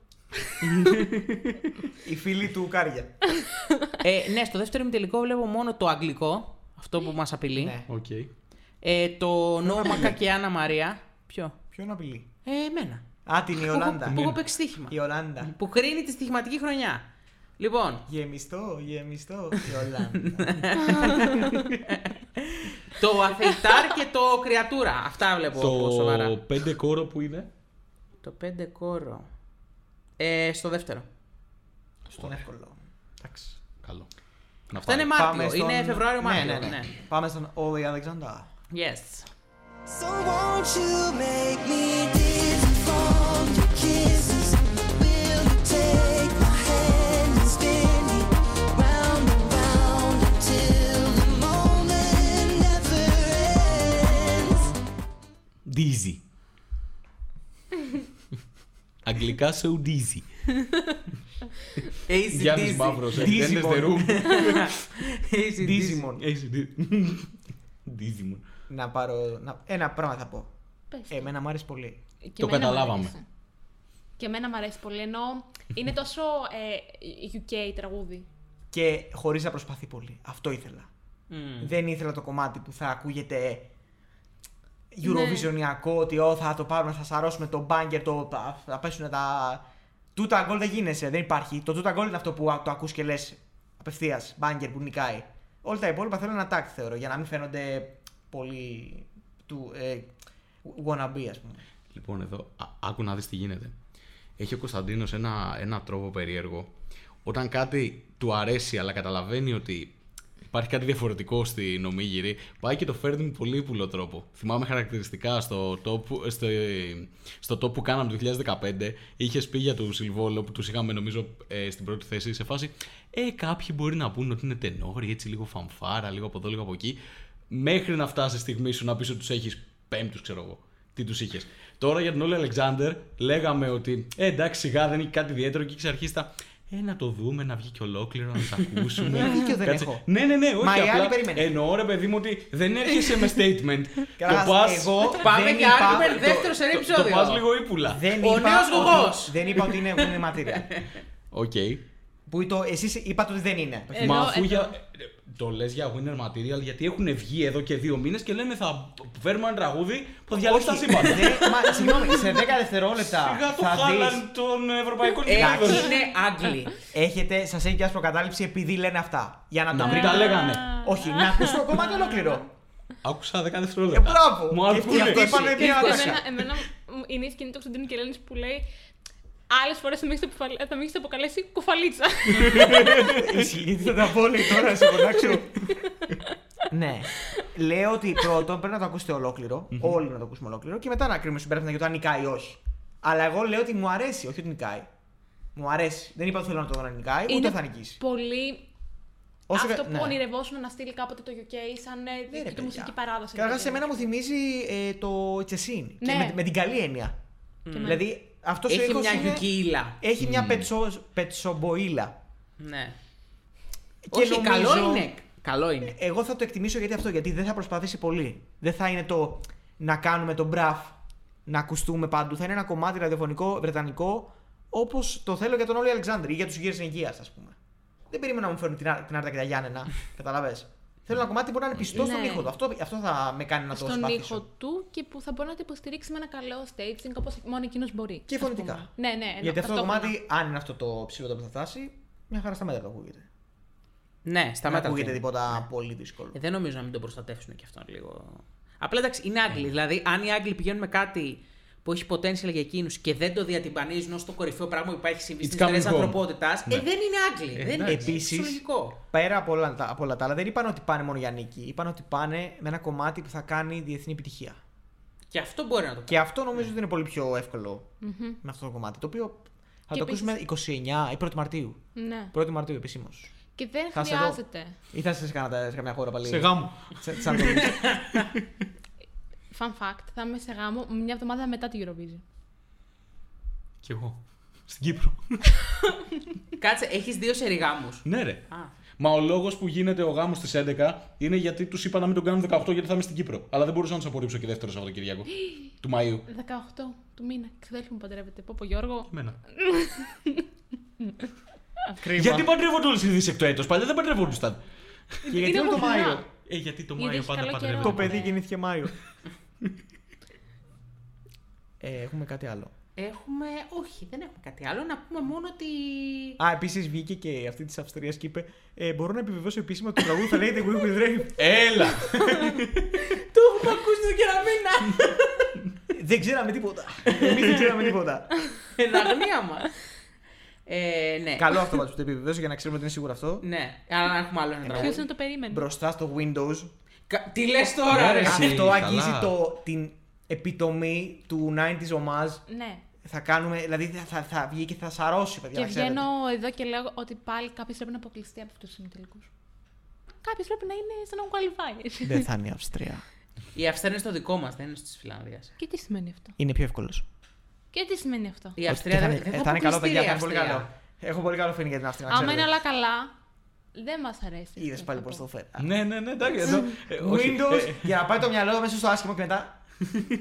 S2: Οι φίλοι του Κάρια.
S5: ε, ναι, στο δεύτερο ημιτελικό βλέπω μόνο το αγγλικό. Αυτό που μας απειλεί.
S2: ναι.
S3: Οκ.
S5: Ε, το Νόμακα και Άννα Μαρία. Ποιο;
S2: Ποιον απειλεί;
S5: Ε, εμένα.
S2: Α, την Ιολάντα.
S5: Που έχω παίξει στοίχημα.
S2: Η Ιολάντα.
S5: Που κρίνει τη στοιχηματική χρονιά. Λοιπόν,
S2: Γεμιστό, γεμιστό. Ιολάντα.
S5: το Αθεϊτάρ και το Κρεατούρα. Αυτά βλέπω από σοβαρά.
S3: Το πέντε κόρο που είναι;
S5: Το πέντε κόρο. Ε, στο δεύτερο.
S2: Στον εύκολο. Εντάξει.
S3: Καλό. Να
S5: Αυτό είναι
S3: πάρει.
S5: Μάρτιο.
S2: στον-
S5: Είναι Φεβρουάριο-Μάρτιο.
S2: Ναι, ναι, ναι. Πάμε στον Όλη Αλεξάνδρα.
S5: Yes.
S6: So won't you make me dizzy; Dizzy.
S3: Αγγλικά so dizzy.
S5: dizzy
S3: Γιάννης Μαύρος,
S2: Dizzy
S3: the room.
S2: AC
S3: Dizzy
S2: Να πάρω... Ένα πράγμα θα πω.
S4: Ε,
S2: εμένα μου αρέσει πολύ.
S3: Το καταλάβαμε.
S4: Και εμένα μου αρέσει πολύ, ενώ είναι τόσο ε, UK τραγούδι.
S2: Και χωρίς να προσπαθεί πολύ. Αυτό ήθελα. Δεν ήθελα το κομμάτι που θα ακούγεται
S4: ναι.
S2: Eurovisionιακό, ότι «Ω, θα το πάρουμε, θα σαρώσουμε το μπάγκερ, το, θα, θα πέσουν τα. Τούτα γκολ δεν γίνεσαι, δεν υπάρχει. Το τούτα γκολ είναι αυτό που α- το ακούς και λες απευθείας, μπάγκερ που νικάει. Όλα τα υπόλοιπα θέλω ένα τάκ θεωρώ, για να μην φαίνονται πολύ του ε, wannabe, ας πούμε.
S3: Λοιπόν, εδώ, α, άκου να δεις τι γίνεται. Έχει ο Κωνσταντίνος ένα, ένα τρόπο περίεργο. Όταν κάτι του αρέσει, αλλά καταλαβαίνει ότι υπάρχει κάτι διαφορετικό στην ομίγυρη, πάει και το φέρνει με πολύ ύπουλο τρόπο. Θυμάμαι χαρακτηριστικά στο top, στο, στο top που κάναμε το 2015, είχε πει για τους Σιλβόλο που τους είχαμε νομίζω ε, στην πρώτη θέση σε φάση. Ε, κάποιοι μπορεί να πούνε ότι είναι τενόροι, έτσι λίγο φανφάρα, λίγο από εδώ, λίγο από εκεί. Μέχρι να φτάσει η στιγμή σου να πεις ότι τους έχεις πέμπτους, ξέρω εγώ. Τι τους είχες. Τώρα για την Όλη Αλεξάνδρ λέγαμε ότι ε, εντάξει, σιγά δεν έχει κάτι ιδιαίτερο και έχει αρχίσει τα. Ε, να το δούμε, να βγει και ολόκληρο, να τα ακούσουμε.
S2: Ε, δίκιο δεν
S3: Κάτσε.
S2: έχω.
S3: Ναι, ναι, ναι, όχι.
S2: Μα η άλλη
S3: απλά
S2: περίμενε.
S3: Εννοώ, ρε παιδί μου, ότι δεν έρχεσαι με statement. το
S2: Καταρχάς,
S3: πας,
S2: εγώ
S5: Πάμε
S2: δεν
S5: και
S2: είπα-
S5: άλλο
S2: το-
S5: δεύτερο σε ένα
S3: το, το
S5: επεισόδιο.
S3: πας λίγο ύπουλα.
S2: Δεν
S5: Ο
S2: είπα
S5: νέος
S2: ότι-
S5: γογός.
S2: Δεν είπα ότι είναι winning material.
S3: Οκ.
S2: Που το, εσείς είπατε ότι δεν είναι.
S4: Ε,
S3: Μα
S4: Ενώ-
S3: αφού
S4: ενώ-
S3: για. Το λες για winner material γιατί έχουν βγει εδώ και δύο μήνες και λένε θα φέρουμε ένα τραγούδι που θα διαλύσει τα
S2: Όχι,
S3: σύμπαντα.
S2: δεν- μα, συγγνώμη, σε 10 δευτερόλεπτα
S3: Σιγά το
S2: θα δεις
S3: χάλαν τον ευρωπαϊκό
S5: Ε,
S3: επίπεδο.
S5: είναι Άγγλοι.
S2: Έχετε, σας έχει πιάσει προκατάληψη επειδή λένε αυτά. Για να το
S3: Να μην
S2: βρείτε.
S3: τα λέγανε.
S2: Όχι, να ακούσω το κομμάτι ολόκληρο.
S3: Άκουσα 10
S2: Ε,
S3: δευτερόλεπτα.
S2: μπράβο.
S3: Μου άρεσε
S2: Και
S3: πολύ.
S2: αυτοί είπανε
S5: Και
S2: μια
S5: αυτό-
S2: ατάκα.
S4: Εμένα, εμένα μου είναι η σκηνή του Κωνσταντίνου Κελένης που λέει Άλλες φορές θα με έχετε αποκαλέ- θα με έχετε αποκαλέσει κουφαλίτσα.
S2: Ισχύει, γιατί θα τα πω λέει τώρα να σε φωνάξω. ναι. Λέω ότι πρώτον πρέπει να το ακούσετε ολόκληρο. Όλοι να το ακούσουμε ολόκληρο και μετά να κρίνουμε συμπέρασματα για το αν νικάει ή όχι. Αλλά εγώ λέω ότι μου αρέσει, όχι ότι νικάει. Μου αρέσει. Δεν είπα ότι θέλω να το δω να νικάει, ούτε
S4: Είναι
S2: θα νικήσει.
S4: Πολύ
S2: Όσο
S4: αυτό
S2: κα-
S4: που
S2: ναι.
S4: ονειρευόσουν να στείλει κάποτε το UK σαν ε,
S2: Ναι, ρε,
S4: δική του
S2: παιδιά.
S4: μουσική παράδοση.
S2: Καταρχάς,
S4: δηλαδή.
S2: σε μένα μου θυμίζει ε, το It's a Scene. Και
S4: Ναι.
S2: με, με την καλή έννοια. Δηλαδή, αυτός ο
S5: Έχει
S2: ήχος
S5: μια
S2: είναι-
S5: γιουκίλα.
S2: Έχει μια πετσο, πετσομποίλα.
S5: Ναι.
S2: Και
S5: Όχι, καλό
S2: νομίζω-
S5: είναι. Καλό είναι.
S2: Εγώ θα το εκτιμήσω γιατί αυτό, γιατί δεν θα προσπαθήσει πολύ. Δεν θα είναι το να κάνουμε τον μπραφ, να ακουστούμε παντού. Θα είναι ένα κομμάτι ραδιοφωνικό βρετανικό όπως το θέλω για τον Όλη Αλεξάνδρη ή για τους γύρους Ευγεία, ας πούμε. Δεν περίμενα να μου φέρουν την, Ά- την Άρτα και τα Γιάννενα. Καταλαβέ. Θέλω ένα κομμάτι που μπορεί να είναι πιστό στον
S4: Ναι.
S2: ήχο του. Αυτό, αυτό θα με κάνει να το
S4: στον
S2: συμπαθήσω.
S4: ήχο του και που θα μπορεί να το υποστηρίξει με ένα καλό staging όπως μόνο εκείνος μπορεί.
S2: Και
S4: ας
S2: φωνητικά.
S4: πούμε. Ναι, ναι.
S2: Γιατί αυτό το
S4: ταυτόχρονα.
S2: κομμάτι, αν είναι αυτό το ψηλότερο που θα φτάσει, μια χαρά στα μέτρα το ακούγεται.
S5: Ναι, στα
S2: Δεν
S5: μέτρα.
S2: ακούγεται
S5: του.
S2: τίποτα πολύ δύσκολο.
S5: Ε, δεν νομίζω να μην τον προστατεύσουν και αυτόν λίγο. Απλά εντάξει, είναι Άγγλοι. Δηλαδή, αν οι Άγγλοι πηγαίνουν με κάτι που έχει potential για εκείνους και δεν το διατυμπανίζουν ως το κορυφαίο πράγμα που υπάρχει συμβεί
S3: It's
S5: στι ιστορίε
S3: coming home.
S5: ανθρωπότητας, ε,
S3: Ναι.
S5: δεν είναι Άγγλοι. δεν είναι
S2: εντάξει.
S5: Επίσης...
S2: Επίσης-
S5: λογικό.
S2: Πέρα από όλα, τα, από όλα τα άλλα, δεν είπαν ότι πάνε μόνο για νίκη. Είπαν ότι πάνε με ένα κομμάτι που θα κάνει διεθνή επιτυχία.
S5: Και αυτό μπορεί να το κάνει.
S2: Και αυτό νομίζω ότι είναι πολύ πιο εύκολο με αυτό το κομμάτι. Το οποίο θα
S4: Και
S2: το ακούσουμε 29 ή 1η Μαρτίου.
S4: Ναι.
S2: 1η Μαρτίου επισήμως.
S4: Και δεν
S2: Θα σε δω.
S4: χρειάζεται.
S2: Ή θα σε κάνα σε καμιά χώρα πάλι.
S3: Σε γάμο.
S2: Σαν- σαν το λες.
S4: Fun fact, θα είμαι σε γάμο μια εβδομάδα μετά τη Eurovision.
S3: Κι εγώ. Στην Κύπρο.
S5: Κάτσε, έχεις δύο σεριγάμους.
S3: ναι, ρε.
S5: Α,
S3: Μα ο λόγος που γίνεται ο γάμος στις 11 είναι γιατί τους είπα να μην τον κάνουν 18 γιατί θα είμαι στην Κύπρο. Αλλά δεν μπορούσα να τους απορρίψω και δεύτερο Σαββατοκύριακο. του Μαΐου.
S4: 18 του μήνα. Ξαδέλφη μου παντρεύεται. Πω, πω Γιώργο.
S3: Εμένα.
S2: Κρίμα.
S3: γιατί παντρεύονται όλες οι δισεκτοέτο, παλιά δεν παντρεύονταν.
S2: Και γιατί
S4: Είναι
S2: όλο το
S4: από
S2: Μάιο;
S4: δουλειά.
S3: Ε, γιατί το
S4: Γιατί
S3: Μάιο
S4: έχει
S3: πάντα
S4: καλό
S3: παντρεύονται.
S2: Το
S4: καιρό.
S2: παιδί
S4: Ναι.
S2: γεννήθηκε Μάιο. ε, έχουμε κάτι άλλο.
S5: έχουμε. Όχι, δεν έχουμε κάτι άλλο. Να πούμε μόνο ότι.
S2: Α, επίσης βγήκε και αυτή της Αυστρίας και είπε: ε, Μπορώ να επιβεβαιώσω επίσημα ότι το τραγούδι θα λέγεται We Will Dream.
S3: Έλα!
S5: Το έχουμε ακούσει τον κεραμίνα!
S2: δεν ξέραμε τίποτα. Εμείς δεν ξέραμε τίποτα.
S5: Εν αγνία μας. Ε, ναι.
S2: Καλό αυτό πάντω που το επιβεβαίωσε για να ξέρουμε ότι είναι σίγουρο αυτό.
S5: Ναι, αλλά να έχουμε άλλο ένα
S4: Ποιο
S5: τραγούδι.
S4: να το περίμενε;
S2: Μπροστά στο Windows.
S5: Κα- Τι λες τώρα,
S3: Ναι,
S5: ρε.
S3: ρε, εσύ;
S2: Αυτό
S3: καλά.
S2: αγγίζει το, την επιτομή του 90s ομάζ.
S4: Ναι.
S2: Θα κάνουμε, δηλαδή θα, θα, θα βγει και θα σαρώσει, παιδιά.
S4: Και
S2: να ξέρετε.
S4: βγαίνω εδώ και λέω ότι πάλι κάποιο πρέπει να αποκλειστεί από αυτούς τους ημιτελικού. Κάποιο πρέπει να είναι σαν να qualify.
S2: Δεν θα είναι η Αυστρία.
S5: Η Αυστρία είναι στο δικό μας, δεν είναι τη Φιλανδίας.
S4: και τι σημαίνει αυτό;
S2: Είναι πιο εύκολος.
S4: Και τι σημαίνει αυτό;
S5: Η Αυστρία
S2: θα
S5: δεν
S2: είναι-
S5: δεν
S2: ε,
S5: θα
S2: θα είναι καλό, παιδιά.
S5: αποκλειστεί,
S2: Θα
S5: η
S2: είναι πολύ
S5: Αυστρία.
S2: καλό. Έχω πολύ καλό feeling για την Αυστρία. να
S4: Άμα
S2: ξέρετε.
S4: είναι όλα καλά, δεν μας αρέσει.
S2: Είδες
S4: αυτό
S2: πάλι
S4: θα
S2: πώς
S4: πω.
S2: το φέρει.
S3: Ναι, ναι, ναι, εντάξει. εδώ, ε, όχι,
S2: Windows
S3: ε,
S2: για να πάει το μυαλό μέσα στο άσχημο και μετά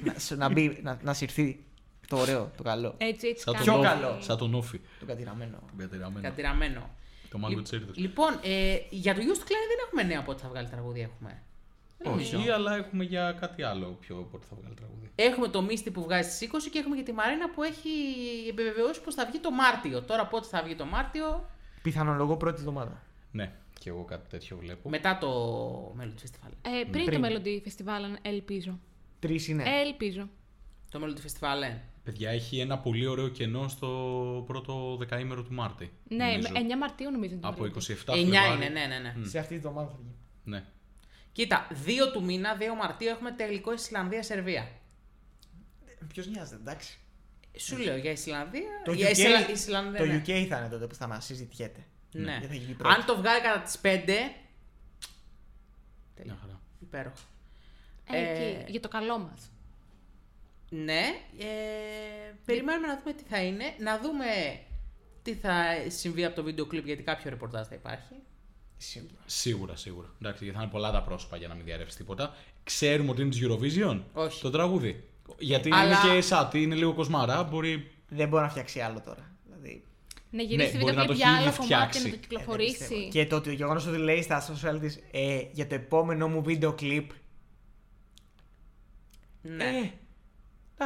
S2: να, σ- να, μπει, να, να συρθεί το ωραίο, το καλό.
S4: Έτσι, έτσι.
S3: Σαν
S4: κάνει.
S2: Πιο
S3: τον Όφη,
S2: καλό.
S3: Σαν τον Όφη.
S2: Το κατηραμένο.
S3: Τον κατηραμένο.
S5: Κατηραμένο.
S3: Το μάγκο της Έριδας.
S5: Λοιπόν, ε, για το Youth Klein δεν έχουμε νέα πότε θα βγάλει τραγούδια. Έχουμε.
S3: Όχι, αλλά έχουμε για κάτι άλλο πιο πότε θα βγάλει τραγούδι.
S5: Έχουμε το Misty που βγάζει στις 20 και έχουμε και τη Μαρίνα που έχει επιβεβαιώσει πως θα βγει το Μάρτιο. Τώρα πότε θα βγει το Μάρτιο,
S2: Πιθανολογώ πρώτη εβδομάδα.
S3: Ναι, και εγώ κάτι τέτοιο βλέπω.
S5: μετά το Melody Festival.
S4: Ε, πριν,
S2: Πριν.
S4: το Melody Festival, ελπίζω.
S2: Τρεις είναι.
S4: Ε, ελπίζω.
S5: Το Melody Festival, ε.
S3: Παιδιά, έχει ένα πολύ ωραίο κενό στο πρώτο δεκαήμερο του Μάρτη.
S4: Ναι,
S3: νομίζω.
S4: με 9 Μαρτίου νομίζω. είναι το
S3: Από
S4: Melody.
S3: 27
S5: 9
S3: Φλεβάρι.
S5: είναι, ναι, ναι, ναι.
S2: Σε αυτή τη εβδομάδα θα βγει.
S3: Ναι.
S5: Κοίτα, 2 του μήνα, 2 Μαρτίου έχουμε τελικό Ισλανδία-Σερβία.
S2: Ποιος νοιάζεται, εντάξει.
S5: Σου λέω για Ισλανδία.
S2: Το
S5: για
S2: UK,
S5: Ισλα- Ισλανδία,
S2: το
S5: ναι.
S2: UK θα είναι τότε που θα μας συζητιέται.
S5: Ναι.
S2: Δεν θα γίνει πρώτη.
S5: Αν το βγάλει κατά τις 5.
S3: Μια χαρά.
S5: Υπέροχο.
S4: Ε,
S5: Ε,
S4: εκεί, για το καλό μας.
S5: Ναι. Ε, περιμένουμε να δούμε τι θα είναι. Να δούμε τι θα συμβεί από το βίντεο κλιπ γιατί κάποιο ρεπορτάζ θα υπάρχει.
S2: Σίγουρα.
S3: Σίγουρα, σίγουρα. Εντάξει, γιατί θα είναι πολλά τα πρόσωπα για να μην διαρρεύσει τίποτα. Ξέρουμε ότι είναι της Eurovision.
S5: Όχι.
S3: Το τραγούδι. Γιατί
S5: Αλλά-
S3: είναι και σάτι, είναι λίγο κοσμάρα. Μπορεί.
S2: Δεν μπορεί να φτιάξει άλλο τώρα. Δηλαδή,
S4: Να γυρίσει
S3: Ναι,
S4: βίντεο
S3: μπορεί να
S4: κλιπ
S3: το
S4: για
S3: έχει
S4: άλλο
S3: ήδη
S4: κομμάτι
S3: φτιάξει.
S4: να το
S2: ε, δεν
S4: κυκλοφορήσει.
S2: πιστεύω. και το ότι- γεγονός ότι λέει στα social της ε, για το επόμενό μου βίντεο κλιπ.
S5: Ναι.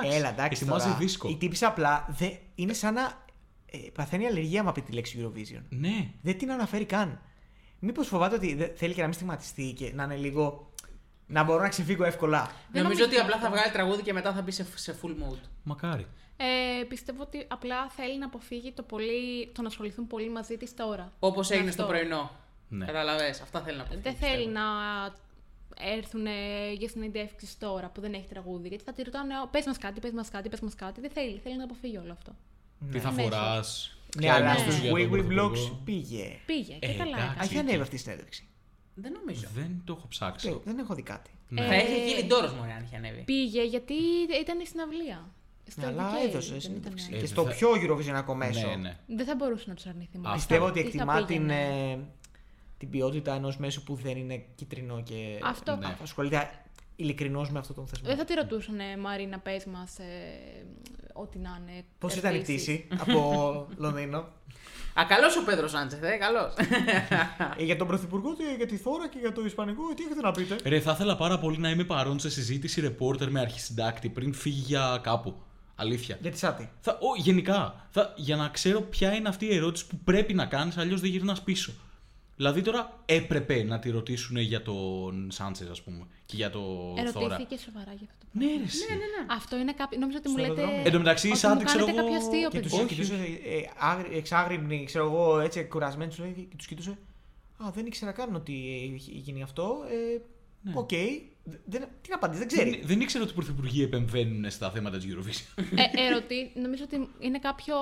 S2: Ε, Έλα, εντάξει.
S3: Ετοιμάζει
S2: τώρα.
S3: δίσκο.
S2: Η τύπησα απλά δε, είναι σαν να ε, παθαίνει αλλεργία άμα πει τη λέξη Eurovision.
S3: Ναι.
S2: Δεν την αναφέρει καν. Μήπως φοβάται ότι δεν- θέλει και να μην στιγματιστεί και να είναι λίγο. Να μπορώ να ξεφύγω εύκολα.
S4: Δεν
S5: νομίζω
S4: νομίζω
S5: ότι απλά
S4: αυτό.
S5: θα βγάλει τραγούδι και μετά θα μπει σε, σε full mode.
S3: Μακάρι.
S4: Ε, πιστεύω ότι απλά θέλει να αποφύγει το, πολύ, το να ασχοληθούν πολύ μαζί της τώρα.
S5: Όπως έγινε
S4: Αυτό.
S5: στο πρωινό.
S3: Ναι.
S5: Καταλαβέ, αυτά θέλει να πει.
S4: Δεν θέλει να έρθουν για συνεντεύξει τώρα που δεν έχει τραγούδι. Γιατί θα τη ρωτάνε, πες μας κάτι, πες μας κάτι, πες μας κάτι. Δεν θέλει. Θέλει να αποφύγει όλο αυτό.
S3: Τι θα
S4: Αμέσως.
S3: φοράς.
S2: Ναι, αλλά στους Wee Wee Vlogs πήγε.
S4: Πήγε και
S3: Ε,
S4: καλά
S3: εντάξει.
S4: έκανε.
S2: Έχει ανέβει αυτή η συνέντευξη.
S5: Δεν νομίζω.
S3: Δεν το έχω ψάξει.
S2: Δεν- Δεν έχω δει κάτι.
S3: Ναι.
S5: Θα έχει γίνει ντόρος μου αν είχε ανέβει.
S4: Πήγε γιατί ήταν στην αυλία. Στο
S2: Ναι, αλλά
S4: UK
S2: έδωσε
S4: δεν
S2: συνέντευξη.
S4: ήταν.
S3: Ε,
S2: Και
S3: δεν
S2: στο
S3: θα-
S2: πιο Eurovisionικό μέσο.
S3: Ναι, ναι.
S4: Δεν θα μπορούσε να του αρνηθεί μόνο.
S2: Πιστεύω
S4: αυτό.
S2: ότι
S4: Τι θα
S2: εκτιμά την,
S4: πήγαινε.
S2: ε, την ποιότητα ενός μέσου που δεν είναι κίτρινο και
S4: Αυτό.
S3: Ναι.
S2: ασχολείται ειλικρινώς με αυτόν τον θεσμό.
S4: Δεν θα τη ρωτούσαν, Μαρίνα, πες μας ό,τι να είναι.
S2: Πώς ήταν η
S4: ερωτήσεις.
S2: πτήση από Λονδίνο;
S5: Α, καλός ο Πέδρο Σάντσεθ, ε, καλός.
S2: Ε, για τον Πρωθυπουργό, τι- για τη Θώρα και για το Ισπανικό, τι έχετε να πείτε;
S3: Ρε, θα ήθελα πάρα πολύ να είμαι παρόν σε συζήτηση ρεπόρτερ με αρχισυντάκτη πριν φύγει για κάπου. Αλήθεια.
S2: Για τη Σάτι.
S3: Θα, ο, γενικά, θα, για να ξέρω ποια είναι αυτή η ερώτηση που πρέπει να κάνεις, αλλιώς δεν γυρνάς πίσω. Δηλαδή τώρα έπρεπε να τη ρωτήσουν για τον Σάντσες, ας πούμε, και για το Zorra.
S4: Ερωτήθηκε σοβαρά γι' αυτό.
S3: Ναι, ρε, εσύ.
S4: Αυτό είναι κάποιο. Νόμιζα ότι μου
S2: Στο
S4: λέτε.
S2: αεροδρόμιο.
S3: Εν τω μεταξύ, η
S4: ότι
S3: Σάντι,
S4: μου
S3: ξέρω
S4: κάνετε
S3: εγώ,
S4: κάποιο αστείο,
S2: Και τους
S4: παιδιά.
S2: κοιτούσε ε, άγρι- εξάγρυπνοι, ξέρω εγώ, έτσι κουρασμένοι τους και τους κοιτούσε. Α, δεν ήξερα καν ότι έχει γίνει αυτό. Ε,
S3: Ναι.
S2: Οκ. Δεν- Τι να απαντήσεις, δεν ξέρει.
S3: Δεν, δεν ήξερα ότι οι πρωθυπουργοί επεμβαίνουν στα θέματα της Eurovision.
S4: Ε, ερωτή, νομίζω ότι είναι κάποιο.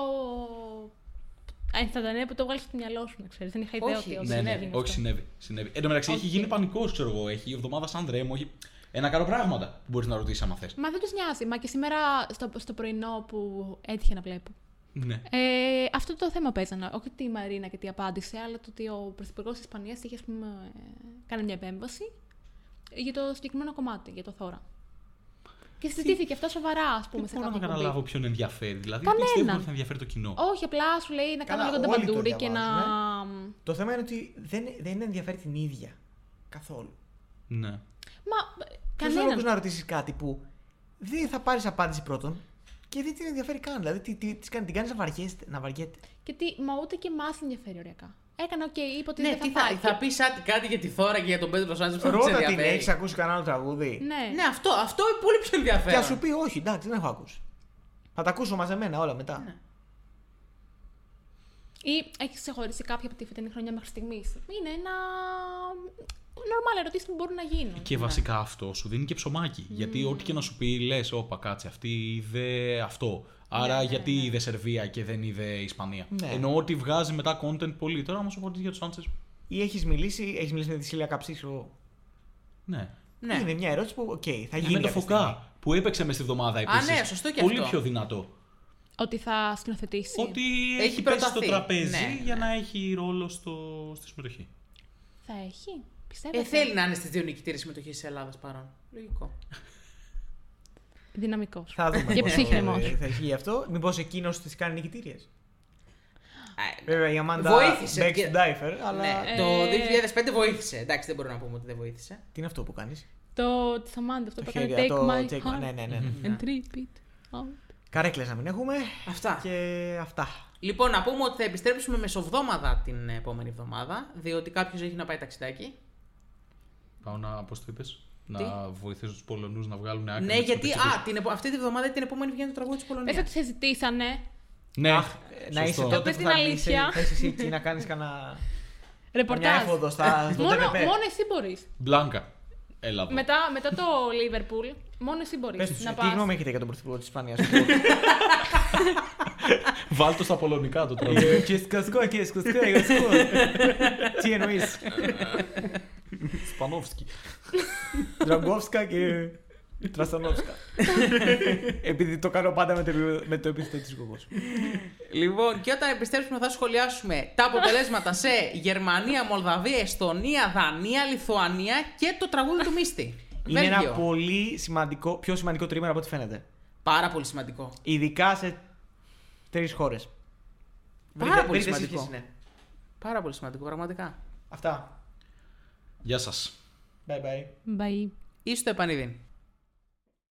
S4: Ενσταντανέ που το βγάλεις στο μυαλό σου, να ξέρεις. Δεν είχα ιδέα
S5: Όχι,
S4: ότι.
S3: ναι, ναι,
S4: έγινε
S3: όχι,
S4: αυτό.
S3: συνέβη. συνέβη. Εν τω μεταξύ, έχει
S4: Όχι.
S3: γίνει πανικός, ξέρω εγώ. Έχει η εβδομάδα σαν Ρέμο, έχει ένα κάρο πράγματα που μπορείς να ρωτήσεις άμα θες.
S4: Μα δεν τους νοιάζει. Μα και σήμερα στο, στο πρωινό που έτυχε να βλέπω.
S3: Ναι.
S4: Ε, αυτό το θέμα παίζανε. Όχι ότι η Μαρίνα και τι απάντησε, αλλά το ότι ο Πρωθυπουργός της Ισπανίας είχε ας πούμε, ε, κάνει μια επέμβαση για το συγκεκριμένο κομμάτι, για το Θώρα. Και συζητήθηκε αυτό σοβαρά, ας πούμε,
S3: Δεν
S4: σε
S3: μπορώ να
S4: κάποια
S3: καταλάβω
S4: εκπομπή.
S3: ποιον ενδιαφέρει. Δηλαδή,
S4: Κανέναν.
S3: δεν πιστεύω ότι θα ενδιαφέρει το κοινό.
S4: Όχι, απλά σου λέει να
S2: Καλά,
S4: κάνω λίγο
S2: όλοι το
S4: ταμπαντούρι και να.
S2: διαβάζουν, Το θέμα είναι ότι δεν, δεν ενδιαφέρει την ίδια. Καθόλου.
S3: Ναι.
S4: Μα
S2: Ποιος λόγο
S4: κανέναν.
S2: να ρωτήσεις κάτι που δεν θα πάρεις απάντηση πρώτον και δεν την ενδιαφέρει καν. Δηλαδή τι, τι, τις κάνει, την κάνεις να, βαριέστε, να βαριέται.
S4: Και τι, μα ούτε και εμάς ενδιαφέρει οριακά. Έκανε, οκ, είπε ότι
S5: Ναι,
S4: δεν
S5: τι
S4: θα
S5: θα,
S4: πάει.
S5: θα πεις κάτι για τη Zorra και για τον Πέδρο Σάντσεθ που δεν
S2: Ρώτα την,
S5: ενδιαφέρει.
S2: έχεις ακούσει κανένα άλλο τραγούδι;
S4: Ναι.
S5: Ναι, αυτό, αυτό είναι πολύ πιο
S2: Και
S5: ενδιαφέρον.
S2: θα σου πει όχι, εντάξει, δεν έχω ακούσει. Θα τα ακούσω μαζεμένα όλα μετά.
S5: Ναι.
S4: Ή έχεις ξεχωρίσει κάποια από τη φετινή χρονιά μέχρι στιγμής; Είναι ένα. Normal ερωτήσεις που μπορούν να γίνουν.
S3: Και βασικά αυτό σου δίνει και ψωμάκι. Γιατί ό,τι και να σου πει, λες, όπα κάτσε, αυτή είδε αυτό. Άρα
S4: ναι,
S3: γιατί
S4: ναι.
S3: είδε Σερβία και δεν είδε Ισπανία.
S2: Ναι.
S3: Ενώ ότι βγάζει μετά content πολύ. Τώρα, άμα σου πω ότι για τους Σάντσε.
S2: Ή έχεις μιλήσει, έχεις μιλήσει με τη Σίλια Καψίσο.
S3: Ναι.
S5: Ναι.
S2: Είναι μια ερώτηση που, οκ, θα
S3: Ή
S2: γίνει.
S3: με το
S2: κάποια στιγμή.
S3: Φωκά που έπαιξε μες στη βδομάδα επίσης.
S5: ναι, σωστό και
S3: Πολύ
S5: αυτό.
S3: πιο δυνατό.
S4: Ότι θα σκηνοθετήσει.
S3: Ότι
S5: Έχει
S3: έχει, πέσει στο
S5: προταθεί.
S3: τραπέζι
S5: Ναι,
S3: για
S5: ναι.
S3: να έχει ρόλο στο, στη συμμετοχή.
S4: Θα έχει. Πιστεύετε;
S5: Ε, θέλει να είναι στις δύο νικητήρες συμμετοχής της Ελλάδας παρόν. Λογικό.
S4: Δυναμικός.
S2: Θα δούμε.
S4: Και
S2: πώς
S4: ψύχρεμος.
S2: Θα ισχύει αυτό. Μήπως εκείνος τις κάνει νικητήριες;
S5: Ε,
S2: Βέβαια η Αμάντα
S5: Βοήθησε
S2: μπέξει
S5: και-
S2: τον Ντάιφερ, αλλά.
S5: Ναι, το
S4: Ε,
S5: 2005 βοήθησε. Εντάξει, δεν μπορούμε να πούμε ότι δεν βοήθησε.
S2: Τι είναι αυτό που κάνεις;
S4: Το της Αμάντα, αυτό
S2: Το
S4: που έκανε
S2: χέρι,
S4: Take
S2: το
S4: My
S2: check-
S4: Heart
S2: Ναι, ναι, ναι. ναι.
S4: and Repeat. out.
S2: Καρέκλες να μην έχουμε.
S5: Αυτά.
S2: Και αυτά.
S5: Λοιπόν, να πούμε ότι θα επιστρέψουμε μεσοβδόμαδα την επόμενη εβδομάδα, διότι κάποιος έχει να πάει ταξιδάκι.
S3: Πάω να, πώς το είπες, να βοηθήσω τους Πολωνούς να βγάλουν άκρη.
S5: Ναι,
S3: με τις
S5: γιατί
S3: συμμετοχές.
S5: α, την, επο- αυτή τη βδομάδα ή την επόμενη βγαίνει το τραγούδι της
S4: Πες
S5: Πολωνία.
S4: ότι σε ζητήσανε.
S3: Ναι,
S2: Αχ, να είσαι
S3: σωστό.
S2: τότε
S4: πες
S2: που
S4: την
S2: θα
S4: αλήθεια.
S2: είσαι, θα είσαι εσύ εκεί να κάνεις κανένα. Καμιά
S4: Ρεπορτάζ.
S2: έφοδο στα, στο
S4: Μόνο,
S2: TVP.
S4: μόνο εσύ μπορείς.
S3: Μπλάνκα. Έλα εδώ.
S4: Μετά, μετά το Liverpool, μόνο εσύ μπορείς
S2: Πες τους,
S4: να
S2: τι
S4: πας.
S2: γνώμη έχετε για τον πρωθυπουργό της Ισπανίας;
S3: Βάλ το στα πολωνικά το τραγούδι.
S2: Και σκασκό και σκασκό, εγώ σκο. Τι εννοείς;
S3: Σπανόφσκι.
S2: Δραγκόφσκα και Τραστανόφσκα. Επειδή το κάνω πάντα με το, με το επίθετο τη Google.
S5: Λοιπόν, και όταν επιστρέψουμε θα σχολιάσουμε τα αποτελέσματα σε Γερμανία, Μολδαβία, Εστονία, Δανία, Λιθουανία και το τραγούδι του Μίστη.
S2: Είναι
S5: Βέλγιο.
S2: ένα πολύ σημαντικό, πιο σημαντικό τρίμηνο από ό,τι φαίνεται.
S5: Πάρα πολύ σημαντικό.
S2: Ειδικά σε τρεις χώρες.
S5: Πάρα πολύ σημαντικό.
S2: ναι.
S5: Πάρα πολύ σημαντικό, πραγματικά.
S2: Αυτά.
S3: Γεια σας.
S2: Bye bye.
S4: Bye.
S5: Είσαι στο επανειδήν.